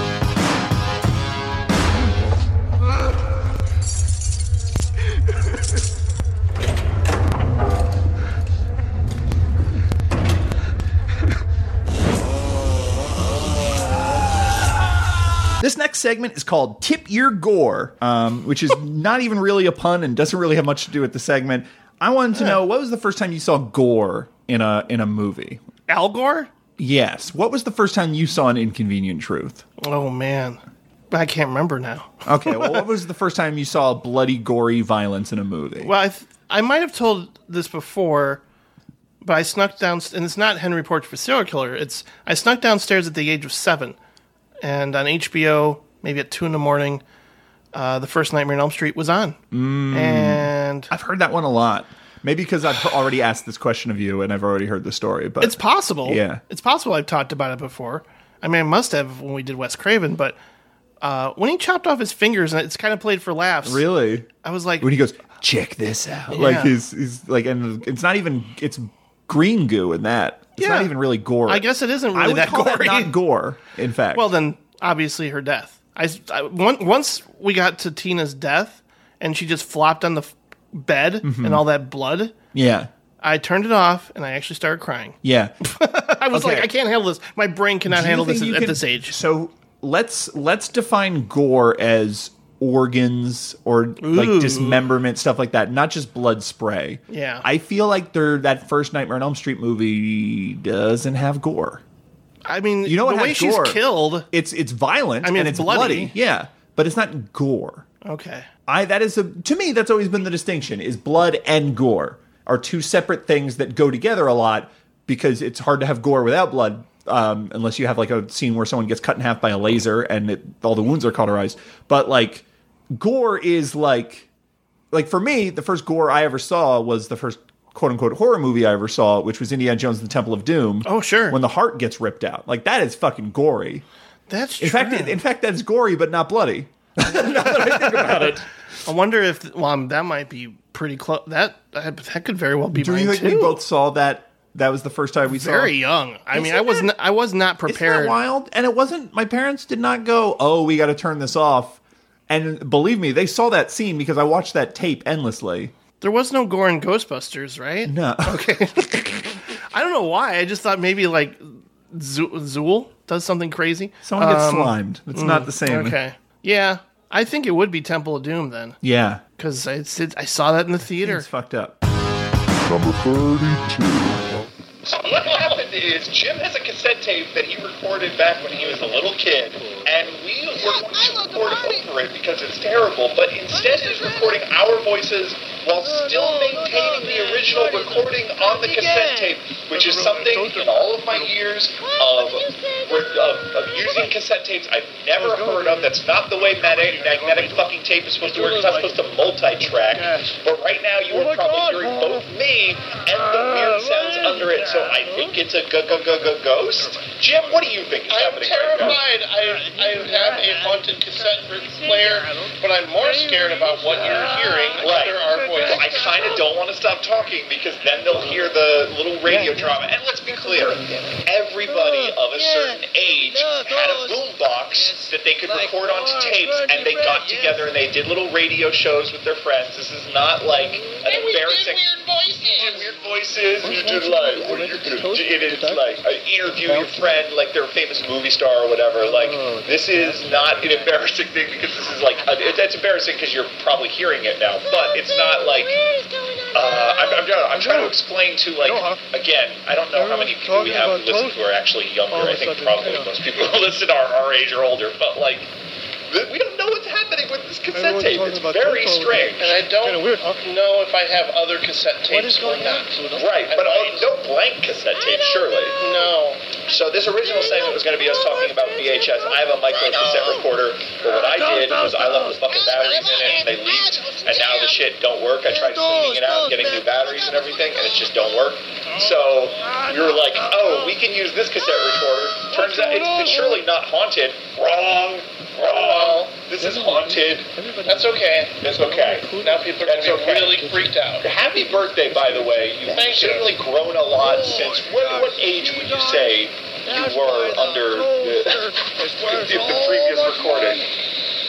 Segment is called Tip Your Gore, um, which is not even really a pun and doesn't really have much to do with the segment. I wanted to know what was the first time you saw gore in a in a movie? Al Gore? Yes. What was the first time you saw an inconvenient truth? Oh man, I can't remember now. Okay, well, what was the first time you saw bloody, gory violence in a movie? Well, I, th- I might have told this before, but I snuck down, and it's not Henry Portrait for Serial Killer. It's I snuck downstairs at the age of seven, and on HBO, maybe at two in the morning, uh, the first Nightmare on Elm Street was on, and I've heard that one a lot. Maybe because I've already asked this question of you and I've already heard the story, but it's possible. Yeah. it's possible I've talked about it before. I mean, I must have when we did Wes Craven, but uh, when he chopped off his fingers and it's kind of played for laughs. Really? I was like, when he goes, check this out. Yeah. Like he's he's like, and it's not even it's green goo in that. It's Yeah. not even really gore. I guess it isn't I really would that call gory. not gore. In fact, Well, then obviously her death. I, I- one- once we got to Tina's death and she just flopped on the f- bed Mhm. and all that blood. yeah, I turned it off and I actually started crying. yeah. I was Okay. like, I can't handle this. My brain cannot Do handle this at, can- this age. So let's let's define gore as organs or like dismemberment stuff like that, not just blood spray. Yeah. I feel like there that first Nightmare on Elm Street movie doesn't have gore. I mean, You know what the way she's gore? killed. It's it's violent I mean, and it's it's bloody. bloody. Yeah, but it's not gore. Okay. I that is a to me that's always been the distinction is blood and gore are two separate things that go together a lot because it's hard to have gore without blood um, unless you have like a scene where someone gets cut in half by a laser and it, all the wounds are cauterized. But like gore is like like for me the first gore I ever saw was the first quote unquote horror movie I ever saw, which was Indiana Jones and the Temple of Doom. Oh sure, when the heart gets ripped out, like that is fucking gory. That's in fact in fact that's gory but not bloody. I wonder if well, um, that might be pretty close. That that that could very well be Do mine you think too. we both saw that? That was the first time we saw. very young. I mean, Isn't I was that- not, I was not Isn't that prepared. wild? And it wasn't. My parents did not go. Oh, we got to turn this off. And believe me, they saw that scene because I watched that tape endlessly. There was no gore in Ghostbusters, right? No. Okay. I don't know why. I just thought maybe like Zo- Zuul does something crazy. Someone gets Um, slimed. It's not the same. Okay. Yeah, I think it would be Temple of Doom then, Yeah, because I, I saw that in the theater. it's fucked up. Number 32. So what happened is Jim has a cassette tape that he recorded back when he was a little kid, and we were going to record over it because it's terrible. But instead, he's recording our voices while still maintaining the original recording on the cassette tape, which is something in all of my years of of, of using cassette tapes I've never heard of. That's not the way magnetic, magnetic fucking tape is supposed to work. It's not supposed to multi-track. But right now, you are probably hearing both me and the weird sounds under it. So I think it's a ghost. Jim, what do you think is I'm happening right? I'm terrified. I, I have a haunted cassette player, but I'm more scared about what you're hearing right. under our voice. I kind of don't want to stop talking because then they'll hear the little radio drama. And let's be clear, everybody of a certain age had a boombox that they could record onto tapes, and they got together and they did little radio shows with their friends. This is not like an embarrassing. Weird voices. Weird voices. You did like, what are you do? It is like uh, interview your friend, like they're a famous movie star or whatever. Like this is not an embarrassing thing because this is like uh, it, it's embarrassing because you're probably hearing it now, but it's not like. Uh, I'm, I'm, I'm trying to explain to like again. I don't know how many people we have who listen who are actually younger. I think probably most people who listen are our age or older. But like, th- we don't know what's happening with this cassette tape. It's very strange. And I don't know if I have other cassette tapes or not. Right, but uh, no blank cassette tape, surely. No. So this original segment was going to be us talking about VHS. I have a micro cassette recorder, but what I did was I left the fucking batteries in it, and they leaked, and now the shit don't work. I tried cleaning it out, getting new batteries and everything, and it just don't work. So we were like, oh, we can use this cassette recorder. Turns out it's, it's surely not haunted. Wrong. Wrong. This is haunted. That's okay. That's okay. Now people are That's okay. really freaked out. Happy birthday, by the way. You've Thank you. grown a lot oh since. What, what age would you say you were under the, the, the previous recording?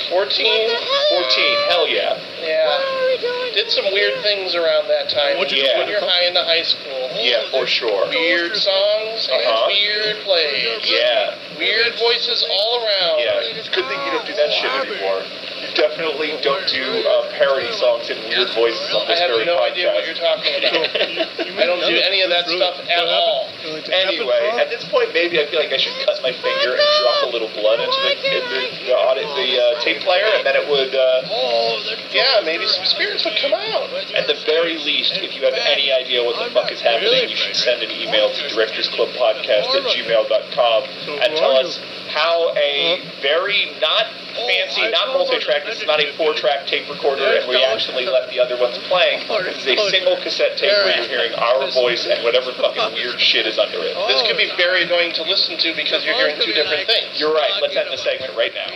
14? 14. Hell yeah. Yeah. Did some weird things around that time. What'd you do? When you're high in the high school. Yeah, for sure. Weird songs Uh-huh. and weird plays. Yeah. Weird voices all around. Yeah. It's a good thing you don't do that shit anymore. You definitely don't do uh, parody songs and weird voices on this I have very no podcast. idea what you're talking about. I don't do any of that stuff at all. Anyway, at this point, maybe I feel like I should cut my finger and drop a little blood into the, in the, the, audit, the uh, tape player, and then it would. Uh, Yeah, maybe some spirits would come out. At the very least, if you have any idea what the fuck is happening, you should send an email to directorsclubpodcast at gmail.com and tell us how a very not fancy, oh, not multi-track, this is not a four-track tape recorder, and we actually left the other ones playing. This is a single cassette tape where you're hearing our voice and whatever fucking weird shit is under it. Oh. This could be very annoying to listen to because you're hearing two different things. You're right. Let's end the segment right now.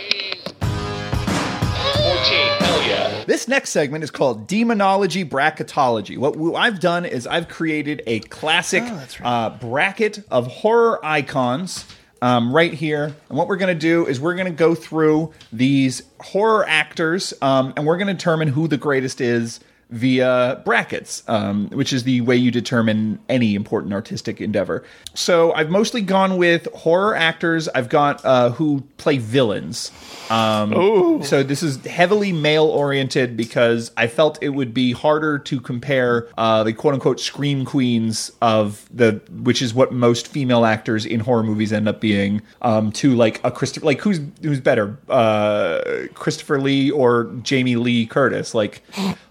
14. Hell yeah. This next segment is called Demonology Bracketology. What I've done is I've created a classic uh, bracket of horror icons um, right here. And what we're going to do is we're going to go through these horror actors um, and we're going to determine who the greatest is via brackets, um, which is the way you determine any important artistic endeavor. So I've mostly gone with horror actors. I've got uh, who play villains. Um, so this is heavily male oriented because I felt it would be harder to compare uh, the quote unquote scream queens of the, which is what most female actors in horror movies end up being, um, to like a Christopher, like who's who's better, uh, Christopher Lee or Jamie Lee Curtis? Like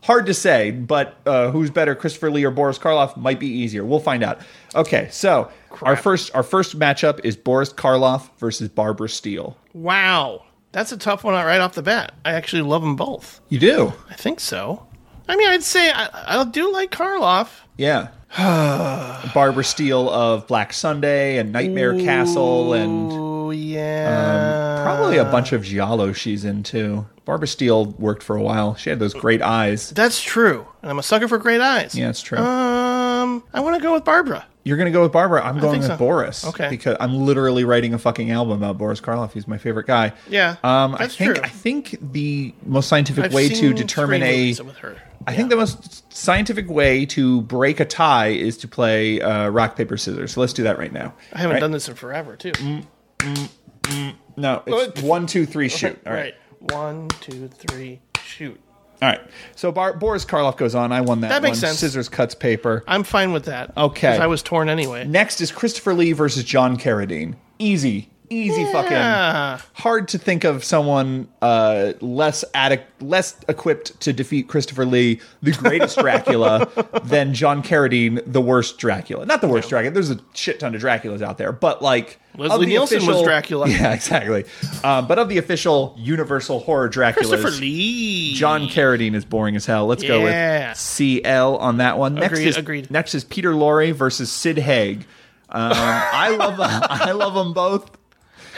hard to say, but uh, who's better, Christopher Lee or Boris Karloff? Might be easier. We'll find out. Okay, so our first our first matchup is Boris Karloff versus Barbara Steele. Wow. That's a tough one right off the bat. I actually love them both. You do? I think so. I mean, I'd say I, I do like Karloff. Yeah. Barbara Steele of Black Sunday and Nightmare Castle and Oh yeah. um, probably a bunch of giallo she's into. Barbara Steele worked for a while. She had those great eyes. That's true. And I'm a sucker for great eyes. Yeah, it's true. Um, I want to go with Barbara. You're going to go with Barbara. I'm going with so. Boris. Okay. Because I'm literally writing a fucking album about Boris Karloff. He's my favorite guy. Yeah, Um, I think true. I think the most scientific I've way to determine a I think the most scientific way to break a tie is to play uh, rock paper scissors. So let's do that right now. I haven't Right? done this in forever too. Mm, mm, mm. No, it's one, two, three, shoot. All right. Right. One, two, three, shoot. All right. So Bar- Boris Karloff goes on. I won that. That makes one. sense. Scissors cuts paper. I'm fine with that. Okay. I was torn anyway. Next is Christopher Lee versus John Carradine. Easy, easy Yeah. fucking. Hard to think of someone uh, less adic- less equipped to defeat Christopher Lee, the greatest Dracula, than John Carradine, the worst Dracula. Not the worst Dracula. There's a shit ton of Draculas out there, but like. Leslie Nielsen was Dracula. Yeah, exactly. Um, but of the official Universal horror Draculas, Christopher Lee. John Carradine is boring as hell. Let's go with CL on that one. Next Agreed, is agreed. next is Peter Lorre versus Sid Haig. Um, I love I love them both.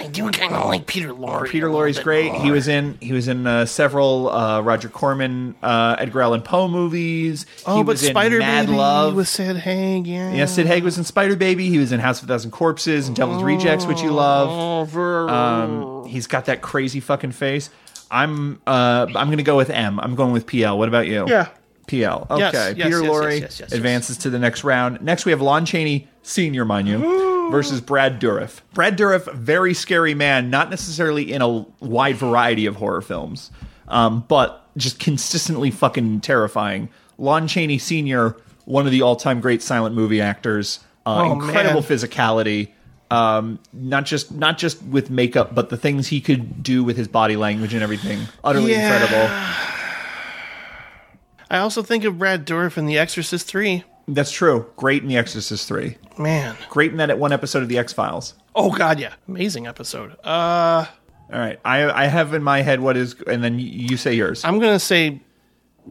I do kind of like Peter Lorre. Peter a little Lorre's great. more. He was in he was in uh, several uh, Roger Corman, uh, Edgar Allan Poe movies. Oh, he but was in Spider Mad Baby Love. with Sid Haig. Yeah. yeah, Sid Haig was in Spider Baby. He was in House of a Thousand Corpses and Devil's Rejects, which you love. Um, he's got that crazy fucking face. I'm uh, I'm gonna go with M. I'm going with PL. What about you? Yeah. PL. Okay. Yes, yes, Peter yes, Lorre yes, yes, yes, yes. advances to the next round. Next, we have Lon Chaney Senior, mind you, versus Brad Dourif. Brad Dourif, very scary man, not necessarily in a wide variety of horror films, um, but just consistently fucking terrifying. Lon Chaney Senior, one of the all-time great silent movie actors, uh, Oh, incredible man. physicality. Um, not just not just with makeup, but the things he could do with his body language and everything. Utterly Yeah. incredible. I also think of Brad Dourif in The Exorcist 3. That's true. Great in The Exorcist 3. Man. Great in that at one episode of The X Files. Oh, God, yeah. Amazing episode. Uh, All right. I I have in my head what is, and then you, say yours. I'm going to say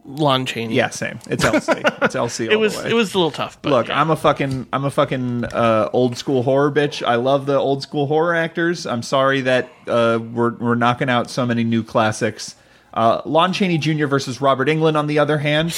Lon Chaney. yeah, same. It's LC. It's LC. It was it was a little tough, but Look, yeah. I'm a fucking I'm a fucking uh, old school horror bitch. I love the old school horror actors. I'm sorry that uh, we're we're knocking out so many new classics. Uh, Lon Chaney Jr. versus Robert Englund, on the other hand,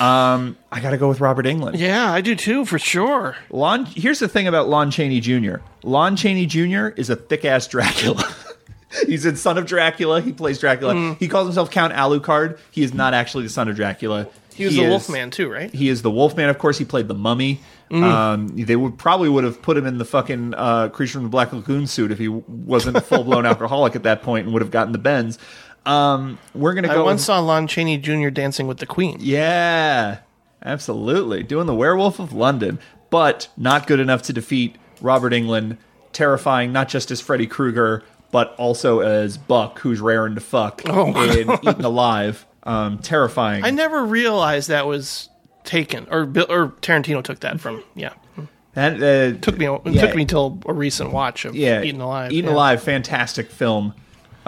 um, I got to go with Robert Englund. Yeah, I do too, for sure. Lon. Here's the thing about Lon Chaney Jr. Lon Chaney Jr. is a thick ass Dracula. He's in Son of Dracula. He plays Dracula. Mm. He calls himself Count Alucard. He is not actually the son of Dracula. He was the is- Wolfman too, right? He is the Wolfman, of course. He played the Mummy. Mm. Um, they would probably would have put him in the fucking uh, Creature from the Black Lagoon suit if he wasn't a full blown alcoholic at that point and would have gotten the bends. Um, we're gonna I go. once with- saw Lon Chaney Jr. dancing with the Queen. yeah, absolutely. Doing the Werewolf of London, but not good enough to defeat Robert Englund. Terrifying, not just as Freddy Krueger, but also as Buck, who's raring to fuck Oh, in Eaten Alive. Um, terrifying. I never realized that was taken, or or Tarantino took that from. Yeah, That uh, took me. Yeah. took me till a recent watch of yeah, Eaten Alive. Eaten yeah. Alive, fantastic film.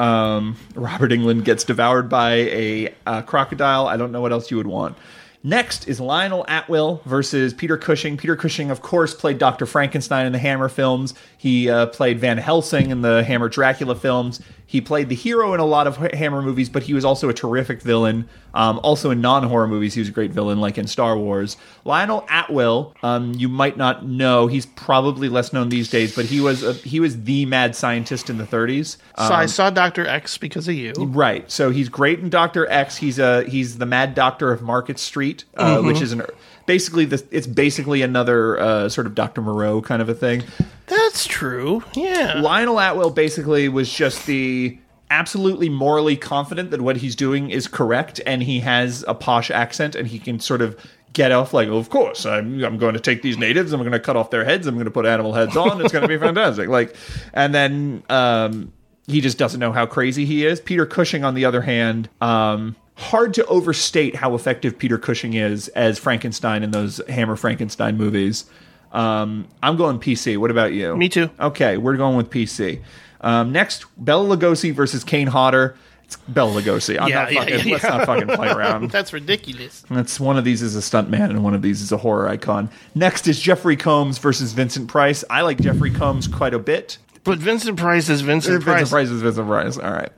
Um, Robert Englund gets devoured by a, uh crocodile. I don't know what else you would want. Next is Lionel Atwill versus Peter Cushing. Peter Cushing, of course, played Dr. Frankenstein in the Hammer films. He uh, played Van Helsing in the Hammer Dracula films. He played the hero in a lot of Hammer movies, but he was also a terrific villain. Um, also in non horror movies, he was a great villain, like in Star Wars. Lionel Atwill, um, you might not know. He's probably less known these days, but he was a, he was the mad scientist in the 30s. So I Um, saw Doctor X because of you. Right. So he's great in Doctor X. He's a he's the Mad Doctor of Market Street, uh, Mhm. which is an basically the it's basically another uh, sort of Doctor Moreau kind of a thing. That's true. Yeah. Lionel Atwill basically was just the absolutely morally confident that what he's doing is correct, and he has a posh accent, and he can sort of get off like, of course, I'm, I'm going to take these natives, I'm going to cut off their heads, I'm going to put animal heads on, it's going to be fantastic. Like, and then um, he just doesn't know how crazy he is. Peter Cushing, on the other hand, um, hard to overstate how effective Peter Cushing is as Frankenstein in those Hammer Frankenstein movies. Um, I'm going PC. What about you? Me too. Okay, we're going with PC. Um, next, Bela Lugosi versus Kane Hodder. It's Bela Lugosi. I'm yeah, not yeah, fucking, yeah, let's not fucking play around. That's ridiculous. That's one of these is a stunt man and one of these is a horror icon. Next is Jeffrey Combs versus Vincent Price. I like Jeffrey Combs quite a bit. But Vincent Price is Vincent, Vincent Price. Price is Vincent Price. All right.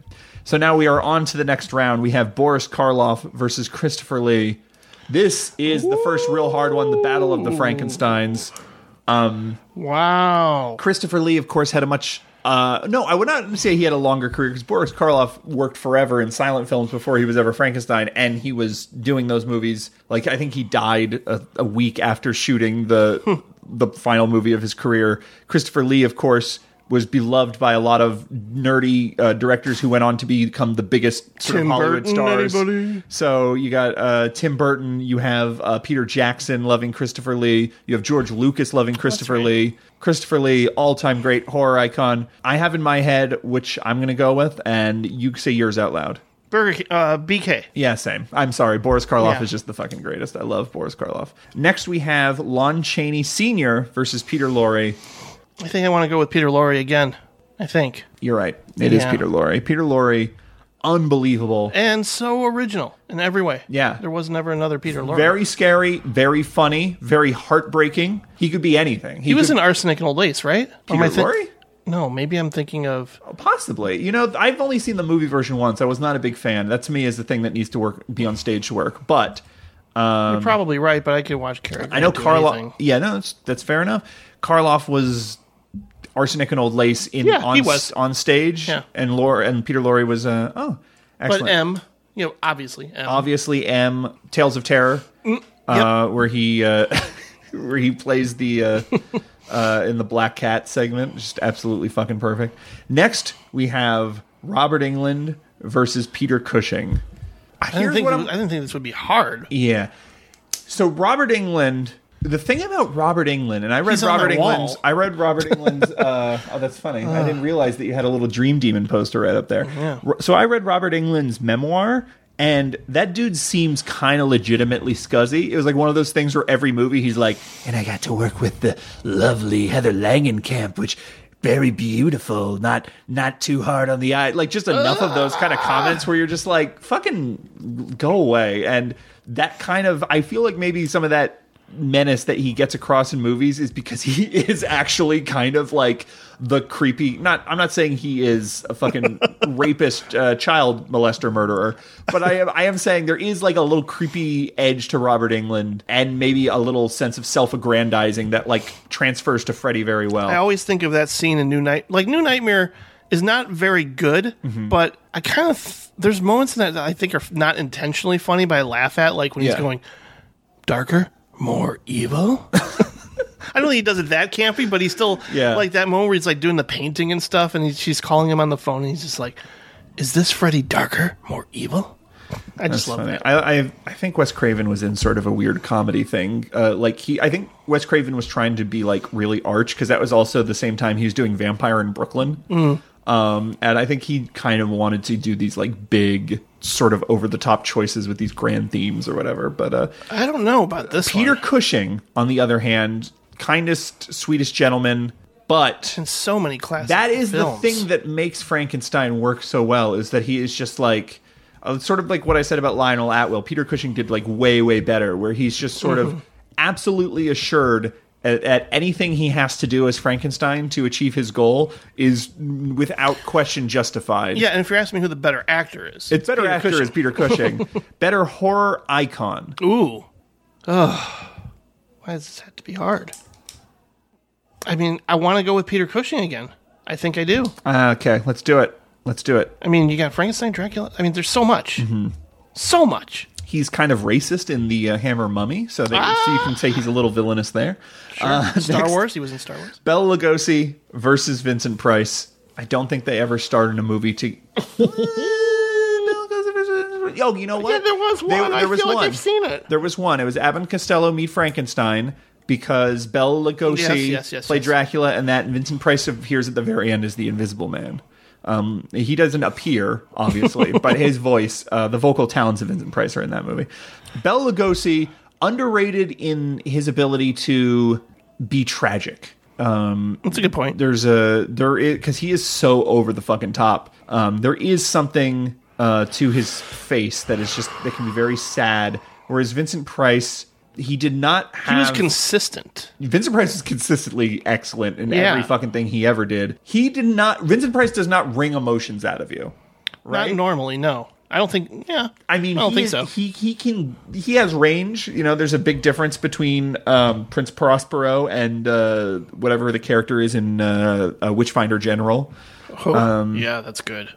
So now we are on to the next round. We have Boris Karloff versus Christopher Lee. This is the first real hard one, the Battle of the Frankensteins. Um, wow. Christopher Lee, of course, had a much. Uh, no, I would not say he had a longer career because Boris Karloff worked forever in silent films before he was ever Frankenstein, and he was doing those movies. Like I think he died a, a week after shooting the the final movie of his career. Christopher Lee, of course, was beloved by a lot of nerdy uh, directors who went on to become the biggest sort Tim of Hollywood Burton, stars. anybody? So you got uh, Tim Burton, you have uh, Peter Jackson loving Christopher Lee, you have George Lucas loving Christopher Lee. Christopher Lee, all-time great horror icon. I have in my head which I'm going to go with, and you say yours out loud. Burger uh, BK. Yeah, same. I'm sorry. Boris Karloff Yeah. is just the fucking greatest. I love Boris Karloff. Next, we have Lon Chaney Sr. versus Peter Lorre. I think I want to go with Peter Lorre again. I think. You're right. It is Yeah. Peter Lorre. Peter Lorre, unbelievable. And so original in every way. Yeah. There was never another Peter Lorre. Very scary, very funny, very heartbreaking. He could be anything. He, was could- in Arsenic and Old Lace, right? Peter I think- Lorre? No, maybe I'm thinking of. Possibly. You know, I've only seen the movie version once. I was not a big fan. That to me is the thing that needs to work, be on stage to work. But um, You're probably right, but I could watch Cary. I know Karloff. Yeah, no, that's, that's fair enough. Karloff was arsenic and old lace in Yeah, on, he was. on stage, Yeah. and Laura and Peter Lorre was uh, oh, excellent. But M, You know, obviously. M. Obviously, M. Tales of Terror, uh, where he uh, where he plays the uh, uh, in the Black Cat segment, just absolutely fucking perfect. Next, we have Robert Englund versus Peter Cushing. I didn't, think, what I'm- I didn't think this would be hard. Yeah. So Robert Englund, the thing about Robert Englund, and I read He's on Robert wall. England's. I read Robert Englund's. Uh, oh, that's funny. I didn't realize that you had a little Dream Demon poster right up there. Yeah. So I read Robert Englund's memoir. And that dude seems kind of legitimately scuzzy. It was like one of those things where every movie he's like, and I got to work with the lovely Heather Langenkamp, which very beautiful, not not too hard on the eye. Like just enough of those kind of comments where you're just like, fucking go away. And that kind of I feel like maybe some of that menace that he gets across in movies is because he is actually kind of like the creepy not I'm not saying he is a fucking rapist uh, child molester murderer but I am I am saying there is like a little creepy edge to Robert Englund and maybe a little sense of self-aggrandizing that like transfers to Freddy very well I always think of that scene in New Night. Like New Nightmare is not very good, Mm-hmm. but I kind of there's moments in that that I think are not intentionally funny, but I laugh at like when he's going darker, more evil. I don't think he does it that campy, but he's still Yeah. like that moment where he's like doing the painting and stuff, and he, she's calling him on the phone, and he's just like, "Is this Freddy darker, more evil?" I just That's love funny. that. I, I I think Wes Craven was in sort of a weird comedy thing. Uh, like he, I think Wes Craven was trying to be like really arch because that was also the same time he was doing Vampire in Brooklyn. Mm. Um, and I think he kind of wanted to do these like big, sort of over the top choices with these grand themes or whatever. But uh, I don't know about this. Peter Cushing, on the other hand, kindest, sweetest gentleman, but in so many classic that is films. the thing that makes Frankenstein work so well is that he is just like uh, sort of like what I said about Lionel Atwill. Peter Cushing did like way way better, where he's just sort Mhm. of absolutely assured. At, at anything he has to do as Frankenstein to achieve his goal is without question justified. Yeah, and if you're asking me who the better actor is, It's better Peter actor Cushing. is Peter Cushing. better horror icon. Ooh. Ugh. Why does this have to be hard? I mean, I want to go with Peter Cushing again. I think I do. Uh, okay, let's do it. Let's do it. I mean, you got Frankenstein, Dracula. I mean, there's so much. Mm-hmm. So much. He's kind of racist in the uh, Hammer Mummy, so, they, so you can say he's a little villainous there. Uh, Star next, Wars. He was in Star Wars. Bela Lugosi versus Vincent Price. I don't think they ever starred in a movie to. Yo, you know what? Yeah, there was one. I feel like I've seen it. There was one. It was Abbott Costello meet Frankenstein because Bela Lugosi Yes, yes, yes, played. Dracula, and that Vincent Price appears at the very end as the Invisible Man. Um, he doesn't appear, obviously, but his voice, uh, the vocal talents of Vincent Price are in that movie. Bela Lugosi underrated in his ability to be tragic. Um, That's a good point. There's a there is because he is so over the fucking top. Um, there is something uh, to his face that is just that can be very sad. Whereas Vincent Price, he did not have. He was consistent. Vincent Price is consistently excellent in Yeah. every fucking thing he ever did. He did not. Vincent Price does not wring emotions out of you. Not normally. No, I don't think. Yeah, I mean, I don't he think is- so. He he can he has range. You know, there's a big difference between um, Prince Prospero and uh, whatever the character is in uh, uh, Witchfinder General. Oh, Um, yeah, that's good.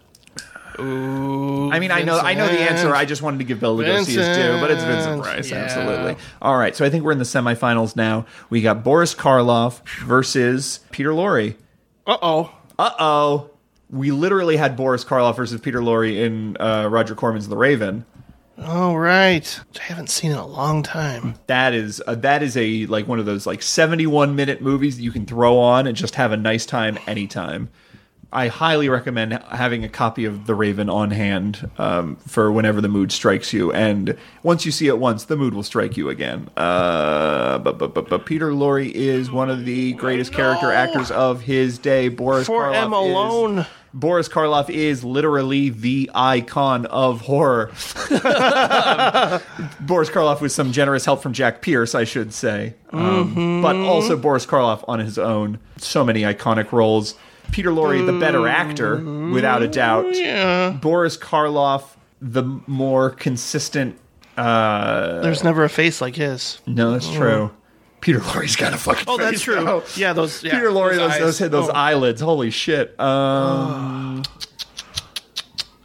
Ooh, I mean, I know I know the answer. I just wanted to give Bela Lugosi his due, but it's Vincent Price, yeah. absolutely. All right, so I think we're in the semifinals now. We got Boris Karloff versus Peter Lorre. Uh oh. Uh oh. We literally had Boris Karloff versus Peter Lorre in uh, Roger Corman's The Raven. All right. Which I haven't seen it in a long time. That is uh, that is a like one of those like 71 minute movies that you can throw on and just have a nice time anytime. I highly recommend having a copy of The Raven on hand um, for whenever the mood strikes you. And once you see it once, the mood will strike you again. Uh, but, but but but Peter Lorre is one of the greatest character actors of his day. Boris For Karloff M is- alone. Boris Karloff is literally the icon of horror. Boris Karloff with some generous help from Jack Pierce, I should say. Um, Mhm. But also Boris Karloff on his own. So many iconic roles. Peter Lorre, the better actor, without a doubt. Yeah. Boris Karloff, the more consistent. Uh, There's never a face like his. no, that's true. Peter Lorre's got a fucking Oh, that's face, true. though. Yeah, those. Yeah, Peter Lorre, those eyes. those, those Oh. eyelids. Holy shit. Um,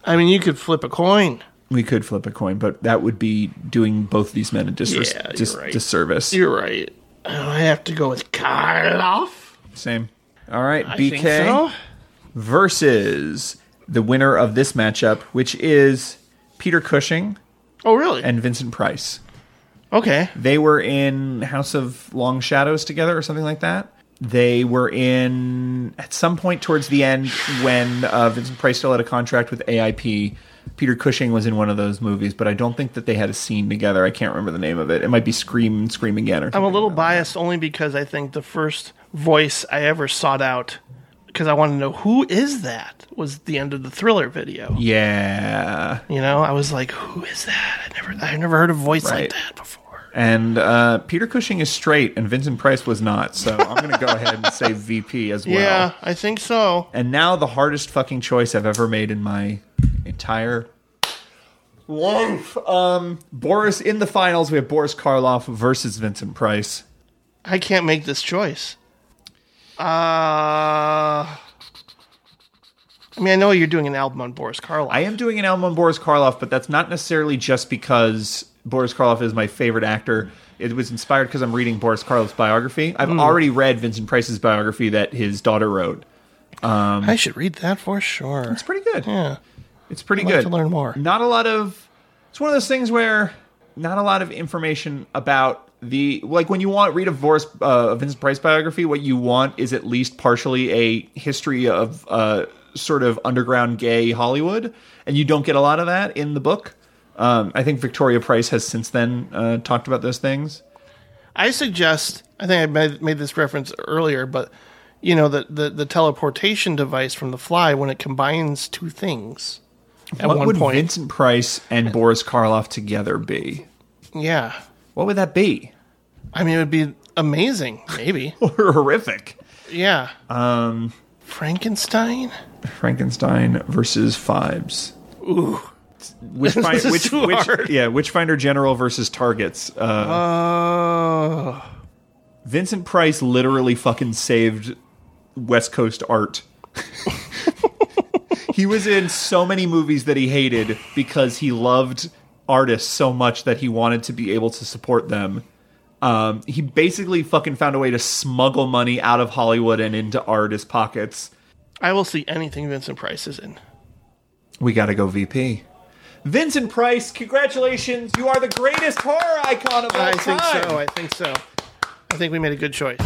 I mean, you could flip a coin. We could flip a coin, but that would be doing both these men a disres- Yeah, you're dis- right. disservice. You're right. I have to go with Karloff. Same. All right, I BK so. versus the winner of this matchup, which is Peter Cushing. Oh, really? And Vincent Price. Okay. They were in House of Long Shadows together or something like that. They were in at some point towards the end when uh, Vincent Price still had a contract with AIP. Peter Cushing was in one of those movies, but I don't think that they had a scene together. I can't remember the name of it. It might be Scream, Scream Again, or I'm a little biased only because I think the first voice I ever sought out because I wanted to know who is that was the end of the thriller video. Yeah, You know, I was like, who is that? I never I never heard a voice like that before. And uh, Peter Cushing is straight, and Vincent Price was not. So I'm going to go ahead and say VP as well. Yeah, I think so. And now the hardest fucking choice I've ever made in my entire life. Um, Boris in the finals. We have Boris Karloff versus Vincent Price. I can't make this choice. Uh I mean, I know you're doing an album on Boris Karloff. I am doing an album on Boris Karloff, but that's not necessarily just because Boris Karloff is my favorite actor. It was inspired because I'm reading Boris Karloff's biography. I've Hmm. already read Vincent Price's biography that his daughter wrote. Um, I should read that for sure. It's pretty good. Yeah. It's pretty I'd like good. to learn more. Not a lot of. It's one of those things where not a lot of information about the like when you want read a Boris uh, a Vincent Price biography. What you want is at least partially a history of uh, sort of underground gay Hollywood, and you don't get a lot of that in the book. Um, I think Victoria Price has since then uh, talked about those things. I suggest. I think I made, made this reference earlier, but you know the, the the teleportation device from The Fly when it combines two things at what one would point. Vincent Price and Boris Karloff together be? yeah, What would that be? I mean, it would be amazing. Maybe or horrific. Yeah. Um, Frankenstein. Frankenstein versus Phibes. Ooh. Which, This fi- which, which yeah, Witchfinder General versus Targets. Uh, Oh. Vincent Price literally fucking saved West Coast art. he was in so many movies that he hated because he loved artists so much that he wanted to be able to support them. Um, he basically fucking found a way to smuggle money out of Hollywood and into artists' pockets. I will see anything Vincent Price is in. We got to go VP. Vincent Price, congratulations! You are the greatest horror icon of all time. I time. think so. I think so. I think we made a good choice.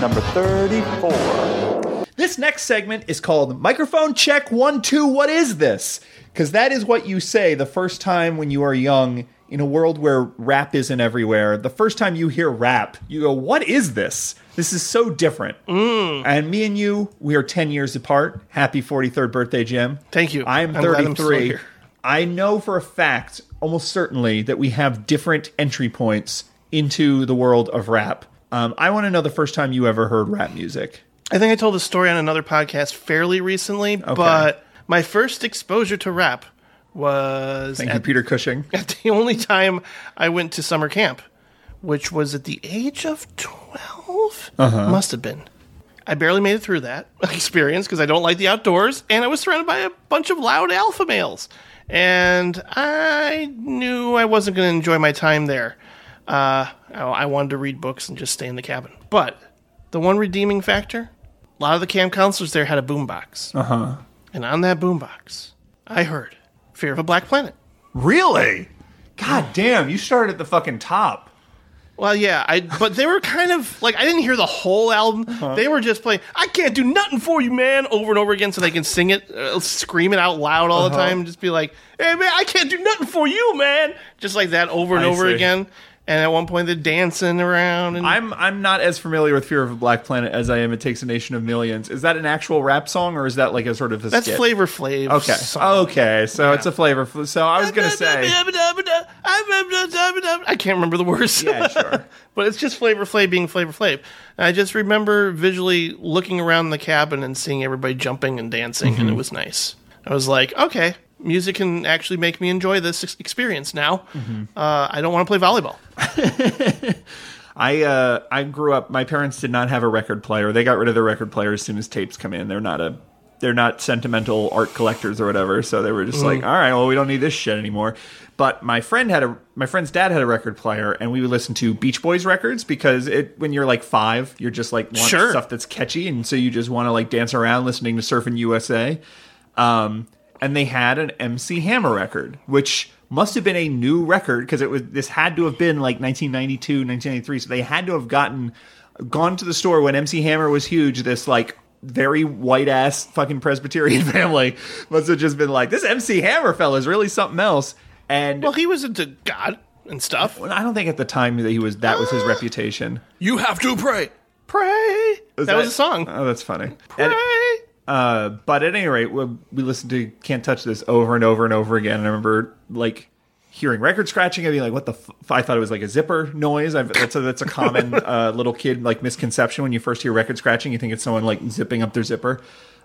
Number 34. This next segment is called Microphone Check 1 2. What is this? Because that is what you say the first time when you are young in a world where rap isn't everywhere. The first time you hear rap, you go, What is this? This is so different. Mm. And me and you, we are 10 years apart. Happy 43rd birthday, Jim. Thank you. I'm I'm glad I'm still 33. I know for a fact, almost certainly, that we have different entry points into the world of rap. Um, I want to know the first time you ever heard rap music. I think I told the story on another podcast fairly recently, but my first exposure to rap was Thank you, at, Peter Cushing. at the only time I went to summer camp, which was at the age of 12. Uh-huh. Must have been. I barely made it through that experience because I don't like the outdoors, and I was surrounded by a bunch of loud alpha males. And I knew I wasn't going to enjoy my time there. Uh, I I wanted to read books and just stay in the cabin. But the one redeeming factor a lot of the camp counselors there had a boombox. Uh huh. And on that boombox, I heard Fear of a Black Planet. Really? God damn, you started at the fucking top. Well, yeah, I but they were kind of like I didn't hear the whole album. Uh-huh. They were just playing "I Can't Do Nothing for You, Man" over and over again, so they can sing it, uh, scream it out loud all the Uh-huh. time, and just be like, "Hey, man, I can't do nothing for you, man," just like that over and I over see. again. And at one point, they're dancing around. And I'm I'm not as familiar with Fear of a Black Planet as I am It Takes a Nation of Millions. Is that an actual rap song or is that like a sort of a that's skit? Flavor Flav. Okay. song. Okay. So it's a flavor. Fl- So I was gonna say. I can't remember the words. Yeah, sure. but it's just Flavor Flav being Flavor Flav. And I just remember visually looking around the cabin and seeing everybody jumping and dancing, and Mhm. it was nice. I was like, okay, music can actually make me enjoy this ex- experience now. Mhm. Uh, I don't want to play volleyball. I uh, I grew up. My parents did not have a record player. They got rid of their record player as soon as tapes come in. They're not a they're not sentimental art collectors or whatever. So they were just like, Mm. all right, well, we don't need this shit anymore. But my friend had a my friend's dad had a record player, and we would listen to Beach Boys records because it when you're like five, you're just like want Sure. stuff that's catchy, and so you just want to like dance around listening to Surfing USA. Um, and they had an MC Hammer record, which must have been a new record because it was this had to have been like 1992, 1993. So they had to have gotten gone to the store when MC Hammer was huge. This like very white ass fucking Presbyterian family must have just been like, this MC Hammer fella is really something else. And well, he was into God and stuff. I don't think at the time that he was that was his ah! reputation. You have to pray. Pray. that, was a song. Oh, that's funny. Pray. Uh, but at any rate, we, we listened to "Can't Touch This" over and over and over again. And I remember like hearing record scratching and being like, "What the?" F-? I thought it was like a zipper noise. I've, that's a that's a common uh, little kid like misconception when you first hear record scratching. You think it's someone like zipping up their zipper.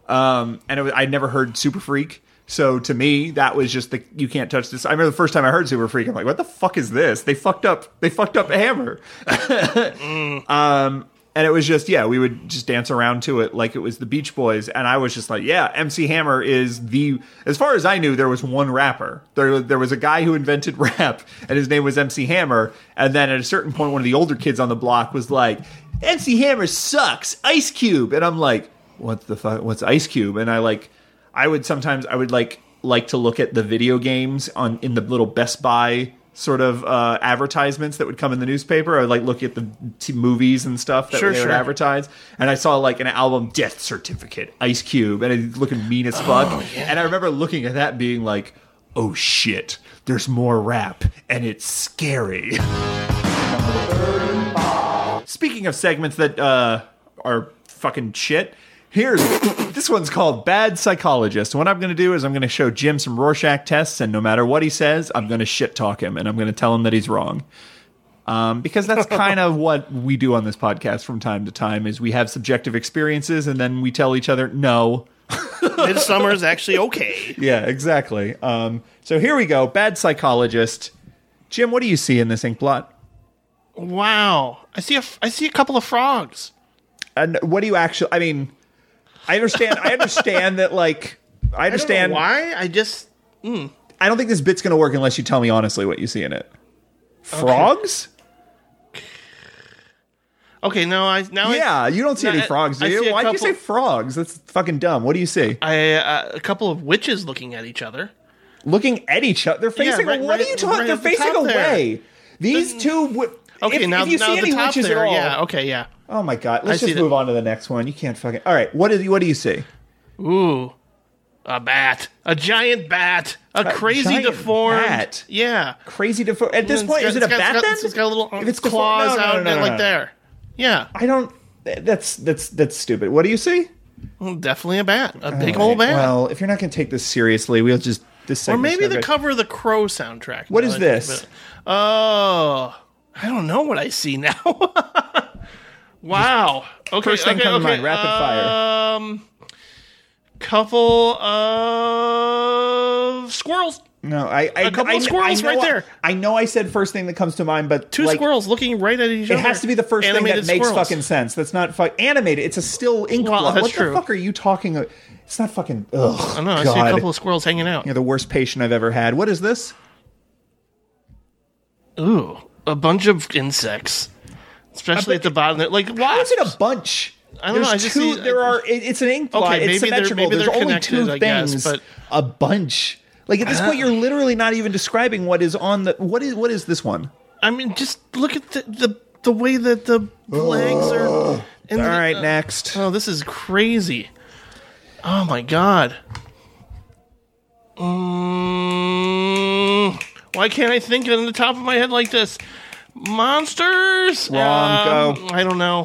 Um, and it was, I'd never heard Super Freak. So to me, that was just the you can't touch this. I remember the first time I heard Super Freak, I'm like, what the fuck is this? They fucked up. They fucked up Hammer. Um, and it was just yeah, we would just dance around to it like it was the Beach Boys, and I was just like, yeah, MC Hammer is the. As far as I knew, there was one rapper. There, there was a guy who invented rap, and his name was MC Hammer. And then at a certain point, one of the older kids on the block was like, MC Hammer sucks, Ice Cube, and I'm like, what the fuck? What's Ice Cube? And I like, I would sometimes I would like like to look at the video games on in the little Best Buy sort of uh, advertisements that would come in the newspaper. I would like look at the t- movies and stuff that Sure, they would sure. advertise, and I saw like an album Death Certificate, Ice Cube, and it's looking mean as fuck. Oh, And I remember looking at that, being like, "Oh shit, there's more rap, and it's scary." Speaking of segments that uh, are fucking shit, here's this one's called Bad Psychologist. What I'm going to do is I'm going to show Jim some Rorschach tests, and no matter what he says, I'm going to shit talk him, and I'm going to tell him that he's wrong. Um, because that's kind of what we do on this podcast from time to time is we have subjective experiences and then we tell each other no Midsummer is actually okay. yeah exactly um, so here we go bad psychologist jim what do you see in this ink blot Wow, I see a f- I see a couple of frogs. and what do you actually i mean i understand i understand that like i understand why i just mm. i don't think this bit's gonna work unless you tell me honestly what you see in it frogs Okay, no, I now yeah I, you don't see no, any frogs do I you why'd you couple- say frogs that's fucking dumb what do you see I uh, a couple of witches looking at each other. looking at each other. They're Yeah, facing. right- what are you talking? right They're at the facing there. away. These two. W- Okay, if, now if you now see the any top witches there, at all, yeah, okay, yeah. Oh my god! Let's I see just that- move on to the next one. You can't fucking. All right. What is? What do you see? Ooh, a bat, a giant bat, a, A crazy giant deformed. bat? Yeah, Crazy deformed. At this point, got- is it a it's got- bat it's got- then? It's got a little If it's claws deformed- no, no, out no, no, no, like no. there. Yeah, I don't. That's that's that's stupid. What do you see? Well, definitely a bat, a big All old bat. Well, if you're not going to take this seriously, we'll just this. or maybe the good. cover of the Crow soundtrack. What now is that I think this? Oh, I don't know what I see now. wow. Okay. First thing okay, come to okay. mind, rapid fire. Um, couple of squirrels. No, I, I A couple I, of squirrels I know right there. I know I said first thing that comes to mind, but Two like, squirrels looking right at each other. It has to be the first thing that makes fucking sense. That's not fu- animated. It's a still ink Well, that's what true. the fuck are you talking? About? It's not fucking. Ugh. I know. I God. see a couple of squirrels hanging out. You're the worst patient I've ever had. What is this? Ooh, a bunch of insects, especially at the bottom. There, like, is it a bunch? I don't know, I just two. see- there are. It, it's an ink blot. Okay, it's they're- symmetrical. maybe There's they're only two I guess, things. but- a bunch. Like at this point, you're literally not even describing what is on the. What is what is this one? I mean, just look at the the, the way that the legs are. And All the- right, uh, next. Oh, this is crazy. Oh my god. Mm, why can't I think on the top of my head like this? Monsters. Wrong, Um, go. I don't know.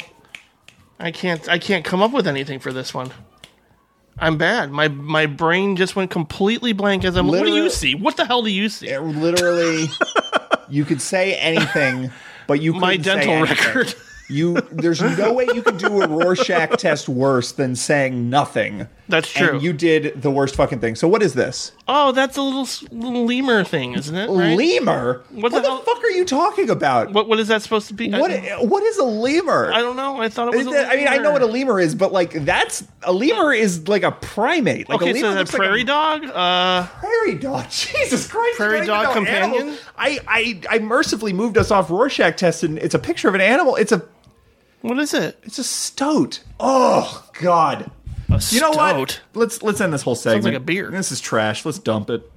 I can't. I can't come up with anything for this one. I'm bad. My my brain just went completely blank as I'm. what do you see? What the hell do you see? Literally, you could say anything, but you My dental record. You there's no way you can do a Rorschach test worse than saying nothing. That's true. And you did the worst fucking thing. So what is this? Oh, that's a little little lemur thing, isn't it? Right? Lemur? What, What, the, the fuck are you talking about? What what is that supposed to be? What what is a lemur? I don't know. I thought it was. A that- I mean, I know what a lemur is, but like that's a lemur is like a primate. Like a okay, lemur so that looks like prairie a dog. Uh, prairie dog. Jesus Christ! Prairie dog companion? animals. I, I I mercifully moved us off Rorschach test, and it's a picture of an animal. It's a what is it? It's a stoat. Oh God! you know what? stoat? Let's let's end this whole segment. like a beer. This is trash. Let's dump it.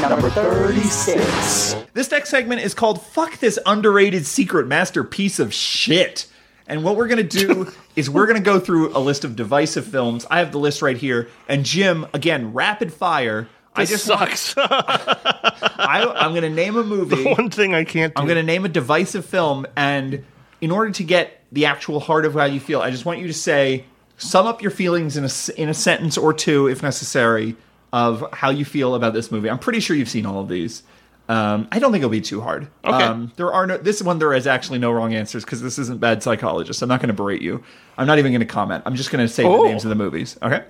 Number 36. This next segment is called "Fuck This Underrated Secret Masterpiece of Shit." And what we're gonna do is we're gonna go through a list of divisive films. I have the list right here. And Jim, again, rapid fire. I This just want- sucks. I, I'm gonna name a movie. One thing I can't. Do. I'm going to name a divisive film, and in order to get the actual heart of how you feel, I just want you to say, sum up your feelings in a in a sentence or two, if necessary, of how you feel about this movie. I'm pretty sure you've seen all of these. Um, I don't think it'll be too hard. Okay. Um, there are no. This one there is actually no wrong answers because this isn't bad psychologist. I'm not going to berate you. I'm not even going to comment. I'm just going to say Oh. the names of the movies. Okay.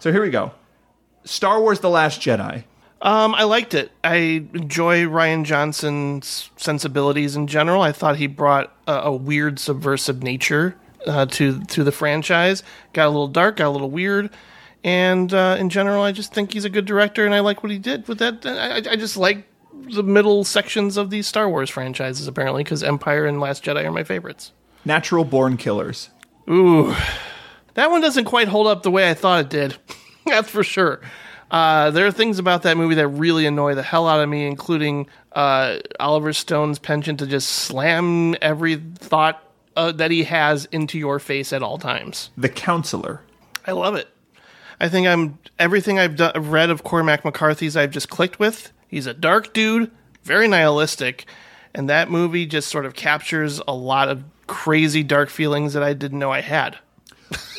So here we go. Star Wars: The Last Jedi. Um, I liked it. I enjoy Rian Johnson's sensibilities in general. I thought he brought a, a weird, subversive nature uh, to to the franchise. Got a little dark, got a little weird, and uh, in general, I just think he's a good director, and I like what he did with that. I, I- just like the middle sections of these Star Wars franchises, apparently, because Empire and Last Jedi are my favorites. Natural Born Killers. Ooh, that one doesn't quite hold up the way I thought it did. That's for sure. Uh, there are things about that movie that really annoy the hell out of me, including uh, Oliver Stone's penchant to just slam every thought uh, that he has into your face at all times. The Counselor. I love it. I think I'm everything I've do- read of Cormac McCarthy's. I've just clicked with. He's a dark dude, very nihilistic, and that movie just sort of captures a lot of crazy dark feelings that I didn't know I had.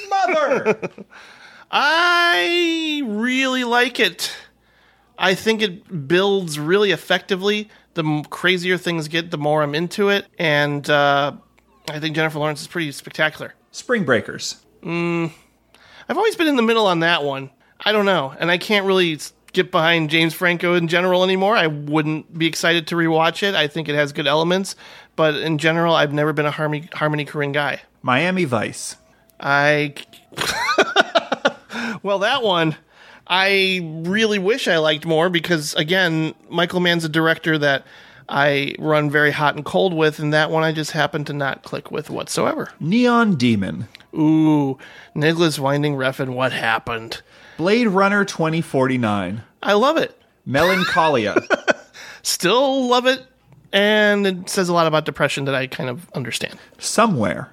Mother. I really like it. I think it builds really effectively. The crazier things get, the more I'm into it, and uh, I think Jennifer Lawrence is pretty spectacular. Spring Breakers. Mm, I've always been in the middle on that one. I don't know, and I can't really get behind James Franco in general anymore. I wouldn't be excited to rewatch it. I think it has good elements, but in general, I've never been a Harmony, Harmony Korine guy. Miami Vice. I well, that one I really wish I liked more because again, Michael Mann's a director that I run very hot and cold with, and that one I just happen to not click with whatsoever. Neon Demon. Ooh, Nicolas Winding Refn, what happened? Blade Runner 2049. I love it. Melancholia. Still love it, and it says a lot about depression that I kind of understand. Somewhere.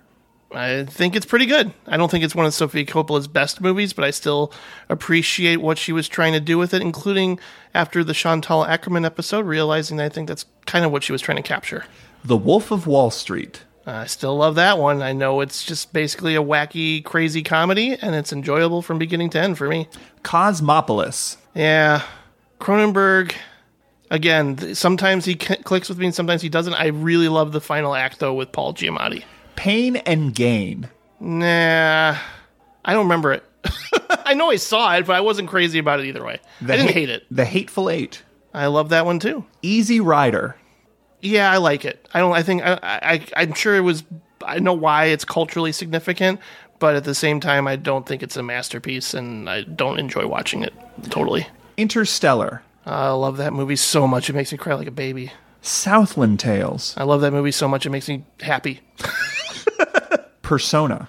I think it's pretty good. I don't think it's one of Sophie Coppola's best movies, but I still appreciate what she was trying to do with it, including after the Chantal Akerman episode, realizing that I think that's kind of what she was trying to capture. The Wolf of Wall Street. I still love that one. I know it's just basically a wacky, crazy comedy, and it's enjoyable from beginning to end for me. Cosmopolis. Yeah. Cronenberg, again, sometimes he clicks with me and sometimes he doesn't. I really love the final act, though, with Paul Giamatti. Pain and Gain. Nah, I don't remember it. I know I saw it, but I wasn't crazy about it either way. The I didn't Ha- hate it. The Hateful Eight. I love that one too. Easy Rider. Yeah, I like it. I don't. I think I, I. I'm sure it was. I know why it's culturally significant, but at the same time, I don't think it's a masterpiece, and I don't enjoy watching it. Totally. Interstellar. Uh, I love that movie so much; it makes me cry like a baby. Southland Tales. I love that movie so much; it makes me happy. Persona.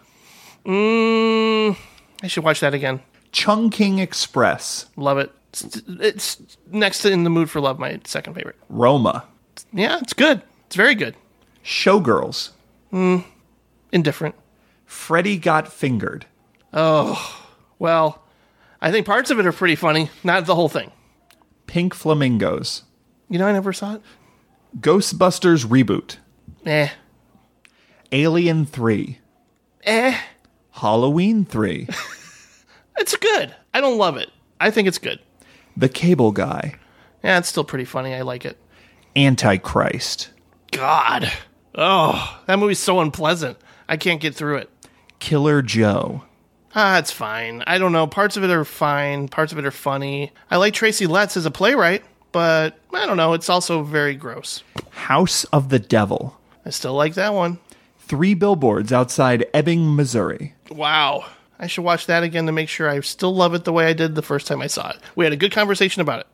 Mm, I should watch that again. Chungking Express. Love it. It's, it's next to In the Mood for Love, my second favorite. Roma. Yeah, it's good. It's very good. Showgirls. Mm, indifferent. Freddy Got Fingered. Oh, well, I think parts of it are pretty funny, not the whole thing. Pink Flamingos. You know, I never saw it. Ghostbusters Reboot. Eh. Alien 3. Eh. Halloween 3. It's good. I don't love it. I think it's good. the Cable Guy. Yeah, it's still pretty funny. I like it. Antichrist. God. Oh, that movie's so unpleasant. I can't get through it. Killer Joe. Ah, it's fine. I don't know. Parts of it are fine. Parts of it are funny. I like Tracy Letts as a playwright, but I don't know. It's also very gross. House of the Devil. I still like that one. Three billboards outside Ebbing, Missouri. Wow. I should watch that again to make sure I still love it the way I did the first time I saw it. We had a good conversation about it.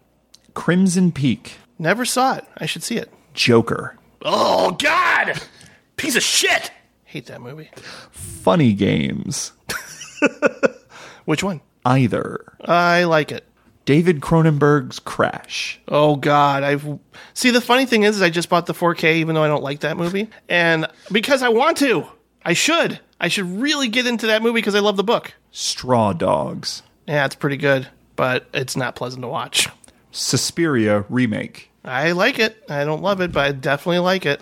Crimson Peak. Never saw it. I should see it. Joker. Oh, God! Piece of shit! Hate that movie. Funny Games. Which one? Either. I like it. David Cronenberg's Crash. Oh God, I've see. The funny thing is, is I just bought the 4K, even though I don't like that movie, and because I want to, I should. I should really get into that movie because I love the book. Straw Dogs. Yeah, it's pretty good, but it's not pleasant to watch. Suspiria Remake. I like it. I don't love it, but I definitely like it.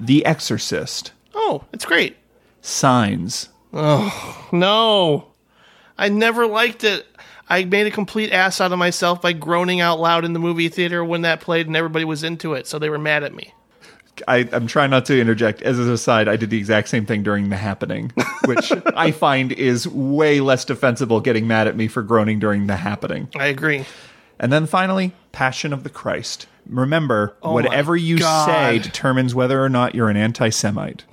The Exorcist. Oh, it's great. Signs. Oh no, I never liked it. I made a complete ass out of myself by groaning out loud in the movie theater when that played, and everybody was into it, so they were mad at me. I, I'm trying not to interject. As an aside, I did the exact same thing during The Happening, which I find is way less defensible getting mad at me for groaning during The Happening. I agree. And then finally, Passion of the Christ. Remember, Oh whatever you God. say determines whether or not you're an anti Semite.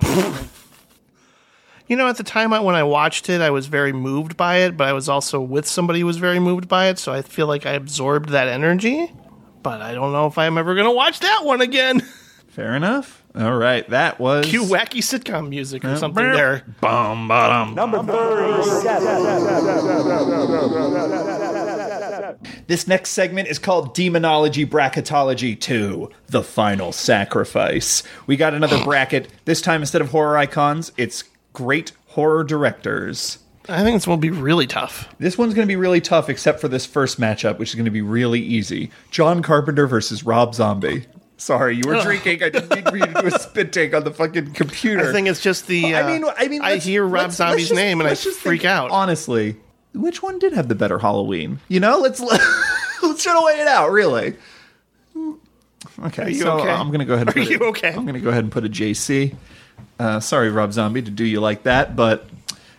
You know, at the time when I watched it, I was very moved by it, but I was also with somebody who was very moved by it, so I feel like I absorbed that energy. But I don't know if I'm ever going to watch that one again. Fair enough. All right, that was. Cue wacky sitcom music or Uh, something brr. there. Bum, bottom. Number 37. This next segment is called Demonology Bracketology 2 The Final Sacrifice. We got another bracket. This time, instead of horror icons, it's great horror directors. I think this will be really tough. This one's going to be really tough, except for this first matchup, which is going to be really easy. John Carpenter versus Rob Zombie. Sorry, you were Ugh. drinking. I didn't mean for you to do a spit take on the fucking computer. I think it's just the. Uh, I mean, I mean, I hear Rob let's- let's Zombie's just- name and I just freak think, out. Honestly, which one did have the better Halloween? You know, let's let's try to weigh it out. Really. Okay, Are you so okay? I'm going to go ahead. And Are you it- okay? I'm going to go ahead and put a JC. Uh, sorry, Rob Zombie, to do you like that, but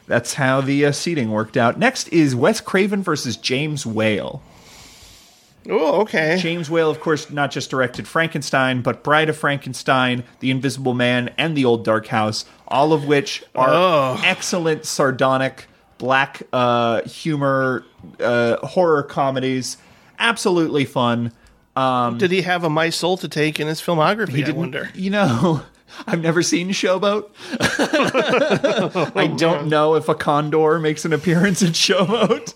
that's how the uh, seating worked out. Next is Wes Craven versus James Whale. Oh, okay. James Whale, of course, not just directed Frankenstein, but Bride of Frankenstein, The Invisible Man, and The Old Dark House, all of which are Oh. excellent sardonic black uh, humor uh, horror comedies. Absolutely fun. Um, Did he have a my soul to take in his filmography? he I wonder. You know, I've never seen Showboat. I don't know if a condor makes an appearance in Showboat.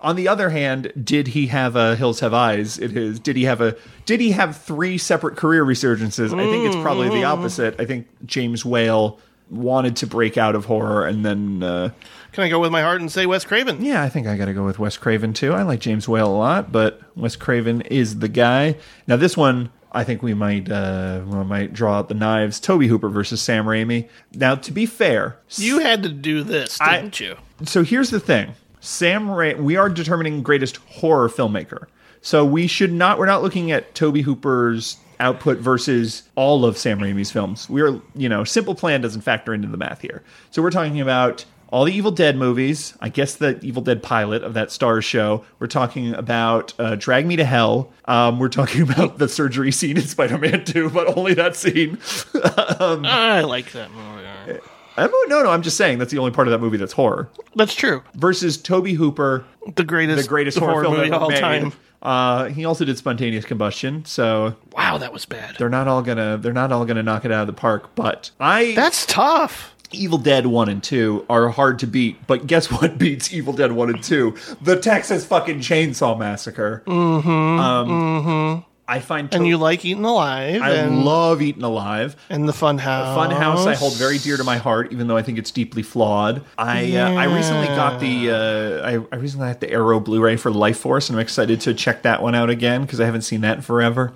On the other hand, did he have a Hills Have Eyes? It is. Did he have a? Did he have three separate career resurgences? I think it's probably the opposite. I think James Whale wanted to break out of horror, and then uh, Can I go with my heart and say Wes Craven? yeah, I think I got to go with Wes Craven too. I like James Whale a lot, but Wes Craven is the guy. Now this one, I think we might uh, we might draw out the knives. Tobe Hooper versus Sam Raimi. Now, to be fair, You had to do this, didn't you? so here's the thing sam Raimi. we are determining greatest horror filmmaker so we should not we're not looking at tobe hooper's output versus all of sam raimi's films we're you know simple plan doesn't factor into the math here so we're talking about all the evil dead movies i guess the evil dead pilot of that stars show we're talking about uh, drag me to hell um, we're talking about the surgery scene in spider-man 2 but only that scene um, I like that movie. I'm- no no i'm just saying that's the only part of that movie that's horror That's true. versus Tobe Hooper, The greatest, the greatest horror, horror film movie of all made. time. Uh, he also did Spontaneous Combustion, so Wow, that was bad. they're not all gonna they're not all gonna knock it out of the park. But I That's tough. Evil Dead one and two are hard to beat. But guess what beats Evil Dead one and two? The Texas fucking Chainsaw Massacre. Mm-hmm. Um, mm-hmm. I find And you like Eaten Alive. I and, love Eaten Alive. and the Fun House. Fun House I hold very dear to my heart, even though I think it's deeply flawed. I uh, I recently got the uh, I, I recently got the Arrow Blu-ray for Lifeforce, and I'm excited to check that one out again because I haven't seen that in forever.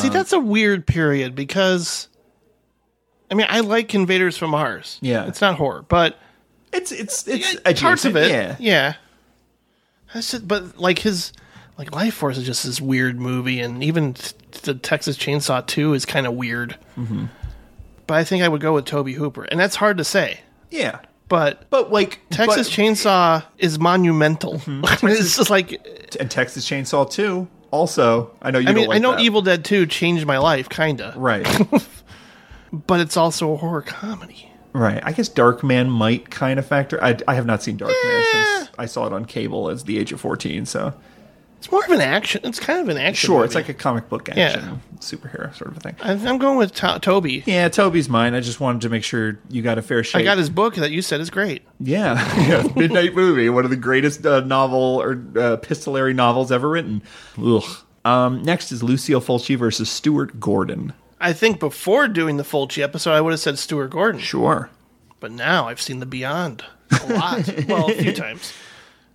See, that's a weird period because, I mean, I like Invaders from Mars. Yeah. it's not horror, but It's it's it's parts of it. Yeah. yeah. That's just, but like his like Lifeforce is just this weird movie, and even the Texas Chainsaw Two is kind of weird. but I think I would go with Tobe Hooper, and that's hard to say. Yeah. But but like Texas but- Mm-hmm. Chainsaw is monumental. it's just like and Texas Chainsaw 2 also. I know you I mean like I know that. Evil Dead 2 changed my life kinda. Right. but it's also a horror comedy. Right. I guess Darkman might kind of factor. I, I have not seen Darkman since I saw it on cable as the age of 14, so. It's more of an action. It's kind of an action. Sure, it's like a comic book Yeah. action superhero sort of a thing. I, I'm going with to- Tobe. Yeah, Tobe's mine. I just wanted to make sure you got a fair shake. I got his book that you said is great. Yeah, yeah. Midnight Movie, one of the greatest uh, novel or uh, epistolary novels ever written. Ugh. Um, next is Lucio Fulci versus Stuart Gordon. I think before doing the Fulci episode, I would have said Stuart Gordon. Sure. But now I've seen The Beyond a lot. well, a few times.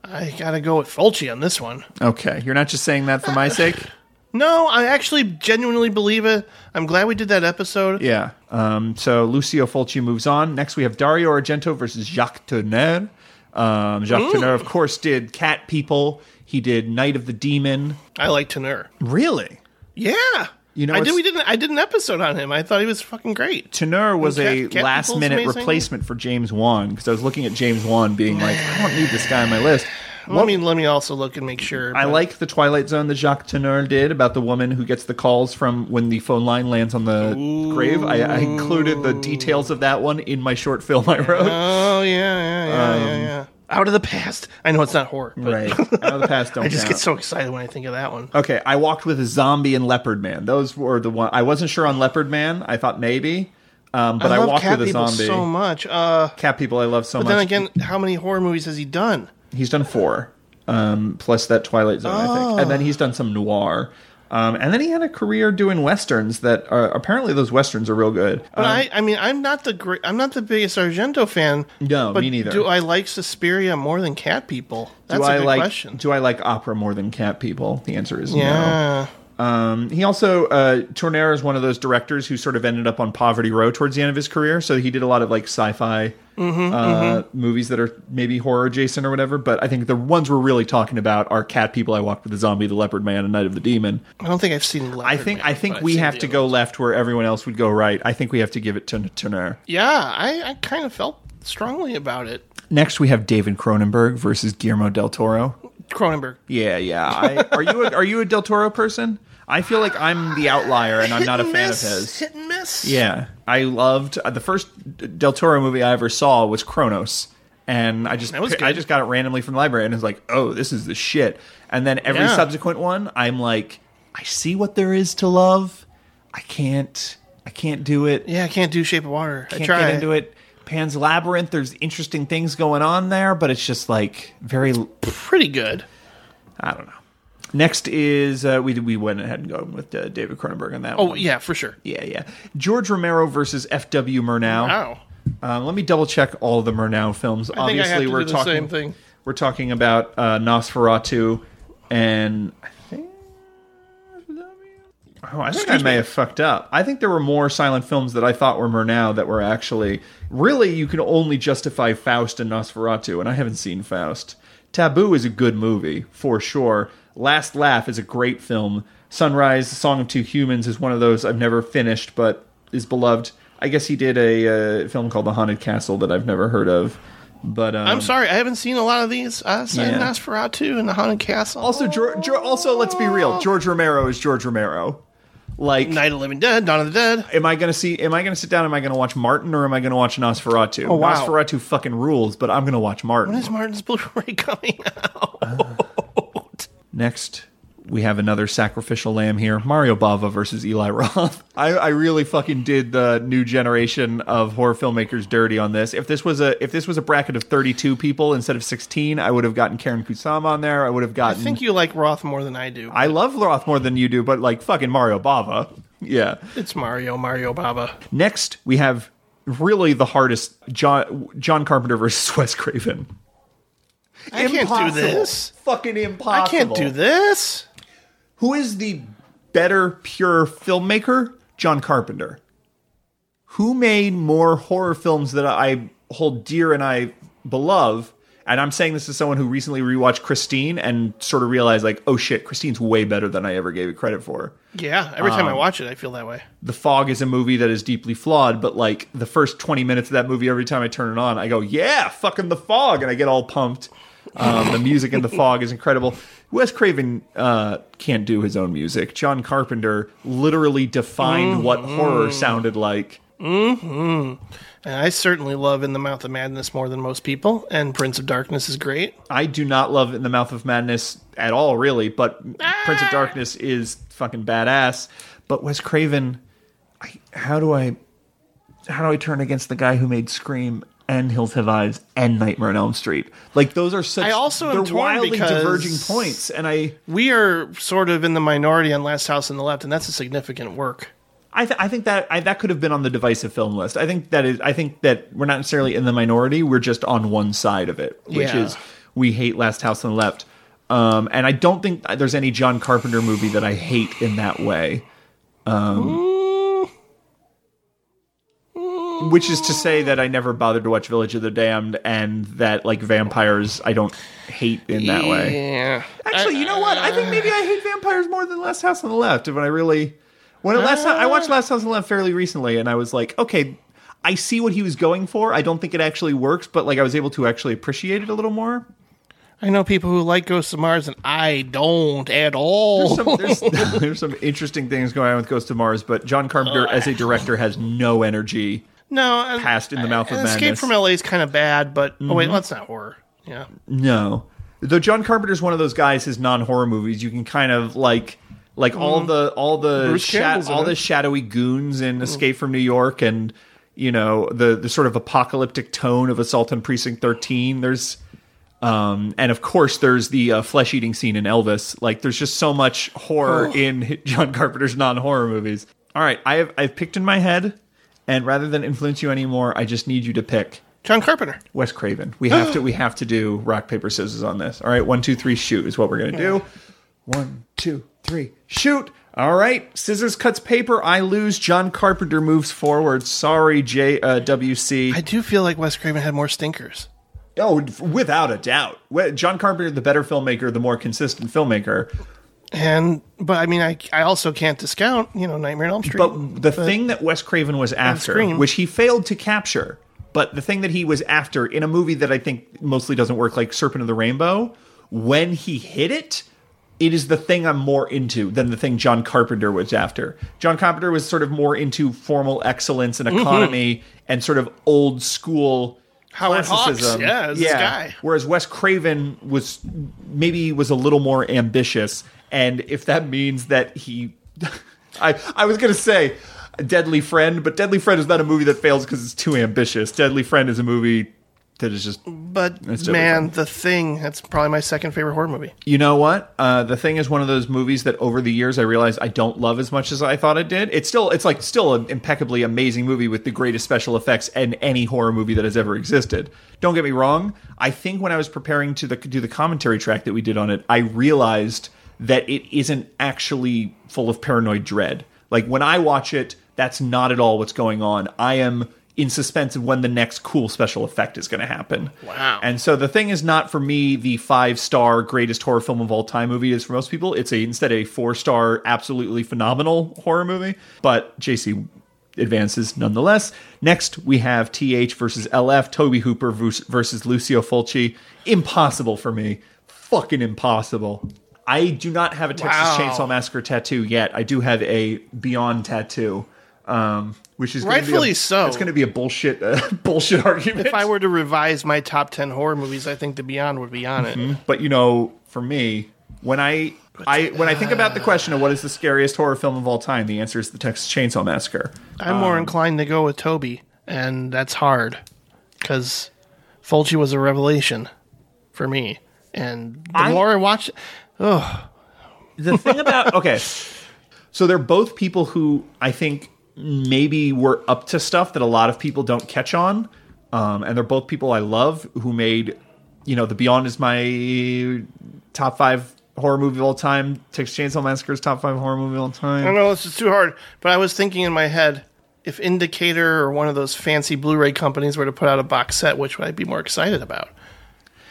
I gotta go with Fulci on this one. Okay, you're not just saying that for my sake. No, I actually genuinely believe it. I'm glad we did that episode. Yeah. Um, so Lucio Fulci moves on. Next, we have Dario Argento versus Jacques Tourneur. Um, Jacques Ooh. Tourneur, of course, did Cat People. He did Night of the Demon. I like Tourneur. Really? Yeah. You know, I did. We did. I did an episode on him. I thought he was fucking great. Tourneur was Cat- a Cat last minute amazing. replacement for James Wan because I was looking at James Wan being like, I don't need this guy on my list. Let me let me also look and make sure. I but- like the Twilight Zone that Jacques Tourneur did about the woman who gets the calls from when the phone line lands on the grave. I, I included the details of that one in my short film I wrote. Oh yeah, yeah, yeah, yeah, Um, yeah. Out of the past. I know it's not horror, but Right. Out of the past don't I just count. get so excited when I think of that one. Okay, I walked with a zombie and Leopard Man. Those were the one. I wasn't sure on Leopard Man. I thought maybe, um, but I, love walked Cat with a People zombie. so much. Uh, Cat People, I love so much. but much. then again, how many horror movies has he done? He's done four, um, plus that Twilight Zone, I think, and then he's done some noir. Um, and then he had a career doing westerns that are apparently those westerns are real good. But Um, I, I mean, I'm not the great, I'm not the biggest Argento fan. No, me neither. Do I like Suspiria more than Cat People? That's do a I good like question. do I like opera more than cat people? The answer is Yeah. no. Um, he also uh, Tourneur is one of those directors who sort of ended up on Poverty Row towards the end of his career. So he did a lot of like sci-fi Mhm, uh, movies that are maybe horror adjacent or whatever. But I think the ones we're really talking about are Cat People, I Walked with the Zombie, The Leopard Man, and Night of the Demon. I don't think I've seen. I think I think we have to go left where everyone else would go right. I think we have to give it to Tourneur. Yeah, I, I kind of felt strongly about it. Next, we have David Cronenberg versus Guillermo del Toro. Cronenberg. Yeah, yeah. I, are you a, are you a Del Toro person? I feel like I'm the outlier, and I'm not a fan miss, of his. Hit and miss. Yeah, I loved uh, the first Del Toro movie I ever saw was Cronos, and I just was I just got it randomly from the library, and it was like, oh, this is the shit. And then every Yeah. subsequent one, I'm like, I see what there is to love. I can't, I can't do it. Yeah, I can't do Shape of Water. I Can't try. get into it. Pan's Labyrinth. There's interesting things going on there, but it's just like very pretty good. I don't know. Next is uh, we we went ahead and go with uh, David Cronenberg on that. Oh one. yeah, for sure. Yeah, yeah. George Romero versus F.W. Murnau. Wow. Um, let me double check all the Murnau films. I Obviously, we're talking. We're talking about uh, Nosferatu and I think. Oh, I think Excuse I may me. have fucked up. I think there were more silent films that I thought were Murnau that were actually really you can only justify Faust and Nosferatu, and I haven't seen Faust. Taboo is a good movie for sure. Last Laugh is a great film. Sunrise, Song of Two Humans is one of those I've never finished but is beloved. I guess he did a uh, film called The Haunted Castle that I've never heard of. But um, I'm sorry, I haven't seen a lot of these. Uh, Yeah. yeah. Nosferatu and the Haunted Castle. Also, George, also let's be real. George Romero is George Romero. Like Night of the Living Dead, Dawn of the Dead. Am I gonna see? Am I gonna sit down? Am I gonna watch Martin or am I gonna watch Nosferatu? Oh, wow. Nosferatu fucking rules, but I'm gonna watch Martin. When is Martin's Blu-ray coming Next, we have another sacrificial lamb here: Mario Bava versus Eli Roth. I, I really fucking did the new generation of horror filmmakers dirty on this. If this was a if this was a bracket of 32 people instead of 16, I would have gotten Karyn Kusama on there. I would have gotten I think you like Roth more than I do. I love Roth more than you do, but like fucking Mario Bava. Yeah. It's Mario, Mario Baba. Next, we have really the hardest John John Carpenter versus Wes Craven. I can't do this. Fucking impossible. I can't do this. Who is the better pure filmmaker? John Carpenter. Who made more horror films that I hold dear and I beloved? And I'm saying this as someone who recently rewatched Christine and sort of realized, like, oh shit, Christine's way better than I ever gave it credit for. Yeah, every time I Um, watch it, I feel that way. The Fog is a movie that is deeply flawed, but like the first 20 minutes of that movie, every time I turn it on, I go, yeah, fucking The Fog, and I get all pumped. Um, the music in The Fog is incredible. Wes Craven uh, can't do his own music. John Carpenter literally defined what horror sounded like. hmm And I certainly love In the Mouth of Madness more than most people, and Prince of Darkness is great. I do not love In the Mouth of Madness at all, really, but Prince of Darkness is fucking badass. But Wes Craven, I, how do I, how do I turn against the guy who made Scream and Hills Have Eyes and Nightmare on Elm Street? Like those are such I also they're wildly diverging points, and I we are sort of in the minority on Last House on the Left, and that's a significant work. I, th- I think that I, that could have been on the divisive film list. I think that is. I think that we're not necessarily in the minority. We're just on one side of it, which Yeah. is we hate Last House on the Left. Um, and I don't think there's any John Carpenter movie that I hate in that way. Um, which is to say that I never bothered to watch Village of the Damned, and that like vampires, I don't hate in that way. Yeah. Actually, you know what? I think maybe I hate vampires more than Last House on the Left. When I really, when I last I watched Last House on the Left fairly recently, and I was like, okay, I see what he was going for. I don't think it actually works, but like I was able to actually appreciate it a little more. I know people who like Ghosts of Mars, and I don't at all. There's some, there's, there's some interesting things going on with Ghost of Mars, but John Carpenter uh. as a director has no energy. No, and, Past in the Mouth of Escape Madness. from LA is kind of bad, but oh wait, Mhm. that's not horror. Yeah. No. Though John Carpenter's one of those guys, his non-horror movies, you can kind of like like all Mhm. the all the Bruce sha- Campbell's in all it. the shadowy goons in Escape from New York and you know the the sort of apocalyptic tone of Assault on Precinct 13. There's um and of course there's the uh, flesh-eating scene in Elvis. Like there's just so much horror in John Carpenter's non-horror movies. All right, I have I've picked in my head and rather than influence you anymore, I just need you to pick John Carpenter. Wes Craven. We have to we have to do rock paper scissors on this. All right, one two three shoot is what we're gonna do. One two three shoot. All right, scissors cuts paper. I lose. John Carpenter moves forward. Sorry, J uh, WC. I do feel like Wes Craven had more stinkers. Oh, without a doubt, John Carpenter, the better filmmaker, the more consistent filmmaker. And but I mean, I I also can't discount you know Nightmare on Elm Street. But the thing that Wes Craven was after, which he failed to capture, but the thing that he was after in a movie that I think mostly doesn't work, like Serpent of the Rainbow, when he hit it, it is the thing I'm more into than the thing John Carpenter was after. John Carpenter was sort of more into formal excellence and Mhm. economy and sort of old school Howard Hawks, yeah, this guy. Whereas Wes Craven was maybe was a little more ambitious, and if that means that he, I I was gonna say Deadly Friend, but Deadly Friend is not a movie that fails because it's too ambitious. Deadly Friend is a movie that is just. But man. The Thing, that's probably my second favorite horror movie. You know what? Uh, the thing is one of those movies that over the years I realized I don't love as much as I thought it did. It's still it's like still an impeccably amazing movie with the greatest special effects in any horror movie that has ever existed. Don't get me wrong. I think when I was preparing to the, do the commentary track that we did on it, I realized that it isn't actually full of paranoid dread. Like when I watch it, that's not at all what's going on. I am in suspense of when the next cool special effect is going to happen. Wow. And so the thing is not for me the five star greatest horror film of all time movie is for most people. It's a instead a four star absolutely phenomenal horror movie. But JC advances nonetheless. Next we have TH versus LF, Tobe Hooper vers- versus Lucio Fulci. Impossible for me. Fucking impossible. I do not have a Texas Wow. Chainsaw Massacre tattoo yet. I do have a Beyond tattoo. Um, which is gonna be a- Rightfully so. It's going to be a bullshit, uh, bullshit argument. If I were to revise my top ten horror movies, I think The Beyond would be on it. Mhm. But you know, for me, when I I when I think about the question of what is the scariest horror film of all time, the answer is the Texas Chainsaw Massacre. I'm more Um, inclined to go with Tobe, and that's hard because Fulci was a revelation for me. And the I- more I watch, oh, the thing about okay, so they're both people who I think maybe were up to stuff that a lot of people don't catch on, um, and they're both people I love who made, you know, The Beyond is my top five horror movie of all time. Texas Chainsaw Massacre is top five horror movie of all time. I know this is too hard. But I was thinking in my head, if Indicator or one of those fancy Blu-ray companies were to put out a box set, which would I be more excited about?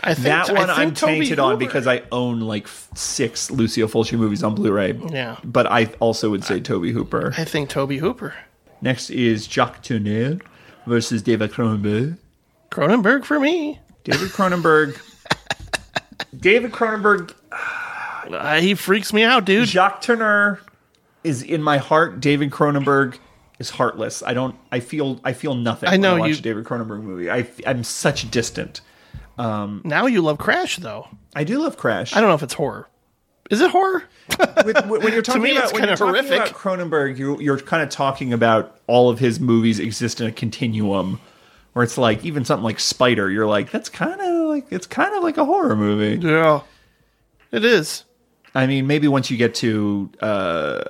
I think that I one I'm Toby tainted on because I own like f- six Lucio Fulci movies on Blu-ray. Yeah. but I also would say Tobe Hooper. I think Tobe Hooper. Next is Jacques Tourneur versus David Cronenberg. Cronenberg for me. David Cronenberg. David Cronenberg. Uh, he freaks me out, dude. Jacques Tourneur is in my heart. David Cronenberg is heartless. I don't. I feel. I feel nothing. I know when I watch you- a David Cronenberg movie. I, I'm such distant. Um, Now you love Crash, though. I do love Crash. I don't know if it's horror. Is it horror? With- when you're talking me, about it's when kinda you're talking horrific. about Cronenberg, you, you're kind of talking about all of his movies exist in a continuum, where it's like even something like Spider. You're like, that's kind of like it's kind of like a horror movie. Yeah, it is. I mean, maybe once you get to uh,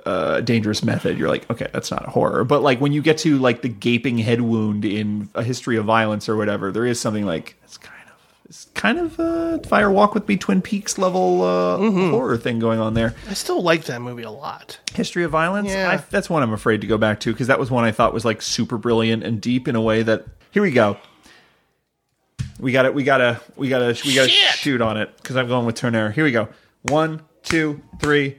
uh, Dangerous Method, you're like, okay, that's not a horror. But like when you get to like the gaping head wound in A History of Violence or whatever, there is something like it's kind kind of uh, Fire Walk with Me Twin Peaks level uh, horror thing going on there. I still like that movie a lot. History of Violence. Yeah. I, that's one I'm afraid to go back to because that was one I thought was like super brilliant and deep in a way that. Here we go. We got it. We got to We got to We got to shoot on it because I'm going with Tourneur. Here we go. One, two, three.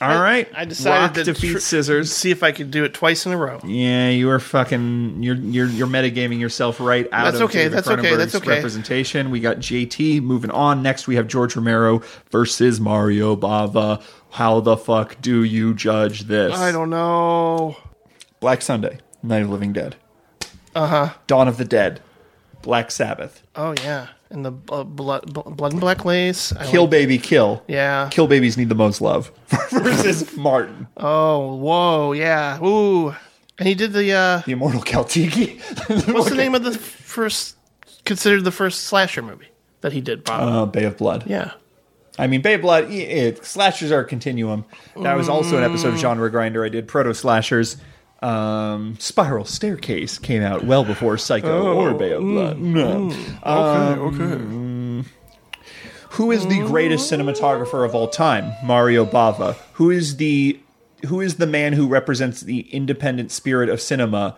All right. I decided Rock to defeats tr- scissors. See if I could do it twice in a row. Yeah, you are fucking. You're you're you're metagaming yourself right out That's of okay, David that's okay, that's okay. representation. We got JT moving on. Next, we have George Romero versus Mario Bava. How the fuck do you judge this? I don't know. Black Sunday, Night of Living Dead, Uh huh. Dawn of the Dead, Black Sabbath, Oh yeah, and the uh, blood, blood and black lace. I Kill like- Baby Kill. Yeah. Kill Babies Need the Most Love versus Martin, Oh whoa, yeah. Ooh, and he did the. uh the Immortal Caltiki. What's the name of the first? Considered the first slasher movie that he did. Bob. Uh, Bay of Blood. yeah. I mean, Bay of Blood, i- it, slashers are a continuum. That was also an episode of Genre Grinder. I did proto slashers. Um, Spiral Staircase came out well before Psycho or Bay of Blood. No. Um, Who is the greatest cinematographer of all time? Mario Bava. Who is the who is the man who represents the independent spirit of cinema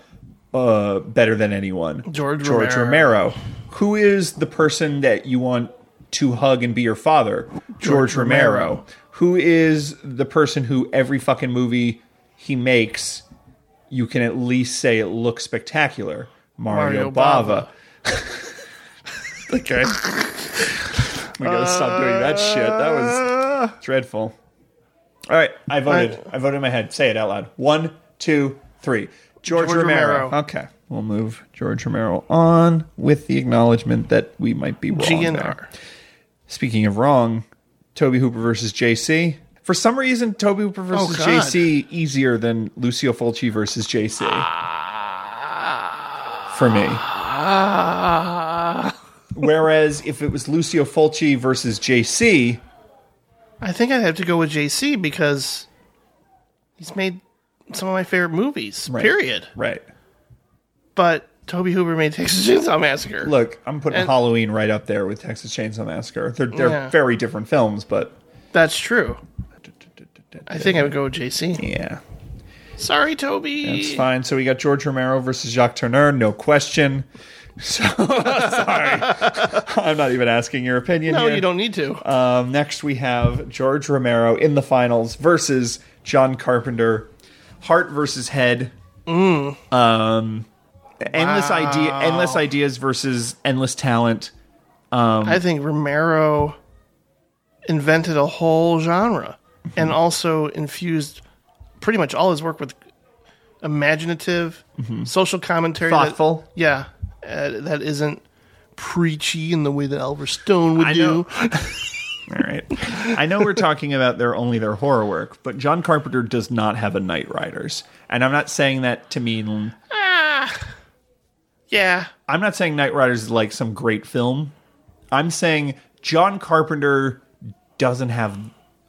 uh, better than anyone? George George Romero. Romero. Who is the person that you want to hug and be your father? George, Romero. Romero. Who is the person who every fucking movie he makes, you can at least say it looks spectacular? Mario, Mario Bava. okay. We gotta stop doing that shit. That was uh. dreadful. All right, I voted. I, voted in my head. Say it out loud. One, two, three. George, George Romero. Romero. Okay, we'll move George Romero on with the acknowledgement that we might be wrong. GNR. there. Speaking of wrong, Tobe Hooper versus JC. For some reason, Tobe Hooper versus God. JC easier than Lucio Fulci versus JC. For me. Ah. Whereas if it was Lucio Fulci versus JC, I think I'd have to go with JC because he's made some of my favorite movies. Right. Period. right. But Tobe Hooper made Texas Chainsaw Massacre. Look, I'm putting And- Halloween right up there with Texas Chainsaw Massacre. They're, they're Yeah. very different films, but That's true. I think I would go with JC. yeah, Sorry, Tobe. that's fine. So we got George Romero versus Jacques Tourneur, no question. So sorry, I'm not even asking your opinion. No, here. you don't need to. Um, next, we have George Romero in the finals versus John Carpenter. Heart versus head. Mm. Um, endless idea, endless ideas versus endless talent. Um, I think Romero invented a whole genre. And also infused pretty much all his work with imaginative, social commentary. that- Mm-hmm. Thoughtful. yeah, uh, that isn't preachy in the way that Oliver Stone would I do. All right. I know we're talking about their only their horror work, but John Carpenter does not have a Knightriders, and I'm not saying that to mean. Yeah, I'm not saying Knightriders is like some great film. I'm saying John Carpenter doesn't have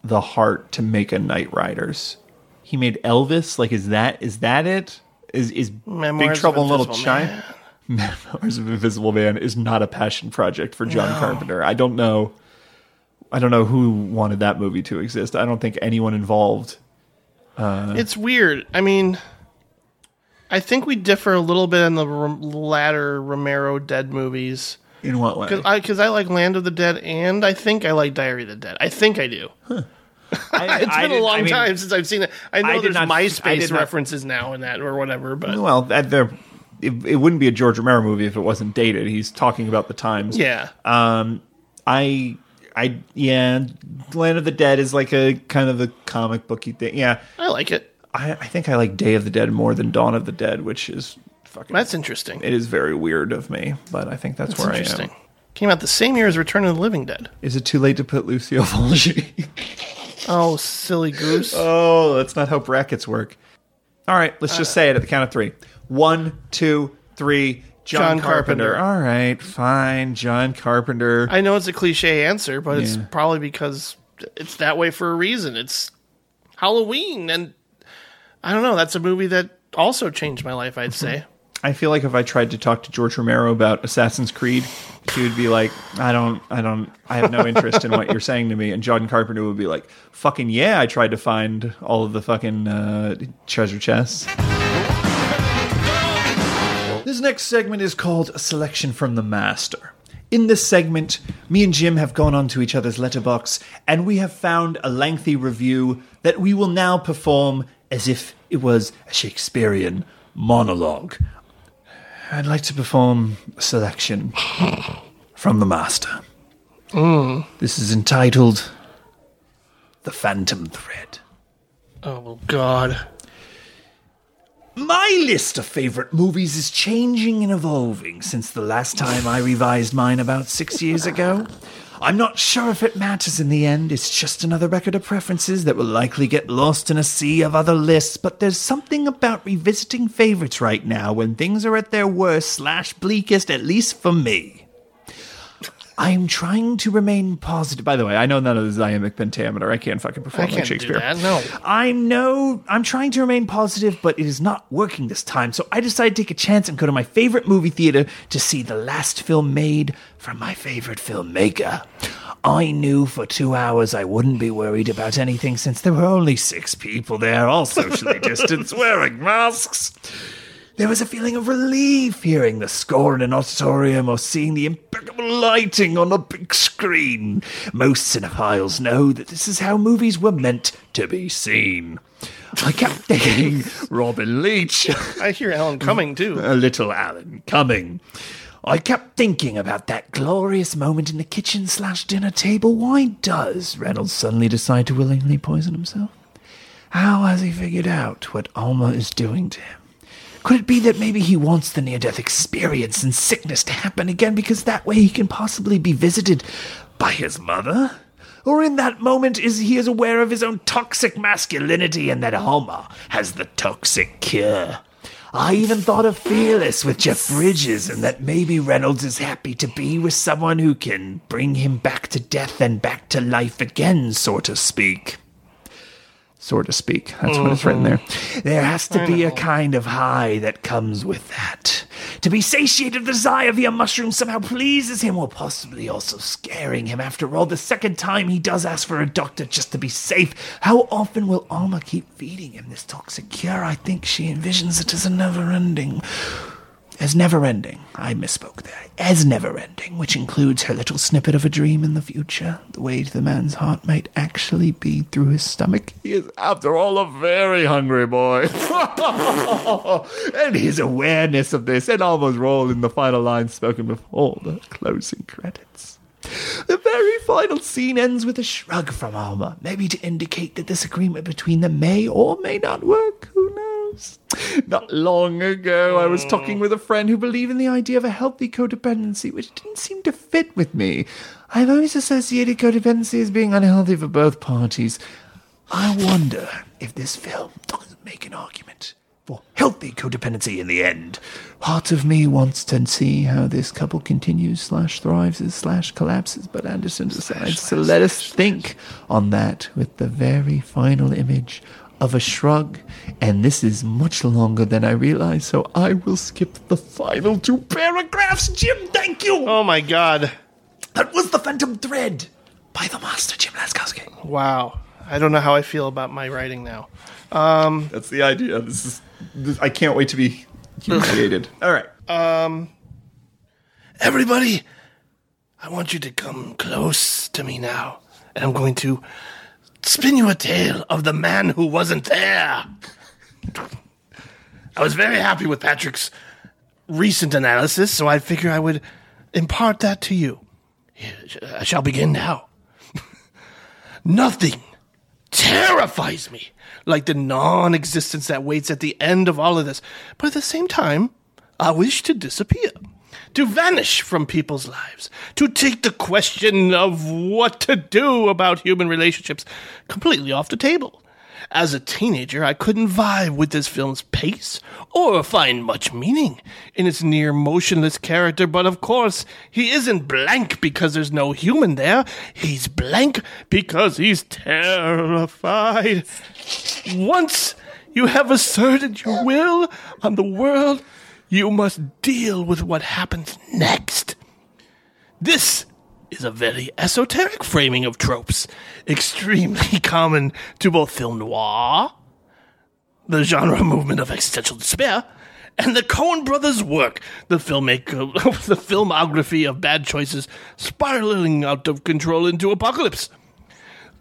the heart to make a Knightriders. He made Elvis. Like, is that is that it? Is is Memoirs Big Trouble in Little China? Memoirs of Invisible Man is not a passion project for John No. Carpenter. I don't know. I don't know who wanted that movie to exist. I don't think anyone involved. Uh, It's weird. I mean, I think we differ a little bit in the Rom- latter Romero Dead movies. In what way? Because I, 'cause I like Land of the Dead and I think I like Diary of the Dead. I think I do. it's I been a long I mean, time since I've seen it. I know I there's not- I MySpace did not- references now and that or whatever, but Well, that there, it, it wouldn't be a George Romero movie if it wasn't dated. He's talking about the times. Yeah. Um, I, I, yeah, Land of the Dead is like a kind of a comic booky thing. Yeah, I like it. I, I think I like Day of the Dead more than Dawn of the Dead, which is fucking. That's interesting. It is very weird of me, but I think that's, That's where. I am. Came out the same year as Return of the Living Dead. Is it too late to put Lucio Fulci? Oh, silly goose. oh, that's not how brackets work. All right, let's just uh, say it at the count of three. One, two, three. John, John Carpenter. Carpenter. All right, fine. John Carpenter. I know it's a cliche answer, but it's probably because it's that way for a reason. It's Halloween, and I don't know. That's a movie that also changed my life. I'd mm-hmm. say. I feel like if I tried to talk to George Romero about Assassin's Creed, he would be like, "I don't, I don't, I have no interest in what you're saying to me." And John Carpenter would be like, "Fucking yeah, I tried to find all of the fucking uh, treasure chests." This next segment is called Selection from the Master. In this segment, me and Jim have gone onto each other's Letterboxd and we have found a lengthy review that we will now perform as if it was a Shakespearean monologue. I'd like to perform a selection from the Master. Hmm. This is entitled The Phantom Thread. Oh God. My list of favorite movies is changing and evolving since the last time I revised mine about six years ago. I'm not sure if it matters in the end. It's just another record of preferences that will likely get lost in a sea of other lists. But there's something about revisiting favorites right now when things are at their worst slash bleakest, at least for me. I'm trying to remain positive. By the way, I know none of is iambic pentameter. I can't fucking perform I can't do Shakespeare. that, no. I know I'm trying to remain positive, but it is not working this time. So I decided to take a chance and go to my favorite movie theater to see the last film made from my favorite filmmaker. I knew for two hours I wouldn't be worried about anything since there were only six people there, all socially distanced, wearing masks. There was a feeling of relief hearing the score in an auditorium or seeing the impeccable lighting on a big screen. Most cinephiles know that this is how movies were meant to be seen. I kept thinking Robin Leach. I hear Alan Cumming too. A little Alan Cumming. I kept thinking about that glorious moment in the kitchen slash dinner table. Why does Reynolds suddenly decide to willingly poison himself? How has he figured out what Alma is doing to him? Could it be that maybe he wants the near death experience and sickness to happen again because that way he can possibly be visited by his mother? Or in that moment is he is aware of his own toxic masculinity and that Homer has the toxic cure? I even thought of Fearless with Jeff Bridges and that maybe Reynolds is happy to be with someone who can bring him back to death and back to life again, so to speak so to speak. That's what it's written there. Mm-hmm. There has to be a kind of high that comes with that. To be satiated the desire via mushroom somehow pleases him, or possibly also scaring him. After all, the second time he does ask for a doctor just to be safe, how often will Alma keep feeding him this toxic cure? I think she envisions it as a never ending. As never ending. I misspoke there. As never ending, which includes her little snippet of a dream in the future. The way to the man's heart might actually be through his stomach. He is, after all, a very hungry boy. and his awareness of this and Alma's role in the final line spoken before the closing credits. The very final scene ends with a shrug from Alma, maybe to indicate that this agreement between them may or may not work. Who knows? Not long ago, I was talking with a friend who believed in the idea of a healthy codependency, which didn't seem to fit with me. I've always associated codependency as being unhealthy for both parties. I wonder if this film doesn't make an argument for healthy codependency in the end. Part of me wants to see how this couple continues slash thrives slash collapses, but Anderson decides to let us think on that with the very final image of a shrug. And this is much longer than I realized, so I will skip the final two paragraphs. Jim, thank you! Oh my god. That was The Phantom Thread by the master Jim Laskowski. Wow. I don't know how I feel about my writing now. Um, That's the idea. This is. This, I can't wait to be humiliated. All right. Um, everybody, I want you to come close to me now, and I'm going to spin you a tale of the man who wasn't there. I was very happy with Patrick's recent analysis, so I figure I would impart that to you. I shall begin now. Nothing terrifies me like the non existence that waits at the end of all of this. But at the same time, I wish to disappear, to vanish from people's lives, to take the question of what to do about human relationships completely off the table. As a teenager, I couldn't vibe with this film's pace or find much meaning in its near motionless character, but of course, he isn't blank because there's no human there. He's blank because he's terrified. Once you have asserted your will on the world, you must deal with what happens next. This is a very esoteric framing of tropes, extremely common to both film noir, the genre movement of existential despair, and the Coen brothers' work, the filmmaker, the filmography of bad choices spiraling out of control into apocalypse.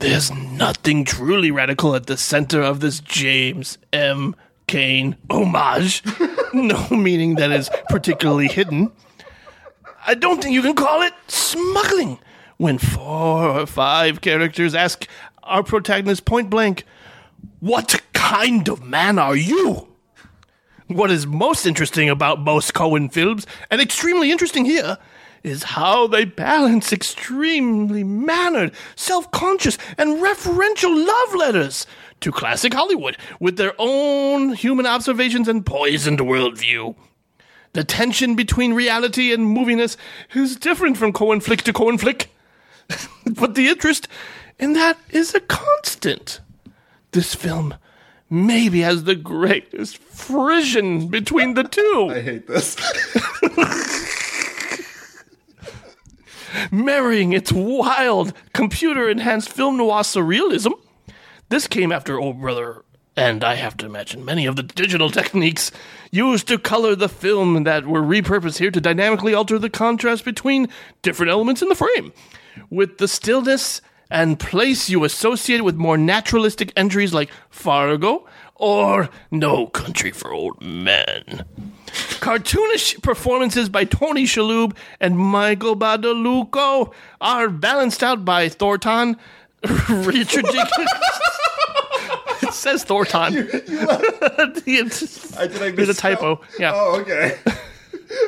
There's nothing truly radical at the center of this James M. Cain homage, no meaning that is particularly hidden. I don't think you can call it smuggling when four or five characters ask our protagonist point blank, What kind of man are you? What is most interesting about most Coen films, and extremely interesting here, is how they balance extremely mannered, self conscious, and referential love letters to classic Hollywood with their own human observations and poisoned worldview. The tension between reality and moviness is different from Coen flick to Coen flick, but the interest in that is a constant. This film maybe has the greatest frisson between the two. I hate this. Marrying its wild, computer enhanced film noir surrealism. This came after O Brother, and I have to imagine many of the digital techniques used to color the film that were repurposed here to dynamically alter the contrast between different elements in the frame. With the stillness and place you associate with more naturalistic entries like Fargo or No Country for Old Men. Cartoonish performances by Tony Shalhoub and Michael Badalucco are balanced out by Thornton, Richard Jenkins. it says Thornton. it's, I did I there's a typo. Yeah. Oh, okay.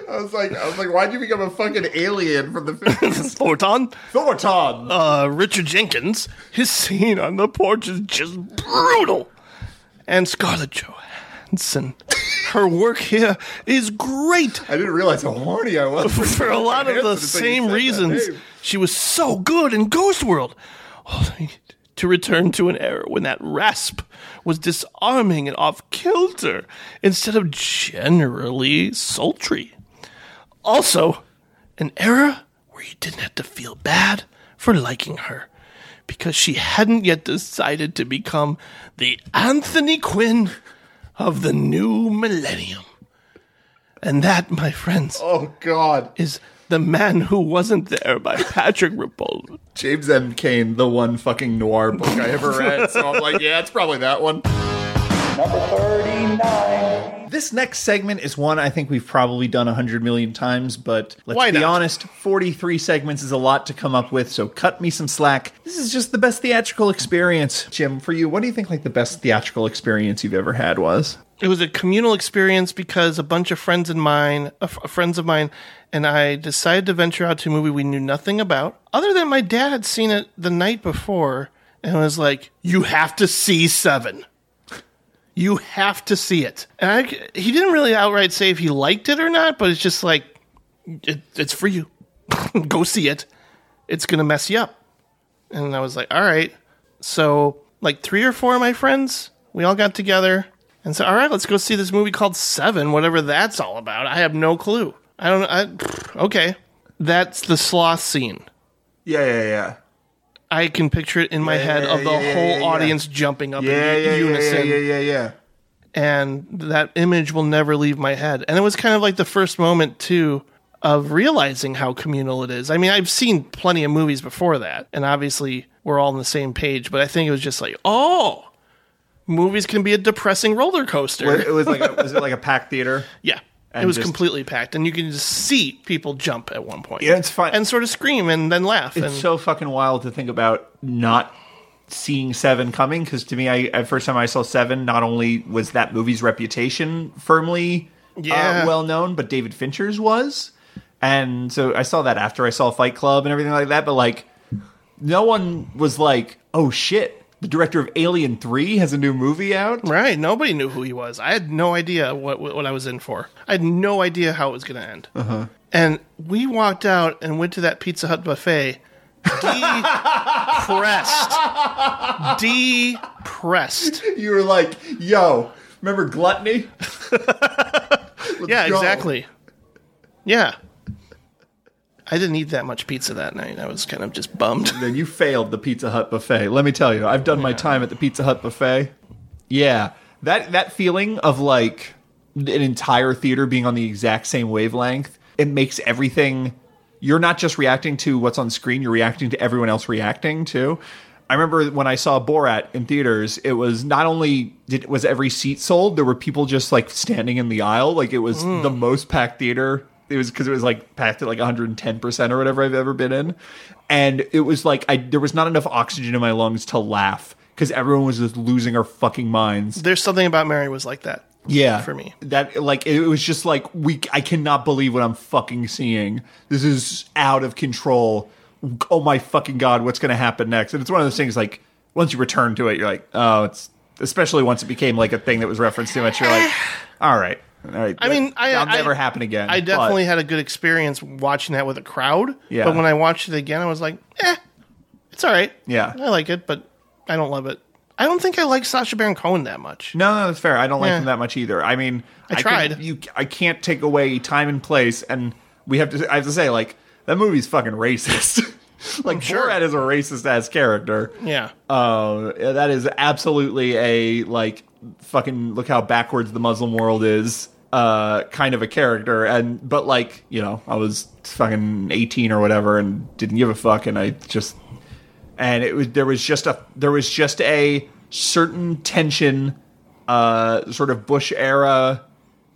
I was like, I was like, why'd you become a fucking alien from the fifties? Thornton. Thornton. Uh, Richard Jenkins. His scene on the porch is just brutal. And Scarlett Johansson. Her work here is great. I didn't realize how horny I was For a lot of the you same said that reasons, name. she was so good in Ghost World. To return to an era when that rasp was disarming and off kilter instead of generally sultry. Also, an era where you didn't have to feel bad for liking her because she hadn't yet decided to become the Anthony Quinn of the new millennium. And that, my friends, oh god, is The Man Who Wasn't There by Patrick Rapolo. James M. Cain, the one fucking noir book I ever read. So I'm like, yeah, it's probably that one. Number 39. This next segment is one I think we've probably done a hundred million times, but let's Why be not? honest, 43 segments is a lot to come up with, so cut me some slack. This is just the best theatrical experience. Jim, for you, what do you think like the best theatrical experience you've ever had was? It was a communal experience because a bunch of friends of mine, uh, f- friends of mine, and I decided to venture out to a movie we knew nothing about, other than my dad had seen it the night before and was like, "You have to see Seven. You have to see it." And I, he didn't really outright say if he liked it or not, but it's just like, it, "It's for you. Go see it. It's gonna mess you up." And I was like, "All right." So, like three or four of my friends, we all got together and said, "All right, let's go see this movie called Seven, whatever that's all about." I have no clue. I don't. I, okay, that's the sloth scene. Yeah, yeah, yeah. I can picture it in my Yeah, head yeah, of the yeah, whole audience jumping up in unison. yeah, yeah, yeah, yeah. And that image will never leave my head. And it was kind of like the first moment too of realizing how communal it is. I mean, I've seen plenty of movies before that, and obviously we're all on the same page, but I think it was just like, oh, movies can be a depressing roller coaster. It was like a, was it like a packed theater? Yeah. It was just- completely packed, and you can just see people jump at one point. Yeah, it's fine. And sort of scream and then laugh. It's and so fucking wild to think about not seeing Seven coming because to me, I at first time I saw Seven, not only was that movie's reputation firmly Yeah. uh, well known, but David Fincher's was, and so I saw that after I saw Fight Club and everything like that. But like, no one was like, "Oh shit." The director of Alien Three has a new movie out. Right. Nobody knew who he was. I had no idea what what I was in for. I had no idea how it was going to end. Uh-huh. And we walked out and went to that Pizza Hut buffet. Depressed. Depressed. You were like, "Yo, remember Gluttony?" yeah, go. exactly. Yeah. I didn't eat that much pizza that night. I was kind of just bummed. Then you failed the Pizza Hut buffet. Let me tell you, I've done my time at the Pizza Hut buffet. Yeah, that that feeling of like an entire theater being on the exact same wavelength, it makes everything. You're not just reacting to what's on screen; you're reacting to everyone else reacting too. I remember when I saw Borat in theaters, it was not only did was every seat sold, there were people just like standing in the aisle, like it was Mm. the most packed theater. It was because it was like packed at like 110 percent or whatever I've ever been in, and it was like I there was not enough oxygen in my lungs to laugh because everyone was just losing their fucking minds. There's something about Mary was like that. Yeah, For me. that like it was just like we. I cannot believe what I'm fucking seeing. This is out of control. Oh my fucking god, what's going to happen next? And it's one of those things like once you return to it, you're like, oh, it's especially once it became like a thing that was referenced too much. You're like, all right, all right. I mean, I- that'll I- never happen again. I definitely but- had a good experience watching that with a crowd. Yeah. But when I watched it again, I was like, eh, it's all right. Yeah. I like it, but I don't love it. I don't think I like Sacha Baron Cohen that much. No, no, that's fair. I don't like Yeah. him that much either. I mean, I can- tried. you, I can't take away time and place, and we have to. I have to say, like that movie's fucking racist. like Borat is a racist ass character. Yeah. Uh, that is absolutely a like fucking look how backwards the Muslim world is. Uh, kind of a character, and but like you know, I was fucking eighteen or whatever, and didn't give a fuck, and I just and it was there was just a there was just a certain tension, uh, sort of Bush era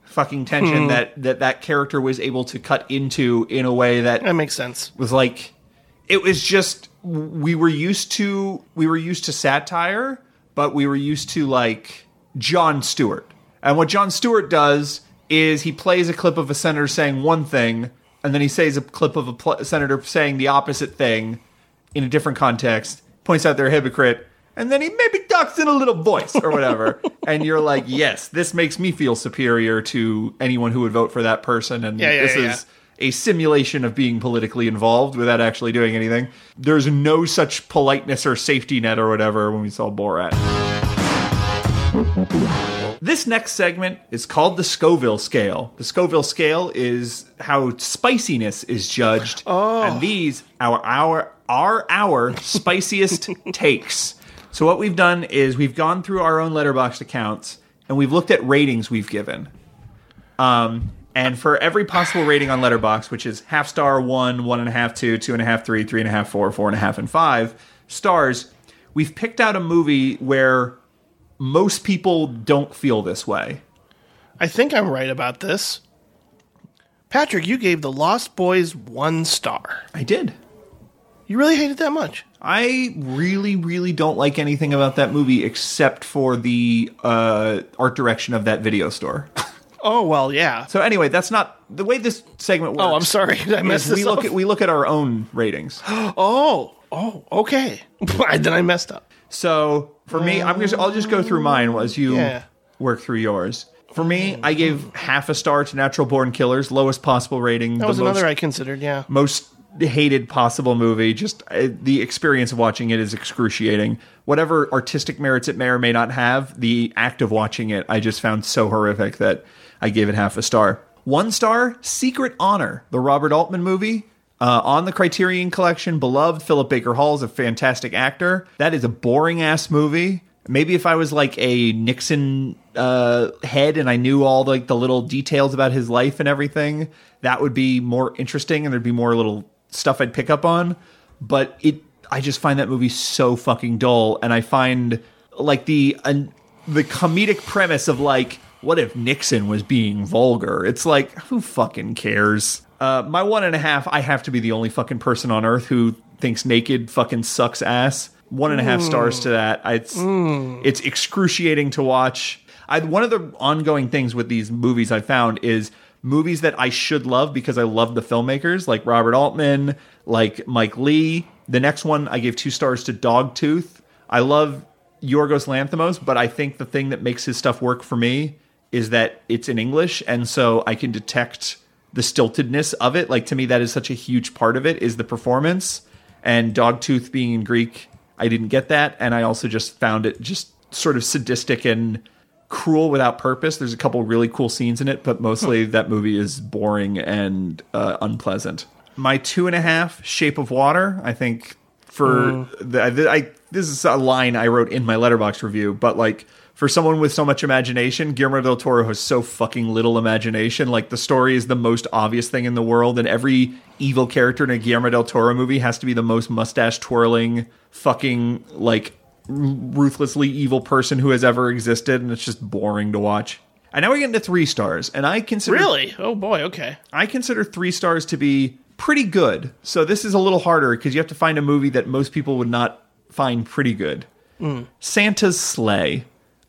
fucking tension Hmm. that that that character was able to cut into in a way that That makes sense. was like it was just we were used to we were used to satire but we were used to like Jon Stewart and what Jon Stewart does is he plays a clip of a senator saying one thing and then he says a clip of a pl- senator saying the opposite thing in a different context points out they're a hypocrite and then he maybe ducks in a little voice or whatever and you're like yes this makes me feel superior to anyone who would vote for that person and Yeah, yeah, this yeah, is a simulation of being politically involved without actually doing anything. There's no such politeness or safety net or whatever when we saw Borat. This next segment is called the Scoville scale. The Scoville scale is how spiciness is judged, and these are our are our spiciest takes. So what we've done is we've gone through our own Letterboxd accounts and we've looked at ratings we've given. Um, and for every possible rating on Letterboxd, which is half star, one, one and a half, two, two and a half, three, three and a half, four, four and a half, and five stars, we've picked out a movie where most people don't feel this way. I think I'm right about this. Patrick, you gave The Lost Boys one star. I did. You really hate it that much? I really, really don't like anything about that movie except for the uh, art direction of that video store. Oh well, yeah. So anyway, that's not the way this segment works. Oh, I'm sorry. I mess is this we look at we look at our own ratings. Oh, oh, okay. then I messed up. So for me, I'm just I'll just go through mine as you Yeah. work through yours. For me, I gave half a star to Natural Born Killers, lowest possible rating. That was the another I considered. Yeah. most hated possible movie. Just uh, the experience of watching it is excruciating. Whatever artistic merits it may or may not have, the act of watching it I just found so horrific that I gave it half a star. One star, Secret Honor, the Robert Altman movie. Uh, on the Criterion Collection, beloved Philip Baker Hall is a fantastic actor. That is a boring ass movie. Maybe if I was like a Nixon uh, head and I knew all like the little details about his life and everything, that would be more interesting and there'd be more little stuff I'd pick up on. But it, I just find that movie so fucking dull, and I find like the uh, the comedic premise of like, what if Nixon was being vulgar? It's like, who fucking cares? Uh, my one and a half, I have to be the only fucking person on earth who thinks naked fucking sucks ass. One and a half Mm. stars to that. It's it's excruciating to watch. I one of the ongoing things with these movies I found is movies that I should love because I love the filmmakers, like Robert Altman, like Mike Leigh. The next one I gave two stars to Dogtooth. I love Yorgos Lanthimos, but I think the thing that makes his stuff work for me is that it's in English, and so I can detect the stiltedness of it. Like to me, that is such a huge part of it is the performance. And Dogtooth being in Greek, I didn't get that, and I also just found it just sort of sadistic and cruel without purpose. There's a couple really cool scenes in it, but mostly that movie is boring and uh, unpleasant. My two and a half, Shape of Water. I think for the, the- I this is a line I wrote in my Letterboxd review, but like for someone with so much imagination, Guillermo del Toro has so fucking little imagination. Like the story is the most obvious thing in the world, and every evil character in a Guillermo del Toro movie has to be the most mustache twirling, fucking like ruthlessly evil person who has ever existed, and it's just boring to watch. And now we get into three stars, and I consider Really? Oh boy. Okay. I consider three stars to be pretty good. So this is a little harder because you have to find a movie that most people would not find pretty good. Mm. Santa's Slay.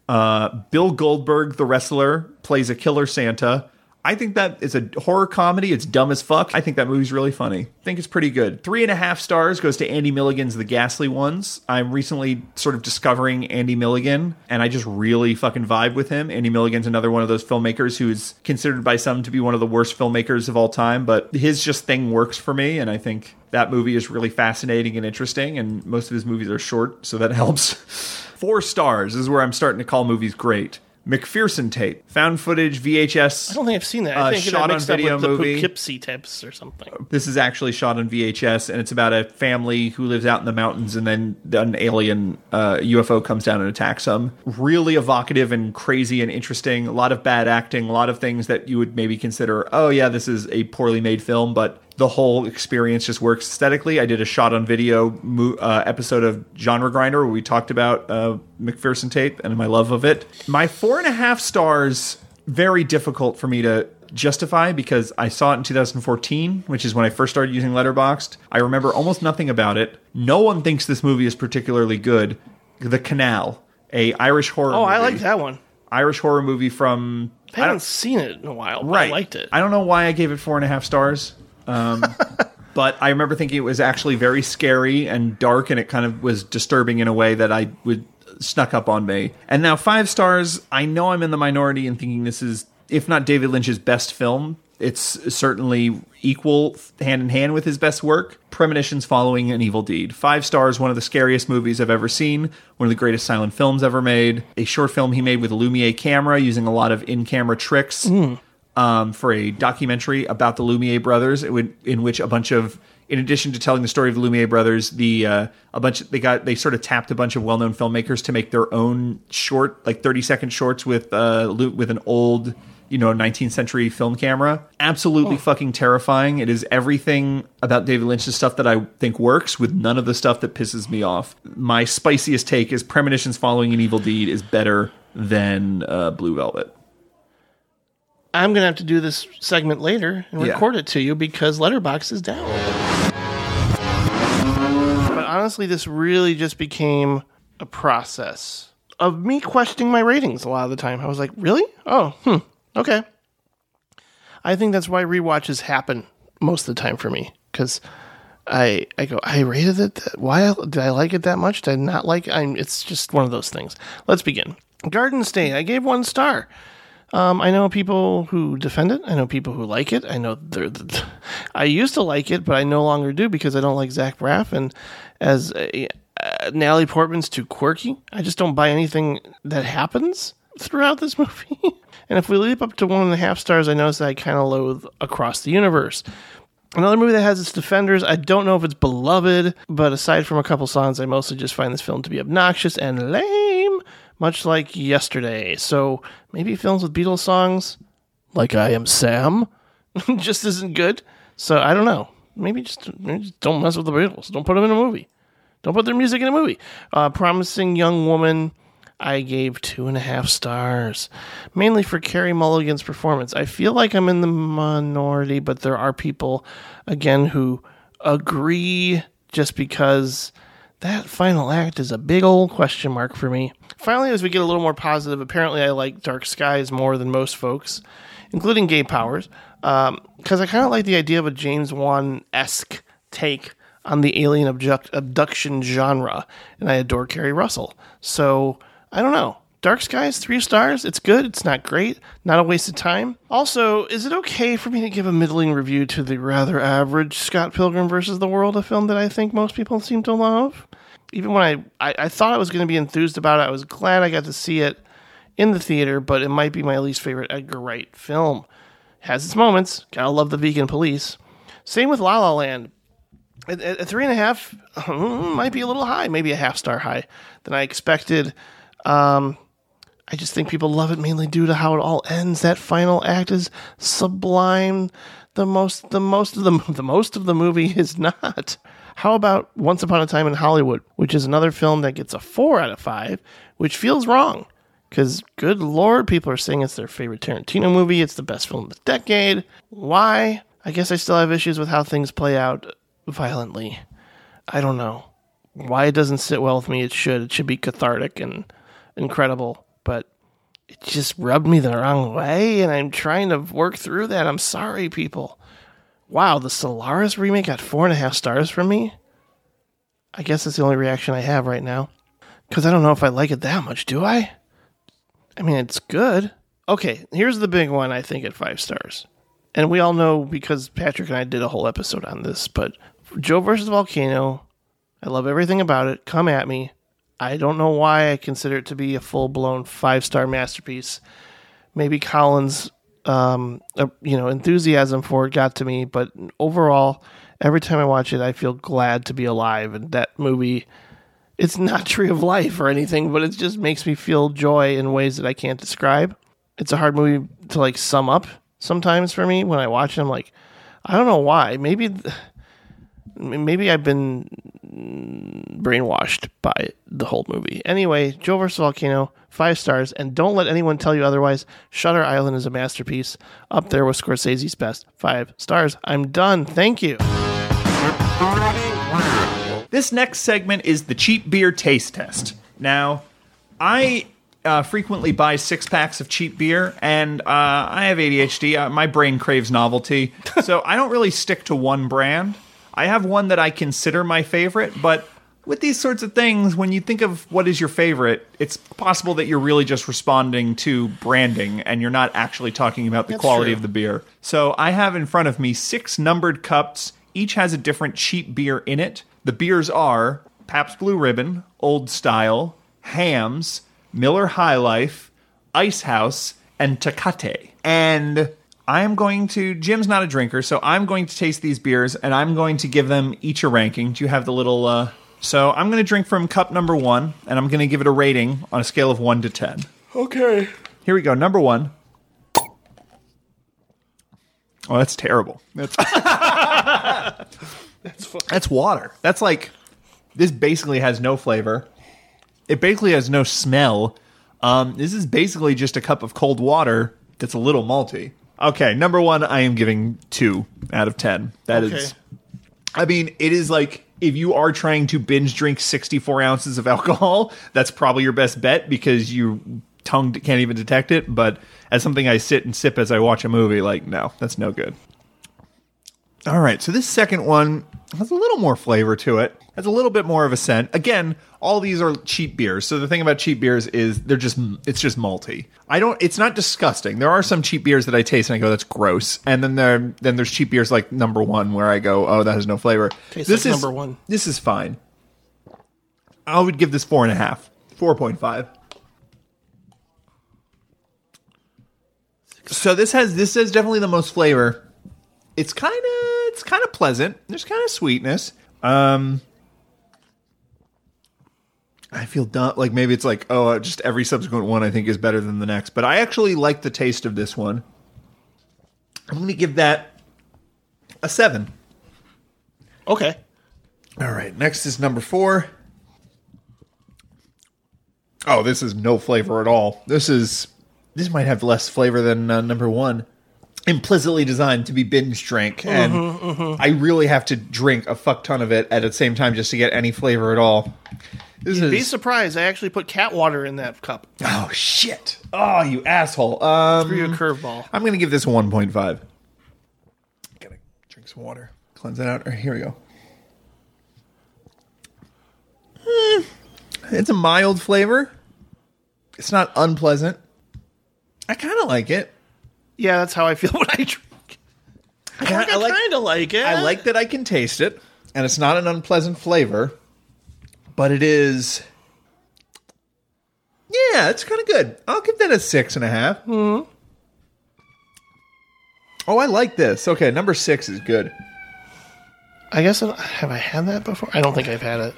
Uh, Bill Goldberg, the wrestler, plays a killer Santa. I think that is a horror comedy. It's dumb as fuck. I think that movie's really funny. I think it's pretty good. Three and a half stars goes to Andy Milligan's The Ghastly Ones. I'm recently sort of discovering Andy Milligan, and I just really fucking vibe with him. Andy Milligan's another one of those filmmakers who's considered by some to be one of the worst filmmakers of all time, but his just thing works for me, and I think that movie is really fascinating and interesting, and most of his movies are short, so that helps. Four stars is where I'm starting to call movies great. McPherson tape, found footage, VHS. I don't think I've seen that. uh, I think shot that on mixed up video with the movie. Poughkeepsie tapes or something. This is actually shot on VHS, and it's about a family who lives out in the mountains, and then an alien uh, UFO comes down and attacks them. Really evocative and crazy and interesting. A lot of bad acting, a lot of things that you would maybe consider, oh yeah, this is a poorly made film, but the whole experience just works aesthetically. I did a shot on video mo- uh, episode of Genre Grinder where we talked about uh, McPherson tape and my love of it. My four and a half stars, very difficult for me to justify because I saw it in 2014, which is when I first started using Letterboxd. I remember almost nothing about it. No one thinks this movie is particularly good. The Canal, a Irish horror. Oh, I like that one. Irish horror movie from I haven't seen it in a while, but Right. I liked it. I don't know why I gave it four and a half stars. Um, but I remember thinking it was actually very scary and dark, and it kind of was disturbing in a way that I would snuck up on me. And now five stars. I know I'm in the minority in thinking this is, if not David Lynch's best film, it's certainly equal hand in hand with his best work. Premonitions following an evil deed. Five stars, one of the scariest movies I've ever seen, one of the greatest silent films ever made. A short film he made with a Lumiere camera using a lot of in camera tricks um, for a documentary about the Lumiere brothers, in whi- in which a bunch of, in addition to telling the story of the Lumiere brothers, the uh, a bunch they got they sort of tapped a bunch of well known filmmakers to make their own short, like thirty second shorts with uh, with an old. You know, 19th century film camera. Absolutely fucking terrifying. It is everything about David Lynch's stuff that I think works with none of the stuff that pisses me off. My spiciest take is Premonitions Following an Evil Deed is better than uh, Blue Velvet. I'm gonna have to do this segment later and Yeah. record it to you because Letterboxd is down. But honestly, this really just became a process of me questioning my ratings a lot of the time. I was like, really? Oh, hmm, okay. I think that's why rewatches happen most of the time for me because I I go I rated it. That, why did I like it that much? Did I not like? it? I'm. It's just one of those things. Let's begin. Garden State. I gave one star. Um, I know people who defend it. I know people who like it. I know they're. I used to like it, but I no longer do because I don't like Zach Braff. And as a, uh, Natalie Portman's too quirky, I just don't buy anything that happens throughout this movie. and if we leap up to one and a half stars, I notice that I kind of loathe Across the Universe. Another movie that has its defenders, I don't know if it's beloved, but aside from a couple songs, I mostly just find this film to be obnoxious and lame. Much like yesterday. So maybe films with Beatles songs, like I Am Sam, just isn't good. So I don't know. Maybe just, maybe just don't mess with the Beatles. Don't put them in a movie. Don't put their music in a movie. Uh, Promising Young Woman, I gave two and a half stars, mainly for Carey Mulligan's performance. I feel like I'm in the minority, but there are people, again, who agree just because that final act is a big old question mark for me. Finally, as we get a little more positive, apparently I like Dark Skies more than most folks, including Gay Powers, um, because I kind of like the idea of a James Wan esque take on the alien abduct- abduction genre, and I adore Keri Russell. So I don't know. Dark Skies, three stars. It's good. It's not great. Not a waste of time. Also, is it okay for me to give a middling review to the rather average Scott Pilgrim versus the World, a film that I think most people seem to love? Even when I, I, I thought I was going to be enthused about it, I was glad I got to see it in the theater, but it might be my least favorite Edgar Wright film. Has its moments. Gotta love the vegan police. Same with La La Land. At three and a half mm, might be a little high, maybe a half star high than I expected. Um, I just think people love it mainly due to how it all ends. That final act is sublime. The most, the most of the the most of the movie is not. How about Once Upon a Time in Hollywood, which is another film that gets a four out of five, which feels wrong. Because, good lord, people are saying it's their favorite Tarantino movie. It's the best film of the decade. Why? I guess I still have issues with how things play out violently. I don't know. Why it doesn't sit well with me, it should. It should be cathartic and incredible. But it just rubbed me the wrong way, and I'm trying to work through that. I'm sorry, people. Wow, the Solaris remake got four and a half stars from me? I guess that's the only reaction I have right now. Because I don't know if I like it that much, do I? I mean, it's good. Okay, here's the big one I think at five stars. And we all know because Patrick and I did a whole episode on this, but Joe versus Volcano, I love everything about it. Come at me. I don't know why I consider it to be a full blown five star masterpiece. Maybe Collins, um, uh, you know, enthusiasm for it got to me, but overall, every time I watch it, I feel glad to be alive. And that movie, it's not Tree of Life or anything, but it just makes me feel joy in ways that I can't describe. It's a hard movie to like sum up sometimes for me when I watch it. I'm like, I don't know why. Maybe. Th- maybe I've been brainwashed by the whole movie. Anyway, Joe vs. Volcano, five stars, and don't let anyone tell you otherwise. Shutter Island is a masterpiece, up there with Scorsese's best. Five stars. I'm done. Thank you. This next segment is the cheap beer taste test. Now, I uh, frequently buy six packs of cheap beer, and uh, I have ADHD. Uh, my brain craves novelty, so I don't really stick to one brand. I have one that I consider my favorite, but with these sorts of things, when you think of what is your favorite, it's possible that you're really just responding to branding and you're not actually talking about the That's quality true. of the beer. So I have in front of me six numbered cups. Each has a different cheap beer in it. The beers are Pabst Blue Ribbon, Old Style, Hamm's, Miller High Life, Ice House, and Tecate. And I am going to. Jim's not a drinker, so I'm going to taste these beers and I'm going to give them each a ranking. Do you have the little. Uh, so I'm going to drink from cup number one and I'm going to give it a rating on a scale of one to 10. Okay. Here we go. Number one. Oh, that's terrible. That's That's fun. that's water. That's like this basically has no flavor. It basically has no smell. Um, this is basically just a cup of cold water that's a little malty. Okay, number one, I am giving two out of ten. That is, Okay. I mean, it is like if you are trying to binge drink 64 ounces of alcohol, that's probably your best bet because your tongue can't even detect it. But as something I sit and sip as I watch a movie, like, no, that's no good. All right, so this second one has a little more flavor to it. Has a little bit more of a scent. Again, all these are cheap beers. So the thing about cheap beers is they're just it's just malty. I don't. It's not disgusting. There are some cheap beers that I taste and I go, that's gross. And then there then there's cheap beers like Number One where I go, oh, that has no flavor. Tastes this like is Number One. This is fine. I would give this four and a half. Four point five. So this has this has definitely the most flavor. It's kind of it's kind of pleasant. There's kind of sweetness. Um, I feel dumb. Like maybe it's like, oh, just every subsequent one I think is better than the next. But I actually like the taste of this one. I'm going to give that a seven. Okay. All right. Next is number four. Oh, this is no flavor at all. This is this might have less flavor than uh, number one. Implicitly designed to be binge drink, and Mhm, mhm. I really have to drink a fuck ton of it at the same time just to get any flavor at all. This You'd be surprised. I actually put cat water in that cup. oh shit! Oh, you asshole! Um, Threw you a curveball. I'm gonna give this a 1.5. Gotta drink some water, cleanse it out. Here we go. Hmm. It's a mild flavor. It's not unpleasant. I kind of like it. Yeah, that's how I feel when I drink. I, I like- kind of like it. I like that I can taste it, and it's not an unpleasant flavor, but it is. Yeah, it's kind of good. I'll give that a six and a half. Hmm. Oh, I like this. Okay, number six is good. I guess I- have I had that before? I don't think I've had it.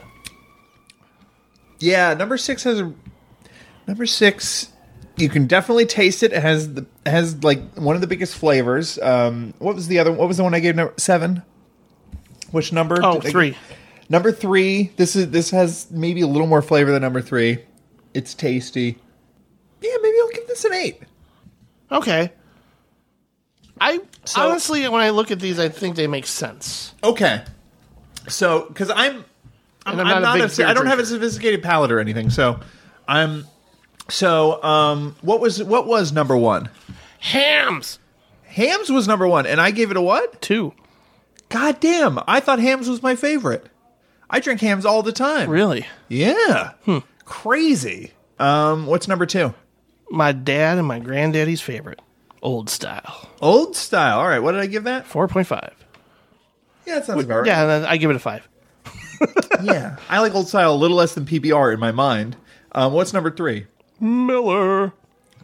Yeah, number six has a number six. You can definitely taste it. It has the has like one of the biggest flavors. Um, what was the other? What was the one I gave? Number seven. Which number? Oh, three. Number three. This is this has maybe a little more flavor than number three. It's tasty. Yeah, maybe I'll give this an eight. Okay. I honestly, when I look at these, I think they make sense. Okay. So, because I'm, I'm, I'm I'm not a big a, I don't have a sophisticated palate or anything. So, I'm. So, um, what was what was number one? Hamm's. Hamm's was number one, and I gave it a what? Two. God damn! I thought Hamm's was my favorite. I drink Hamm's all the time. Really? Yeah. Crazy. Um, what's number two? My dad and my granddaddy's favorite, old style. Old style. All right. What did I give that? Four point five. Yeah, that sounds about right. Yeah, I give it a five. yeah. I like old style a little less than PBR in my mind. Um, what's number three? Miller.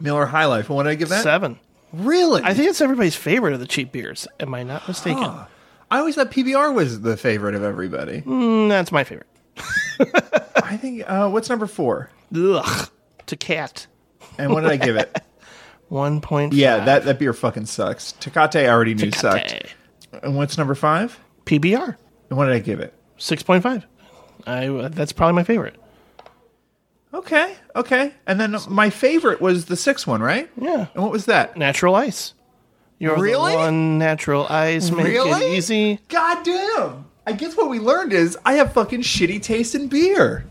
Miller High Life. And what did I give that? Seven. Really? I think it's everybody's favorite of the cheap beers. Am I not mistaken? Huh. I always thought PBR was the favorite of everybody. Mm, that's my favorite. I think. Uh, what's number four? Ugh. Tecate. And what did I give it? One point. Yeah, that, that beer fucking sucks. Tecate I already knew sucked. And what's number five? PBR. And what did I give it? Six point five. I uh, that's probably my favorite. Okay, okay. And then my favorite was the sixth one, right? Yeah. And what was that? Natural ice. You're Really? the one natural ice. Make it easy. God damn. I guess what we learned is I have fucking shitty taste in beer.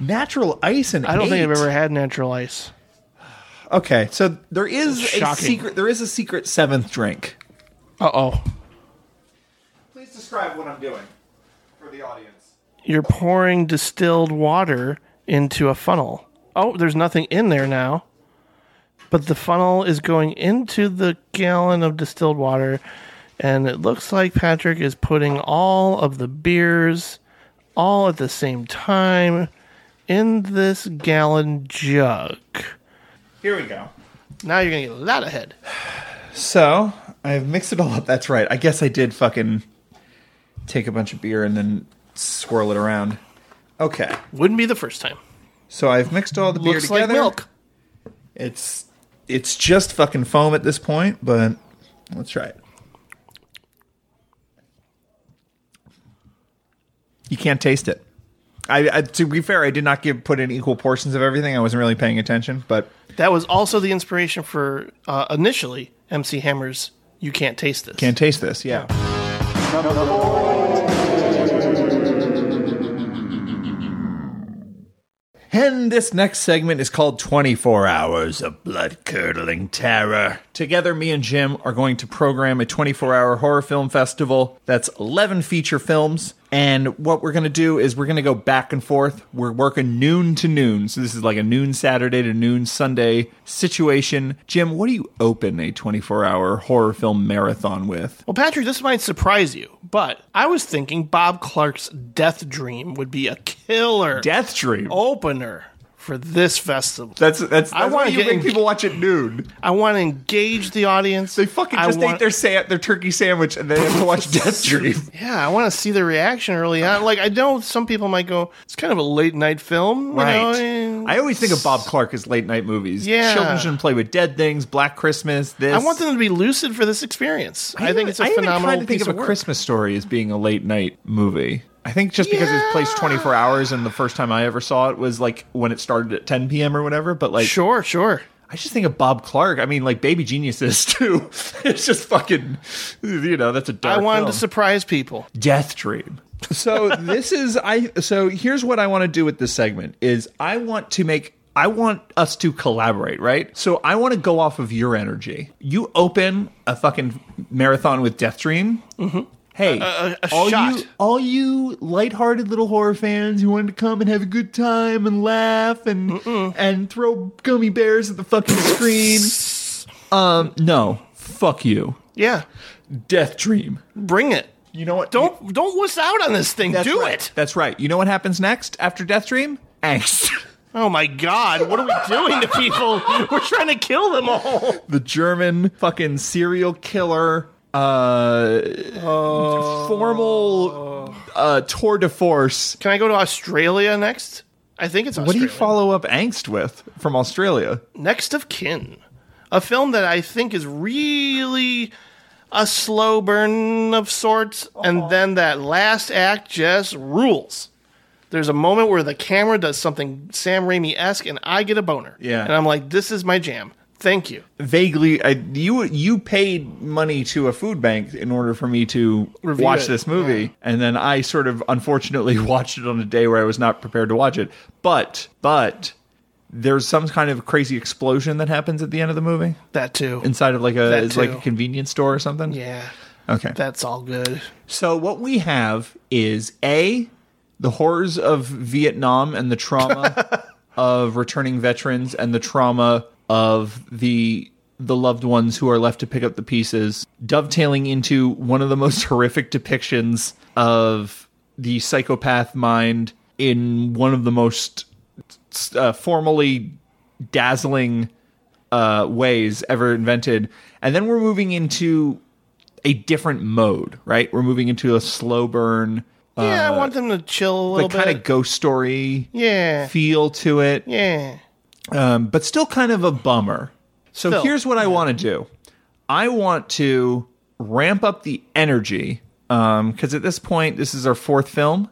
Natural ice and I don't think I've ever had natural ice. Okay, so there is a Shocking. secret. There is a secret seventh drink. Uh oh. Please describe what I'm doing for the audience. You're pouring distilled water into a funnel. Oh, there's nothing in there now. But the funnel is going into the gallon of distilled water, and it looks like Patrick is putting all of the beers all at the same time in this gallon jug. Here we go. Now you're gonna get a lot of head. So I've mixed it all up. That's right. I guess I did fucking take a bunch of beer and then swirl it around. Okay. Wouldn't be the first time. So I've mixed all the beer Looks like milk. It's it's just fucking foam at this point, but let's try it. You can't taste it. I, I to be fair, I did not give put in equal portions of everything. I wasn't really paying attention, but That was also the inspiration for uh, initially MC Hammer's "You Can't Taste This." can't taste this. Yeah. And this next segment is called 24 Hours of Blood Curdling Terror. Together, me and Jim are going to program a 24 hour horror film festival that's 11 feature films. And what we're going to do is we're going to go back and forth. We're working noon to noon. So this is like a noon Saturday to noon Sunday situation. Jim, what do you open a 24 hour horror film marathon with? Well, Patrick, this might surprise you, but I was thinking Bob Clark's Death Dream would be a killer Death Dream. opener for this festival. That's that's, that's I wanna you get make en- people watch at noon. I want to engage the audience. They fucking just want- ate their sa- their turkey sandwich and they have to watch Death Dream. Yeah, I want to see the reaction early on. Like, I know some people might go, it's kind of a late night film. You know? and I always think of Bob Clark as late night movies. Yeah. Children shouldn't play with dead things. Black Christmas. This. I want them to be lucid for this experience. I, think it's a I even phenomenal kind of think piece of of a. Christmas story as being a late night movie. I think just because it's placed 24 hours and the first time I ever saw it was like when it started at 10 p.m. or whatever. But like, sure, sure. I just think of Bob Clark. I mean, like Baby Geniuses too. it's just fucking, you know, that's a dark. I wanted film. to surprise people. Death Dream. So this is I so here's what I want to do with this segment is I want to make I want us to collaborate, right? So I want to go off of your energy. You open a fucking marathon with Death Dream. Mm-hmm. Hey, A- a- a all shot. you all you lighthearted little horror fans who wanted to come and have a good time and laugh and and throw gummy bears at the fucking screen. Um, no, fuck you. Yeah, Death Dream. bring it. You know what? Don't don't wuss out on this thing. That's Do right. it. That's right. You know what happens next after Death Dream? Angst. Oh my god, what are we doing to people? We're trying to kill them all. the German fucking serial killer uh formal uh tour de force. Can I go to Australia next? I think it's Australia. What do you follow up Angst with from Australia? Next of Kin, a film that I think is really a slow burn of sorts, and then that last act just rules. There's a moment where the camera does something Sam Raimi esque, and I get a boner. Yeah. and I'm like, this is my jam. Thank you. Vaguely, I, you you paid money to a food bank in order for me to Review watch it, this movie, and then I sort of unfortunately watched it on a day where I was not prepared to watch it. But but there's some kind of crazy explosion that happens at the end of the movie That too. inside of like a like a convenience store or something. Yeah, Okay. that's all good. So what we have is a the horrors of Vietnam and the trauma of returning veterans and the trauma of the the loved ones who are left to pick up the pieces, dovetailing into one of the most horrific depictions of the psychopath mind in one of the most uh, formally dazzling uh, ways ever invented. And then we're moving into a different mode, right? We're moving into a slow burn. Yeah, uh, I want them to chill a little bit. Kind of ghost story yeah, feel to it, yeah. Um, but still kind of a bummer. So Still, here's what I want to do. I want to ramp up the energy because at this point, this is our fourth film.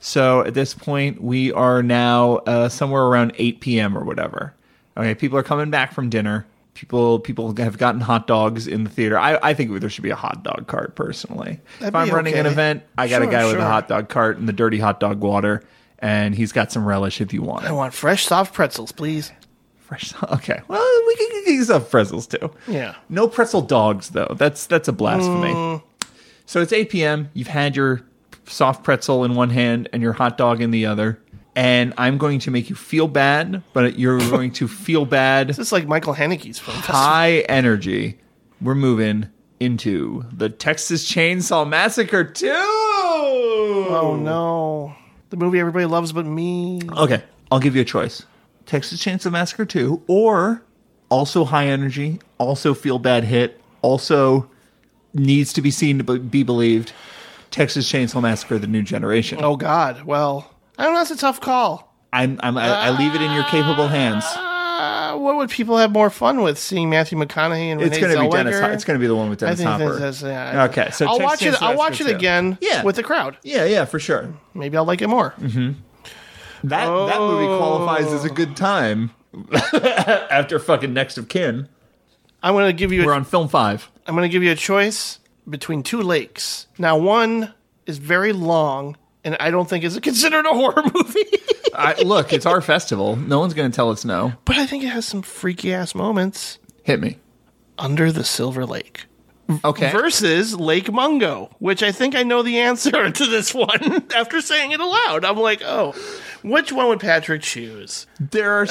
So at this point, we are now uh, somewhere around 8 p.m. or whatever. Okay, people are coming back from dinner. People people have gotten hot dogs in the theater. I, I think there should be a hot dog cart personally. That'd if I'm running an event, I got a Sure, guy with a hot dog cart and the dirty hot dog water, and he's got some relish if you want it. I want fresh, soft pretzels, please. Fresh. Okay. Well, we can get these up pretzels too. Yeah. No pretzel dogs though. That's that's a blasphemy. Mm. So it's 8 p.m. You've had your soft pretzel in one hand and your hot dog in the other, and I'm going to make you feel bad, but you're going to feel bad. This is like Michael Haneke's film. High energy. We're moving into the Texas Chainsaw Massacre 2. Oh no, the movie everybody loves but me. Okay, I'll give you a choice. Texas Chainsaw Massacre 2 or also high energy, also feel bad hit, also needs to be seen to be- be believed. Texas Chainsaw Massacre: The New Generation. Oh God. Well, I don't know. That's a tough call. I'm, I'm I, I leave it in your capable hands. What would people have more fun with seeing Matthew McConaughey and It's Renee going to be Zellweger? Dennis. Ho- It's going to be the one with I think Hopper. that's, yeah. Okay, so I'll watch it. I'll watch it 2. again. Yeah. with the crowd. Yeah, yeah, for sure. Maybe I'll like it more. Mm-hmm. That that movie qualifies as a good time after fucking Next of Kin. I'm going to give you. We're A, on film five. I'm going to give you a choice between two lakes. Now, one is very long, and I don't think is considered a horror movie. I, look, it's our festival. No one's going to tell us no. but I think it has some freaky ass moments. Hit me. Under the Silver Lake. Okay. Versus Lake Mungo, which I think I know the answer to this one after saying it aloud. I'm like, oh, which one would Patrick choose? There are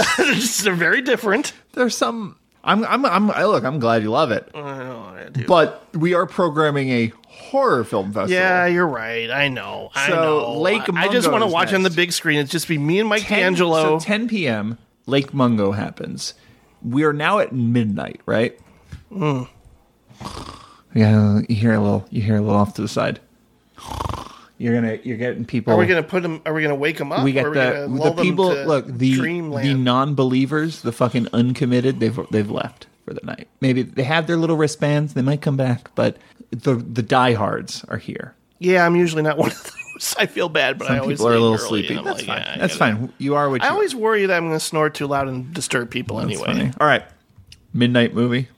They're very different. there's some I'm, I'm, I'm, I look, I'm glad you love it. I know I do. But we are programming a horror film festival. Yeah, you're right. I know. I So, know. Lake I just want to watch on the big screen. It's just be me and Mike 10 D'Angelo. So 10 p.m. Lake Mungo happens. We are now at midnight, right? Mm. Yeah, you hear a little. You hear a little off to the side. You're gonna. You're getting people. Are we gonna put them? Are we gonna wake them up? we Or get are we the gonna the lull them people. to Look, the the non-believers, the fucking uncommitted. They've they've left for the night. Maybe they have their little wristbands. They might come back, but the the diehards are here. Yeah, I'm usually not one of those. I feel bad, but Some I always people are a little sleepy. That's like, fine. yeah, I That's fine. You are what you I are. always worry that I'm going to snore too loud and disturb people That's anyway. funny. All right. Midnight movie.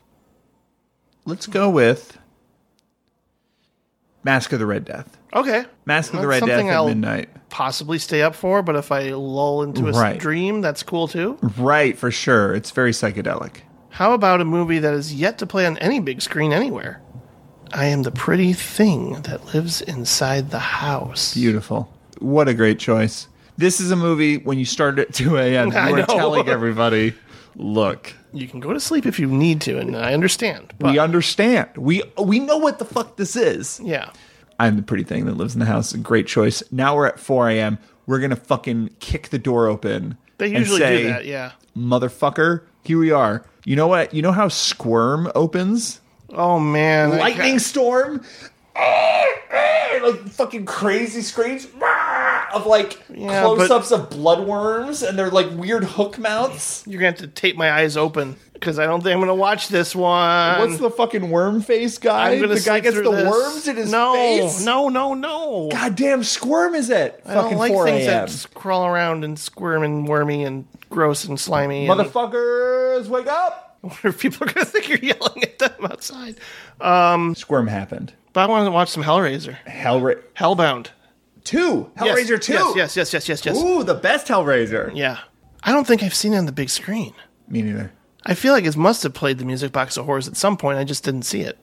Let's go with Mask of the Red Death. Okay. Mask of the Red Death at I'll midnight. Possibly stay up for, but if I lull into a Right. dream, that's cool too. Right, for sure. It's very psychedelic. How about a movie that is yet to play on any big screen anywhere? I am the pretty thing that lives inside the house. Beautiful. What a great choice. This is a movie when you start at 2 a.m. You are telling everybody, look, You can go to sleep if you need to, and I understand. we understand. We we know what the fuck this is. Yeah. I'm the pretty thing that lives in the house. Great choice. Now we're at 4 a.m. We're gonna fucking kick the door open. They usually say, do that, yeah. Motherfucker, here we are. You know what? You know how Squirm opens? Oh man, Lightning ca- storm. like fucking crazy screams of like Yeah, close-ups of bloodworms and they're like weird hook mounts. You're gonna have to tape my eyes open because I don't think I'm gonna watch this one. What's the fucking worm face guy? I'm gonna the guy gets the this. worms in his no, face. No, no, no. Goddamn squirm is it? I don't like 4 things that crawl around and squirm and wormy and gross and slimy. and- Motherfuckers, wake up! I wonder if people are gonna think you're yelling at them outside. Um, Squirm happened. but I want to watch some Hellraiser. Hellra- Hellbound. Two. Hellraiser yes, 2. Yes, yes, yes, yes, yes, yes. Ooh, the best Hellraiser. Yeah. I don't think I've seen it on the big screen. Me neither. I feel like it must have played the music box of horrors at some point. I just didn't see it.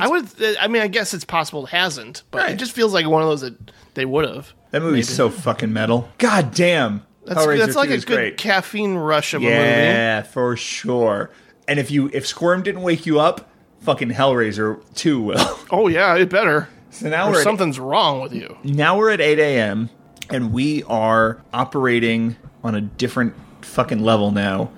I would. I mean, I guess it's possible it hasn't, but it just feels like one of those that they would have. That movie's Maybe. so fucking metal. God damn. That's, Hellraiser that's like 2 a good great. caffeine rush of a movie. Yeah, for sure. And if you if Squirm didn't wake you up, fucking Hellraiser 2 will. Oh yeah, it better. So now Or we're at- something's wrong with you. now we're at 8 a.m. and we are operating on a different fucking level now.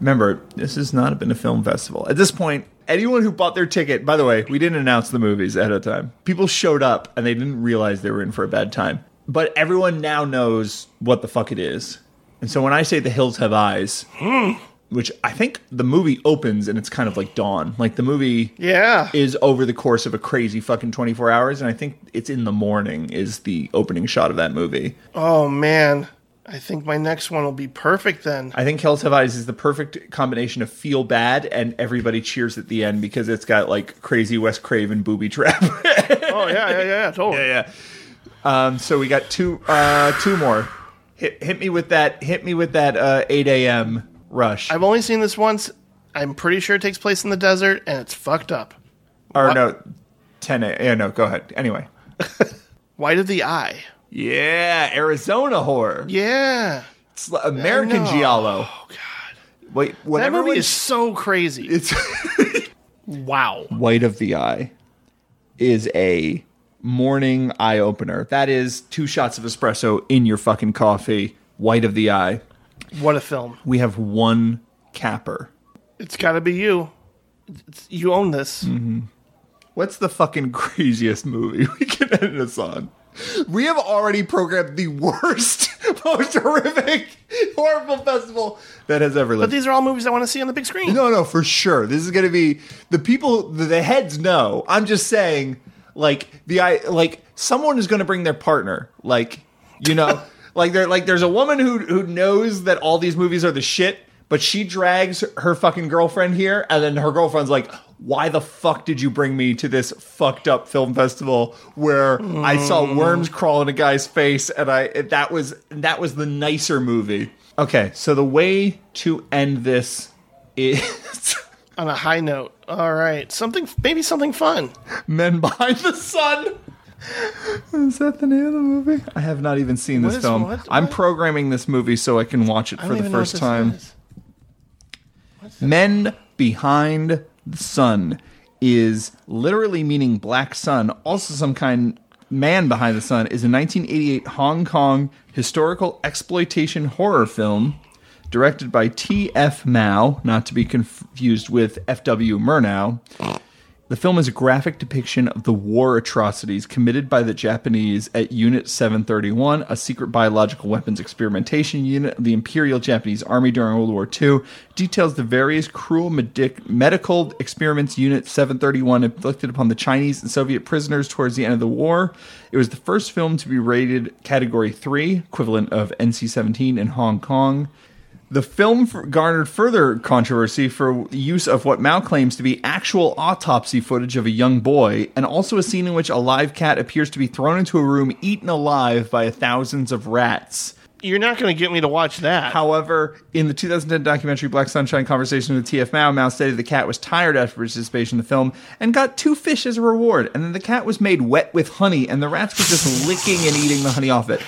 Remember, this has not been a film festival. At this point, anyone who bought their ticket, by the way, we didn't announce the movies ahead of time. People showed up and they didn't realize they were in for a bad time. But everyone now knows what the fuck it is. And so when I say The Hills Have Eyes, hmm. which I think the movie opens and it's kind of like dawn. Like the movie Yeah. is over the course of a crazy fucking 24 hours and I think it's in the morning is the opening shot of that movie. Oh man, I think my next one will be perfect then. I think Hills Have Eyes is the perfect combination of feel bad and everybody cheers at the end because it's got like crazy Wes Craven booby trap. oh yeah, yeah, yeah, totally. yeah, yeah. Um, so we got two uh, two more. Hit, hit me with that. Hit me with that uh, 8 a.m. rush. I've only seen this once. I'm pretty sure it takes place in the desert, and it's fucked up. or What? no, 10 a. Yeah, no. Go ahead. Anyway. White of the Eye. Yeah, Arizona horror. Yeah. It's American. Giallo. Oh God. Wait, that whatever. movie is so crazy. It's wow. White of the Eye is a morning eye opener. That is two shots of espresso in your fucking coffee. White of the Eye. What a film. We have one capper. It's got to be you. It's, you own this. Mm-hmm. What's the fucking craziest movie we can end this on? We have already programmed the worst, most horrific, horrible festival that has ever But lived. these are all movies I want to see on the big screen. No, no, for sure. This is going to be the people. The, the heads know. I'm just saying, like the I like someone is going to bring their partner. Like you know, like there like there's a woman who who knows that all these movies are the shit, but she drags her fucking girlfriend here, and then her girlfriend's like. Why the fuck did you bring me to this fucked up film festival where I saw mm. worms crawl in a guy's face and I that was that was the nicer movie. Okay, so the way to end this is On a high note. All right. Something, maybe something fun. Men Behind the Sun. Is that the name of the movie? I have not even seen this is- film. what- I'm programming this movie so I can watch it for the first time. Men behind the sun is literally meaning black sun. Also, some kind man behind the sun is a 1988 Hong Kong historical exploitation horror film directed by T.F. Mao, not to be confused with F.W. Murnau. The film is a graphic depiction of the war atrocities committed by the Japanese at Unit 731, a secret biological weapons experimentation unit of the Imperial Japanese Army during World War II. Details the various cruel medic- medical experiments Unit 731 inflicted upon the Chinese and Soviet prisoners towards the end of the war. It was the first film to be rated Category 3, equivalent of NC 17 in Hong Kong. The film garnered further controversy for use of what Mao claims to be actual autopsy footage of a young boy, and also a scene in which a live cat appears to be thrown into a room eaten alive by thousands of rats. You're not going to get me to watch that. However, in the 2010 documentary Black Sunshine Conversation with TF Mao, Mao stated the cat was tired after participation in the film and got two fish as a reward. And then the cat was made wet with honey, and the rats were just licking and eating the honey off it.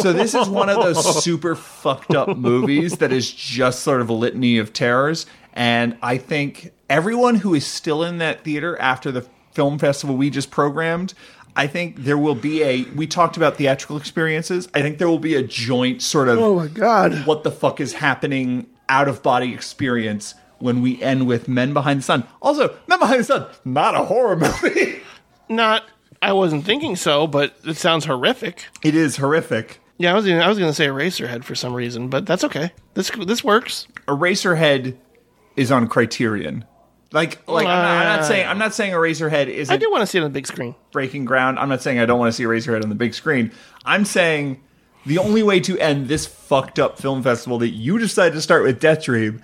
So this is one of those super fucked up movies that is just sort of a litany of terrors. And I think everyone who is still in that theater after the film festival we just programmed, I think there will be a. We talked about theatrical experiences. I think there will be a joint sort of. Oh my God. What the fuck is happening? Out of body experience when we end with Men Behind the Sun. Also, Men Behind the Sun, not a horror movie. Not. I wasn't thinking so, but it sounds horrific. It is horrific. Yeah, I was. Gonna, I was going to say Eraserhead for some reason, but that's okay. This this works. Eraserhead is on Criterion. Like, like I'm, not, I'm not saying I'm not saying Eraserhead is. I do want to see it on the big screen. breaking ground. I'm not saying I don't want to see Eraserhead on the big screen. I'm saying the only way to end this fucked up film festival that you decided to start with Death Dream.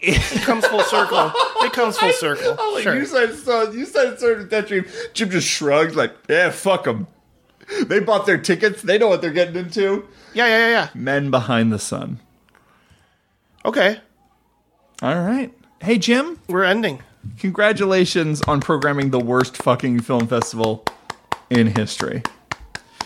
It comes full circle. It comes full circle. Oh, like, Sure. You said so. You said it started with Death Dream. Jim just shrugged, like, yeah, fuck them. They bought their tickets. They know what they're getting into. Yeah, yeah, yeah, yeah. Men Behind the Sun. Okay. All right. Hey, Jim. We're ending. Congratulations on programming the worst fucking film festival in history.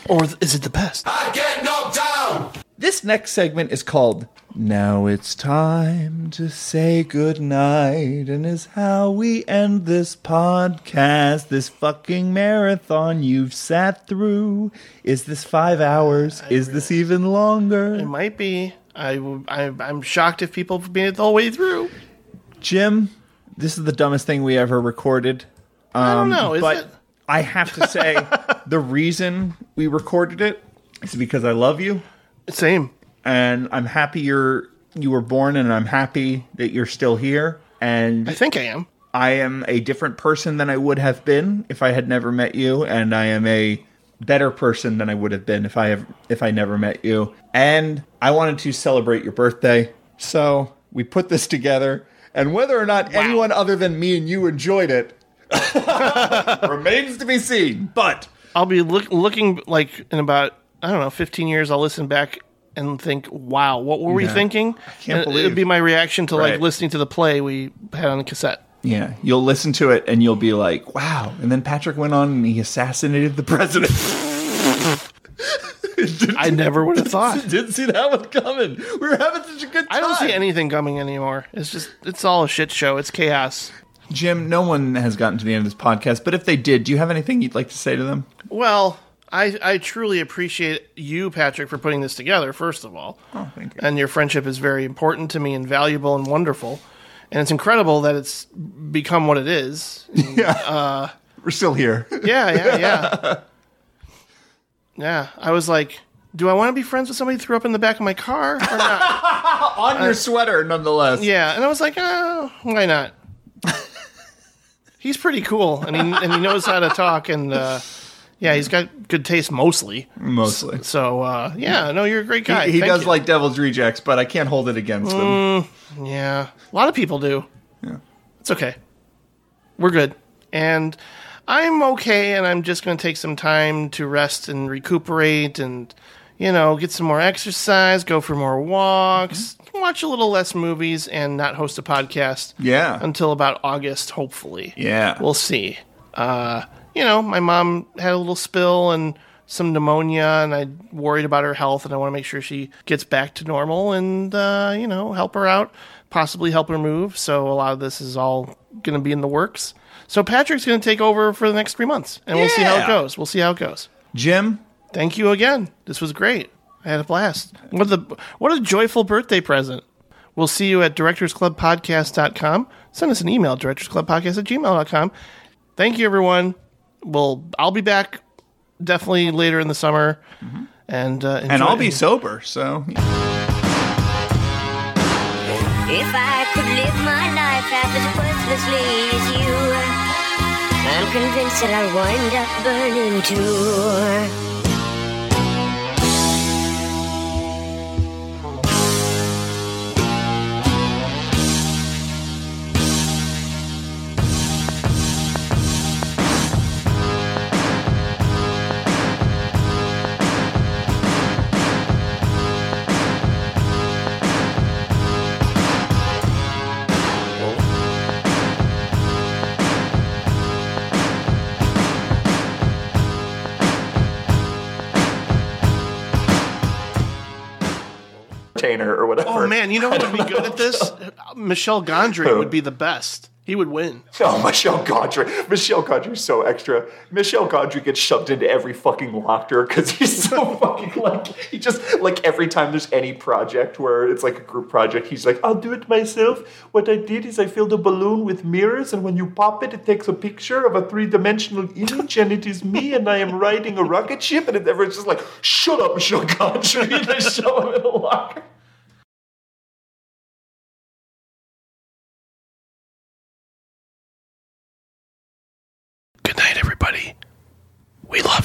Or is it the best? I Get knocked down! This next segment is called Now It's Time to Say Goodnight, and is how we end this podcast, this fucking marathon you've sat through. Is this five hours? Is this even longer? It might be. I I'm shocked if people have made it the whole way through. Jim, this is the dumbest thing we ever recorded. I don't Um, know. Is but it? I have to say, the reason we recorded it is because I love you. Same. And I'm happy you're you were born, and I'm happy that you're still here. And I think I am. I am a different person than I would have been if I had never met you, and I am a better person than I would have been if I have if I never met you. And I wanted to celebrate your birthday, so we put this together. And whether or not anyone other than me and you enjoyed it remains to be seen. But I'll be look, looking like in about I don't know 15 years. I'll listen back and think, "Wow, what were we Yeah. thinking?" can't And believe- It'd be my reaction to Right. like listening to the play we had on the cassette. yeah, you'll listen to it and you'll be like, "Wow!" And then Patrick went on and he assassinated the president. I never would have thought. Didn't see that one coming. We were having such a good time. I don't see anything coming anymore. It's just it's all a shit show. It's chaos. Jim, no one has gotten to the end of this podcast, but if they did, do you have anything you'd like to say to them? Well, I I truly appreciate you, Patrick, for putting this together. First of all, oh, thank you. And your friendship is very important to me and valuable and wonderful. And it's incredible that it's become what it is. Yeah, uh, we're still here. Yeah, yeah, yeah. Yeah, I was like, do I want to be friends with somebody who threw up in the back of my car or not? On your sweater, nonetheless. yeah, and I was like, oh, why not? he's pretty cool, and he and he knows how to talk, and uh, yeah, he's got good taste mostly. Mostly. So uh, yeah, no, you're a great guy. He, he Thank does you. like Devil's Rejects, but I can't hold it against him. Mm, yeah, a lot of people do. Yeah. It's okay. We're good. And I'm okay, and I'm just going to take some time to rest and recuperate and, you know, get some more exercise, go for more walks, watch a little less movies, and not host a podcast Yeah. until about August, hopefully. Yeah. We'll see. Uh, you know, my mom had a little spill and some pneumonia, and I worried about her health, and I want to make sure she gets back to normal and, uh, you know, help her out. possibly help her move. So a lot of this is all going to be in the works. So Patrick's going to take over for the next three months, and we'll see how it Yeah. goes. We'll see how it goes. Jim, thank you again. This was great. I had a blast. What a what a joyful birthday present. We'll see you at directorsclubpodcast.com. Send us an email, directorsclubpodcast at gmail.com. Thank you, everyone. Well, I'll be back definitely later in the summer. And, uh, and I'll be sober, so If I could live my life half as worthlessly as you, I'm convinced that I'll wind up burning too. Or whatever. Oh, man. You know who would be good at this? Michel Gondry Who? would be the best. He would win. Oh, Michel Gondry. Michel Gondry's so extra. Michel Gondry gets shoved into every fucking locker because he's so fucking like he just like every time there's any project where it's like a group project, he's like, I'll do it myself. What I did is I filled a balloon with mirrors, and when you pop it, it takes a picture of a three-dimensional image, and it is me, and I am riding a rocket ship, and everyone's just like, shut up, Michel Gondry, and they shove him in a locker. We love.